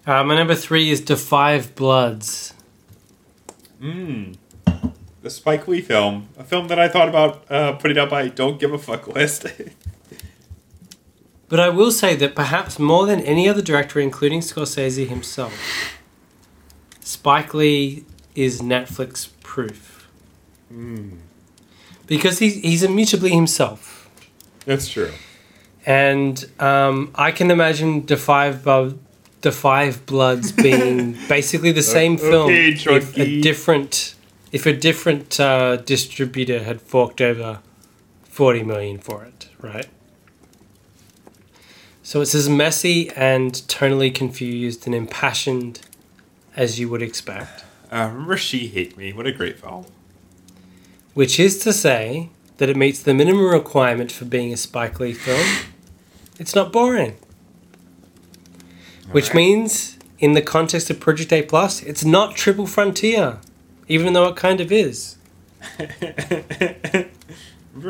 Uh, my number three is Five Bloods. Mm. The Spike Lee film, a film that I thought about uh, putting up my don't give a fuck list. But I will say that perhaps more than any other director, including Scorsese himself, Spike Lee is Netflix proof. Because he's, he's immutably himself. That's true. And um, I can imagine Five, Bu- The Five Bloods being basically the same okay, film if a different if a different uh, distributor had forked over forty million for it, right? So it's as messy and tonally confused and impassioned as you would expect. Uh, remember She Hate Me? What a great film. Which is to say that it meets the minimum requirement for being a Spike Lee film. It's not boring. Which Alright. means, in the context of Project A Plus, it's not Triple Frontier, even though it kind of is.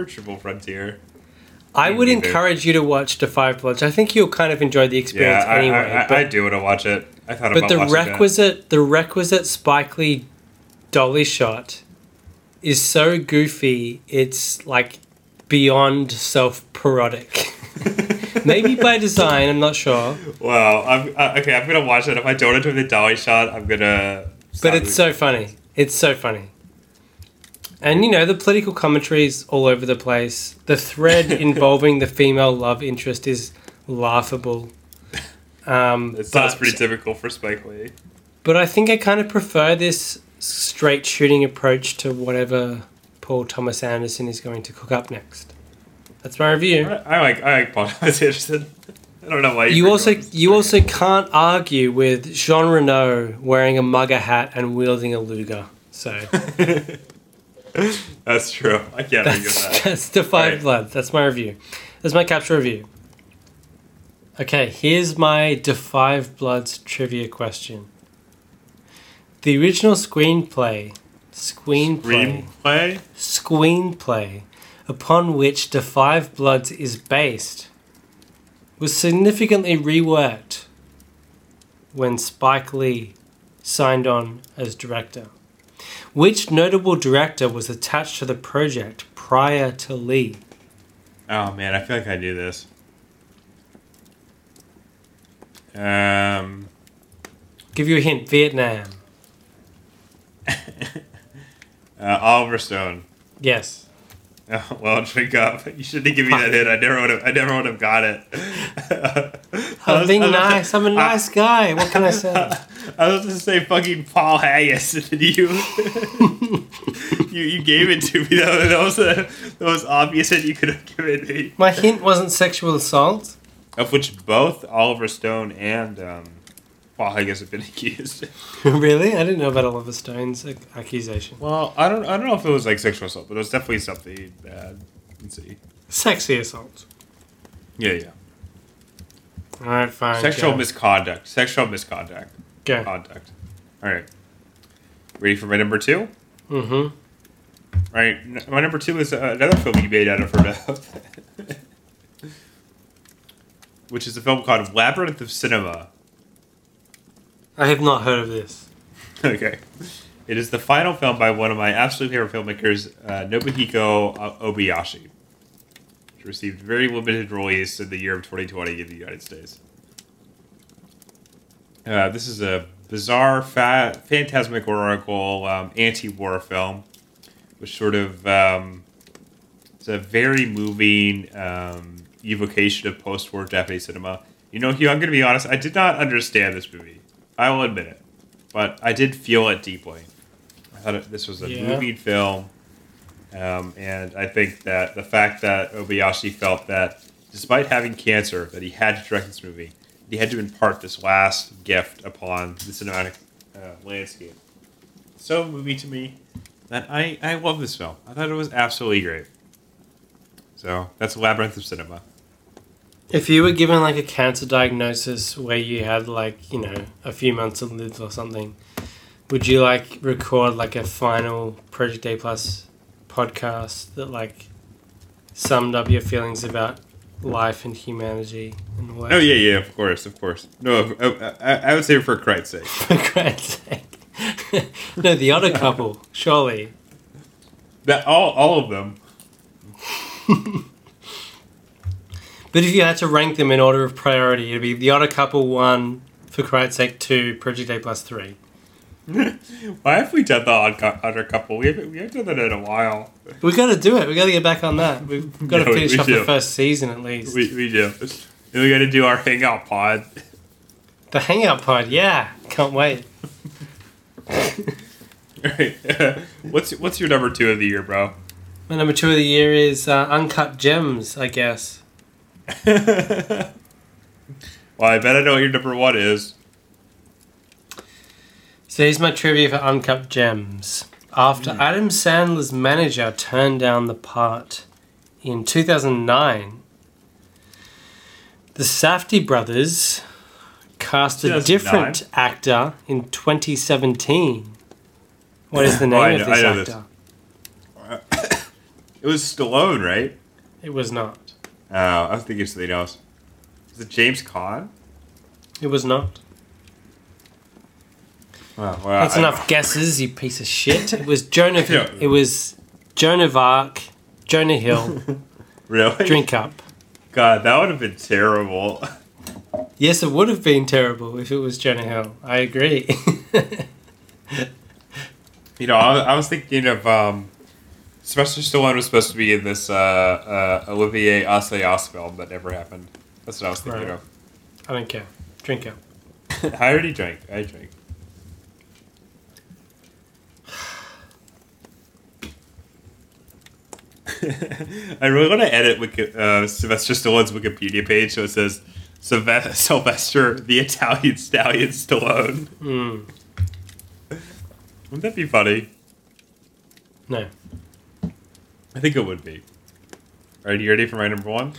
Triple Frontier? I would encourage you to watch The Five Bloods. I think you'll kind of enjoy the Yeah, experience I, anyway. I, I, but I do want to watch it. I thought but about the watching it. requisite the requisite Spike Lee dolly shot is so goofy. It's like beyond self parodic. Maybe by design, I'm not sure. Well, I'm uh, okay. I'm gonna watch it. If I don't enjoy the dolly shot, I'm gonna. But it's so funny. It's so funny. And you know, the political commentary is all over the place. The thread involving the female love interest is laughable. Um, It sounds but- pretty typical for Spike Lee. But I think I kind of prefer this straight shooting approach to whatever Paul Thomas Anderson is going to cook up next. That's my review. I, I like I like Paul Thomas Anderson. I don't know why You bring also you also can't argue with Jean Reno wearing a mugger hat and wielding a Luger. So That's true. I can't argue that's, that. that's the five Right. blood. That's my review. That's my capture review. Okay, here's my Da Five Bloods trivia question. The original screenplay, screenplay, Screenplay. screenplay upon which The Five Bloods is based was significantly reworked when Spike Lee signed on as director. Which notable director was attached to the project prior to Lee? Oh man, I feel like I knew this. Um, Give you a hint Vietnam. uh, Oliver Stone. Yes. Oh, well, drink up. You shouldn't give me that hint. I never would have. I never would have got it. I I'm was- being I nice. I'm a nice guy. What can I say? I was going to say fucking Paul Haggis, and you, you, you gave it to me. That was, that was the, the most obvious hint you could have given me. My hint wasn't sexual assault. Of which both Oliver Stone and um, Paul Haggis have been accused. really? I didn't know about Oliver Stone's ac- accusation. Well, I don't. I don't know if it was like sexual assault, but it was definitely something bad. Let's see. Sexy assault. Yeah, yeah. All right, fine. Sexual go. misconduct. Sexual misconduct. Go. Conduct. All right. Ready for my number two? Mm-hmm. All right. My number two is uh, another film you made out of heard of, which is a film called Labyrinth of Cinema. I have not heard of this. Okay. It is the final film by one of my absolute favorite filmmakers, uh, Nobuhiko Obayashi, which received very limited release in the year of 2020 in the United States. Uh, this is a bizarre, fa- phantasmagorical um, anti-war film, which sort of um, it's a very moving um, evocation of post-war Japanese cinema. You know, Hugh, I'm going to be honest. I did not understand this movie. I will admit it, but I did feel it deeply. I thought it, this was a Yeah. film, um, and I think that the fact that Obayashi felt that, despite having cancer, that he had to direct this movie, he had to impart this last gift upon the cinematic uh, landscape. So movie to me that I I love this film. I thought it was absolutely great. So that's Labyrinth of Cinema. If you were given like a cancer diagnosis where you had like, you know, a few months to live or something, would you like record like a final Project A Plus podcast that like summed up your feelings about life and humanity and all that? Oh yeah, yeah, of course, of course. No, I, I, I would say for Christ's sake. For Christ's sake. no, the other couple, surely. That all all of them. But if you had to rank them in order of priority, it'd be the other couple one, for Christ's sake two, Project A Plus three. Why have we done the odd couple? We haven't we haven't done that in a while. We've got to do it. We've got to get back on that. We've got to No, finish off do. the first season at least. We we do. And we got to do our hangout pod. The Hangout Pod, yeah. Can't wait. Right. what's what's your number two of the year, bro? My number two of the year is uh, Uncut Gems, I guess. Well, I bet I know what your number one is. So here's my trivia for Uncut Gems. After hmm. Adam Sandler's manager turned down the part in 2009, the Safdie brothers cast a different actor in 2017. What is the name Oh, I of this know this. actor? It was Stallone, right? It was not. Oh, I was thinking something else. Is it James Caan? It was not. Well, well, That's I- enough guesses, you piece of shit. It was Jonah. Yeah. It was Joan of Arc, Jonah Hill, Really? Drink Up. God, that would have been terrible. Yes, it would have been terrible if it was Jonah Hill. I agree. You know, I, I was thinking of um, Sylvester Stallone was supposed to be in this uh, uh, Olivier Assayas film that never happened. That's what I was thinking Right. I don't care. Drink Up. of. I already drank. I drank. I really want to edit Wiki, uh, Sylvester Stallone's Wikipedia page so it says Sylve- Sylvester the Italian Stallion Stallone. Mm, Wouldn't that be funny? no. I think it would be. Are you ready for my number one?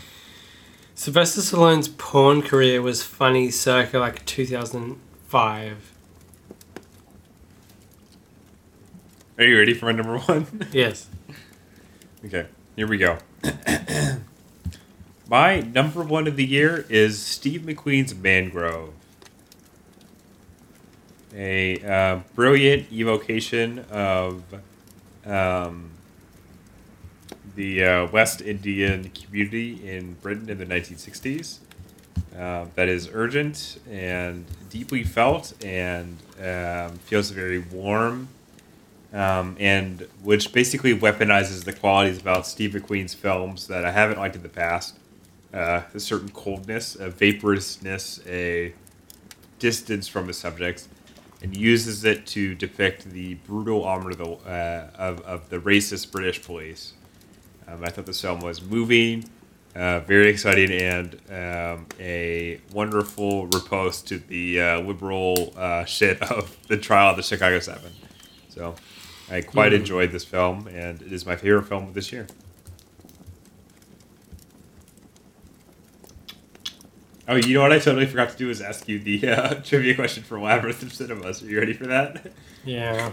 Sylvester Stallone's porn career was funny circa like 2005. Are you ready for my number one? Yes. okay, here we go. my number one of the year is Steve McQueen's Mangrove. A uh, brilliant evocation of um, the uh, West Indian community in Britain in the 1960s. Uh, that is urgent and deeply felt and um, feels very warm um, and which basically weaponizes the qualities about Steve McQueen's films that I haven't liked in the past. Uh, a certain coldness, a vaporousness, a distance from the subjects, and uses it to depict the brutal armor of the, uh, of, of the racist British police. Um, I thought this film was moving, uh, very exciting, and um, a wonderful riposte to the uh, liberal uh, shit of the trial of the Chicago Seven. So I quite Hmm. enjoyed this film, and it is my favorite film of this year. Oh, you know what I totally forgot to do is ask you the uh, trivia question for Labyrinth of Cinemas. Are you ready for that? Yeah.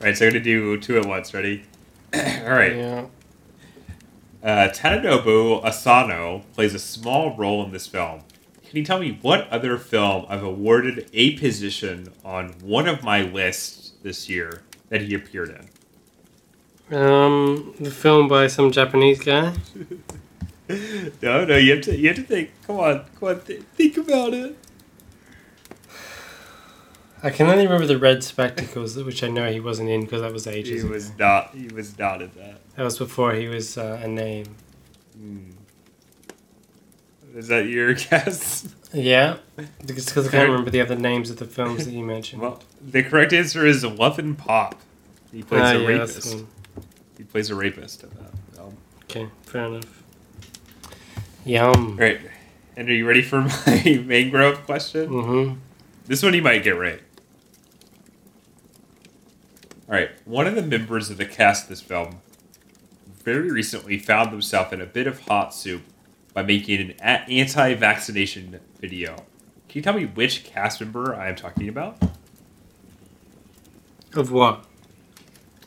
All right, so I'm going to do two at once. Ready? All right. Yeah. Uh, Tadanobu Asano plays a small role in this film. Can you tell me what other film I've awarded a position on one of my lists this year that he appeared in? Um, the film by some Japanese guy. No, no, you have to, you have to think. Come on, come on, th- think about it. I can only remember the red spectacles, which I know he wasn't in because that was ages. He ages was ago. not, he was not in that. That was before he was uh, a name. Hmm. Is that your guess? Yeah, because I can't remember the other names of the films that you mentioned. Well, the correct answer is Love and Pop. He plays Ah, a yeah, rapist. He plays a rapist in that film. Okay, fair enough. Yum. Great. And are you ready for my mangrove question? Mm-hmm. This one you might get right. All right. One of the members of the cast of this film very recently found himself in a bit of hot soup by making an anti-vaccination video. Can you tell me which cast member I am talking about? Of what?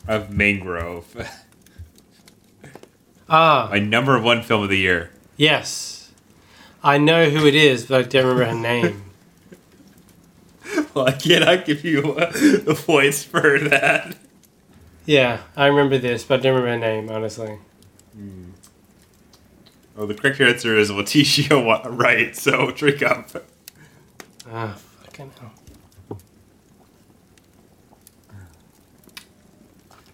Of Mangrove, Ah, my number one film of the year. yes. I know who it is, but I don't remember her name. Well, I cannot give you uh, the points for that. Yeah, I remember this, but I don't remember her name, honestly. Oh, the correct answer is Letitia Wa- Wright. So drink up. Ah, fucking hell.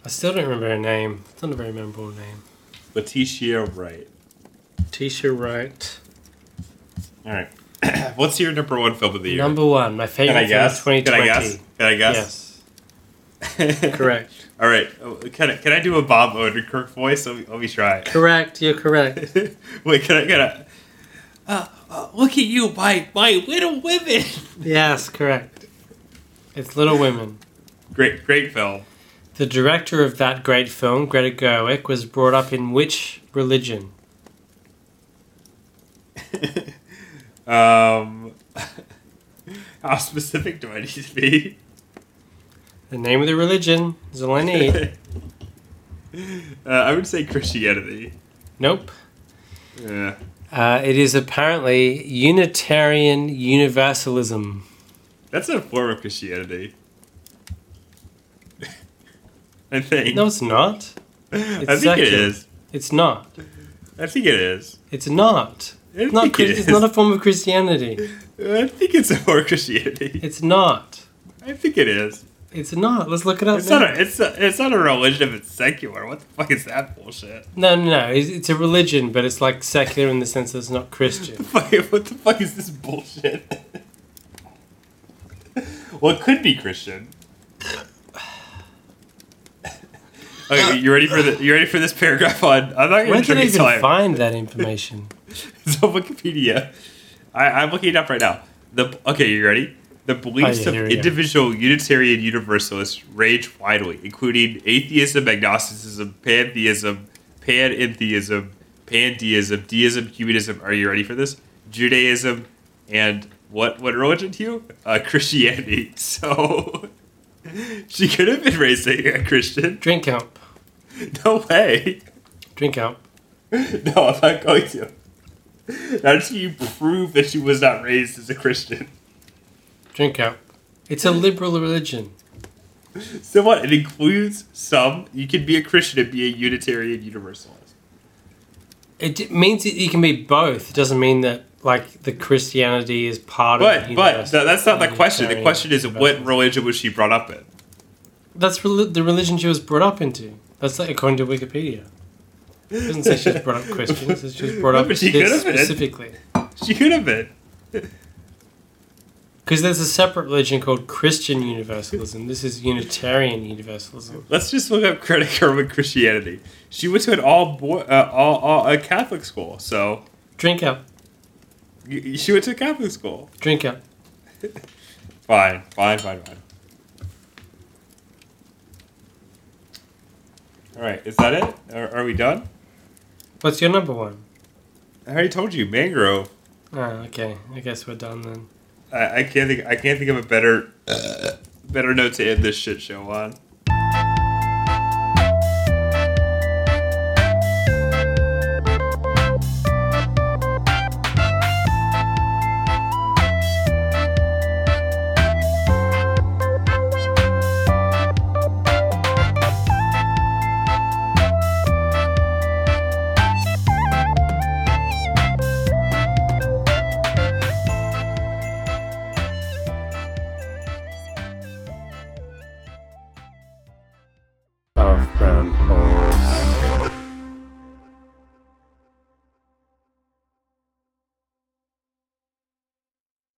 I still don't remember her name. It's not a very memorable name. Letitia Wright. Tisha Wright. All right. What's your number one film of the year? Number one, my Can favorite I film guess? of Can I 2020. guess? Can I guess? Yes, correct. All right. Oh, Can I, can I do a Bob Odenkirk voice? Let me, let me try it. Correct, you're correct. Wait, can I get a? Uh, uh, look at you, my my Little Women. Yes, correct. It's Little Women. Great, great film. The director of that great film, Greta Gerwig, was brought up in which religion? Um, how specific do I need to be? The name of the religion is all I need. uh, I would say Christianity. nope. Yeah. Uh, it is apparently Unitarian Universalism. That's a form of Christianity. I think. No, it's not. I think it is. It's not. I think it is. It's not. It's not. it It's not a form of Christianity. I think it's a form of Christianity. It's not. I think it is. It's not. Let's look it up. It's now. not a. It's a. It's not a religion if it's secular. What the fuck is that bullshit? No, no, no. It's, it's a religion, but it's like secular in the sense that it's not Christian. Fuck, what the fuck is this bullshit? well, it could be Christian. Okay, you ready for the? You ready for this paragraph on? I'm not going to did try I to even find that information? It's on Wikipedia. I, I'm looking it up right now. The okay, you ready? The beliefs of individual Unitarian Universalists range widely, including atheism, agnosticism, pantheism, panentheism, pandeism, deism, humanism. Are you ready for this? Judaism, and what what religion to you? Uh, Christianity. So she could have been raised a a Christian. Drink up. No way. Drink up. No, I'm not going to. Not until you prove that she was not raised as a Christian. Drink up. It's a liberal religion. So what? It includes some. You can be a Christian and be a Unitarian Universalist. It means that you can be both. It doesn't mean that like the Christianity is part of. But the but th- that's not the question. The question is what religion was she brought up in? That's the religion she was brought up into. That's like according to Wikipedia. It doesn't say she's brought up Christian. It says she was brought up but she this could have been. specifically. She could have been. Because there's a separate religion called Christian Universalism. This is Unitarian Universalism. Let's just look up Greta Gerwig Christianity. She went to an all boy, uh, all, all a Catholic school. So Drink up. she went to a Catholic school. Drink up. Fine, fine, fine, fine. All right, is that it? Are, are we done? What's your number one? I already told you, Mangrove. Oh, okay. I guess we're done then. I, I can't think. I can't think of a better, better note to end this shit show on.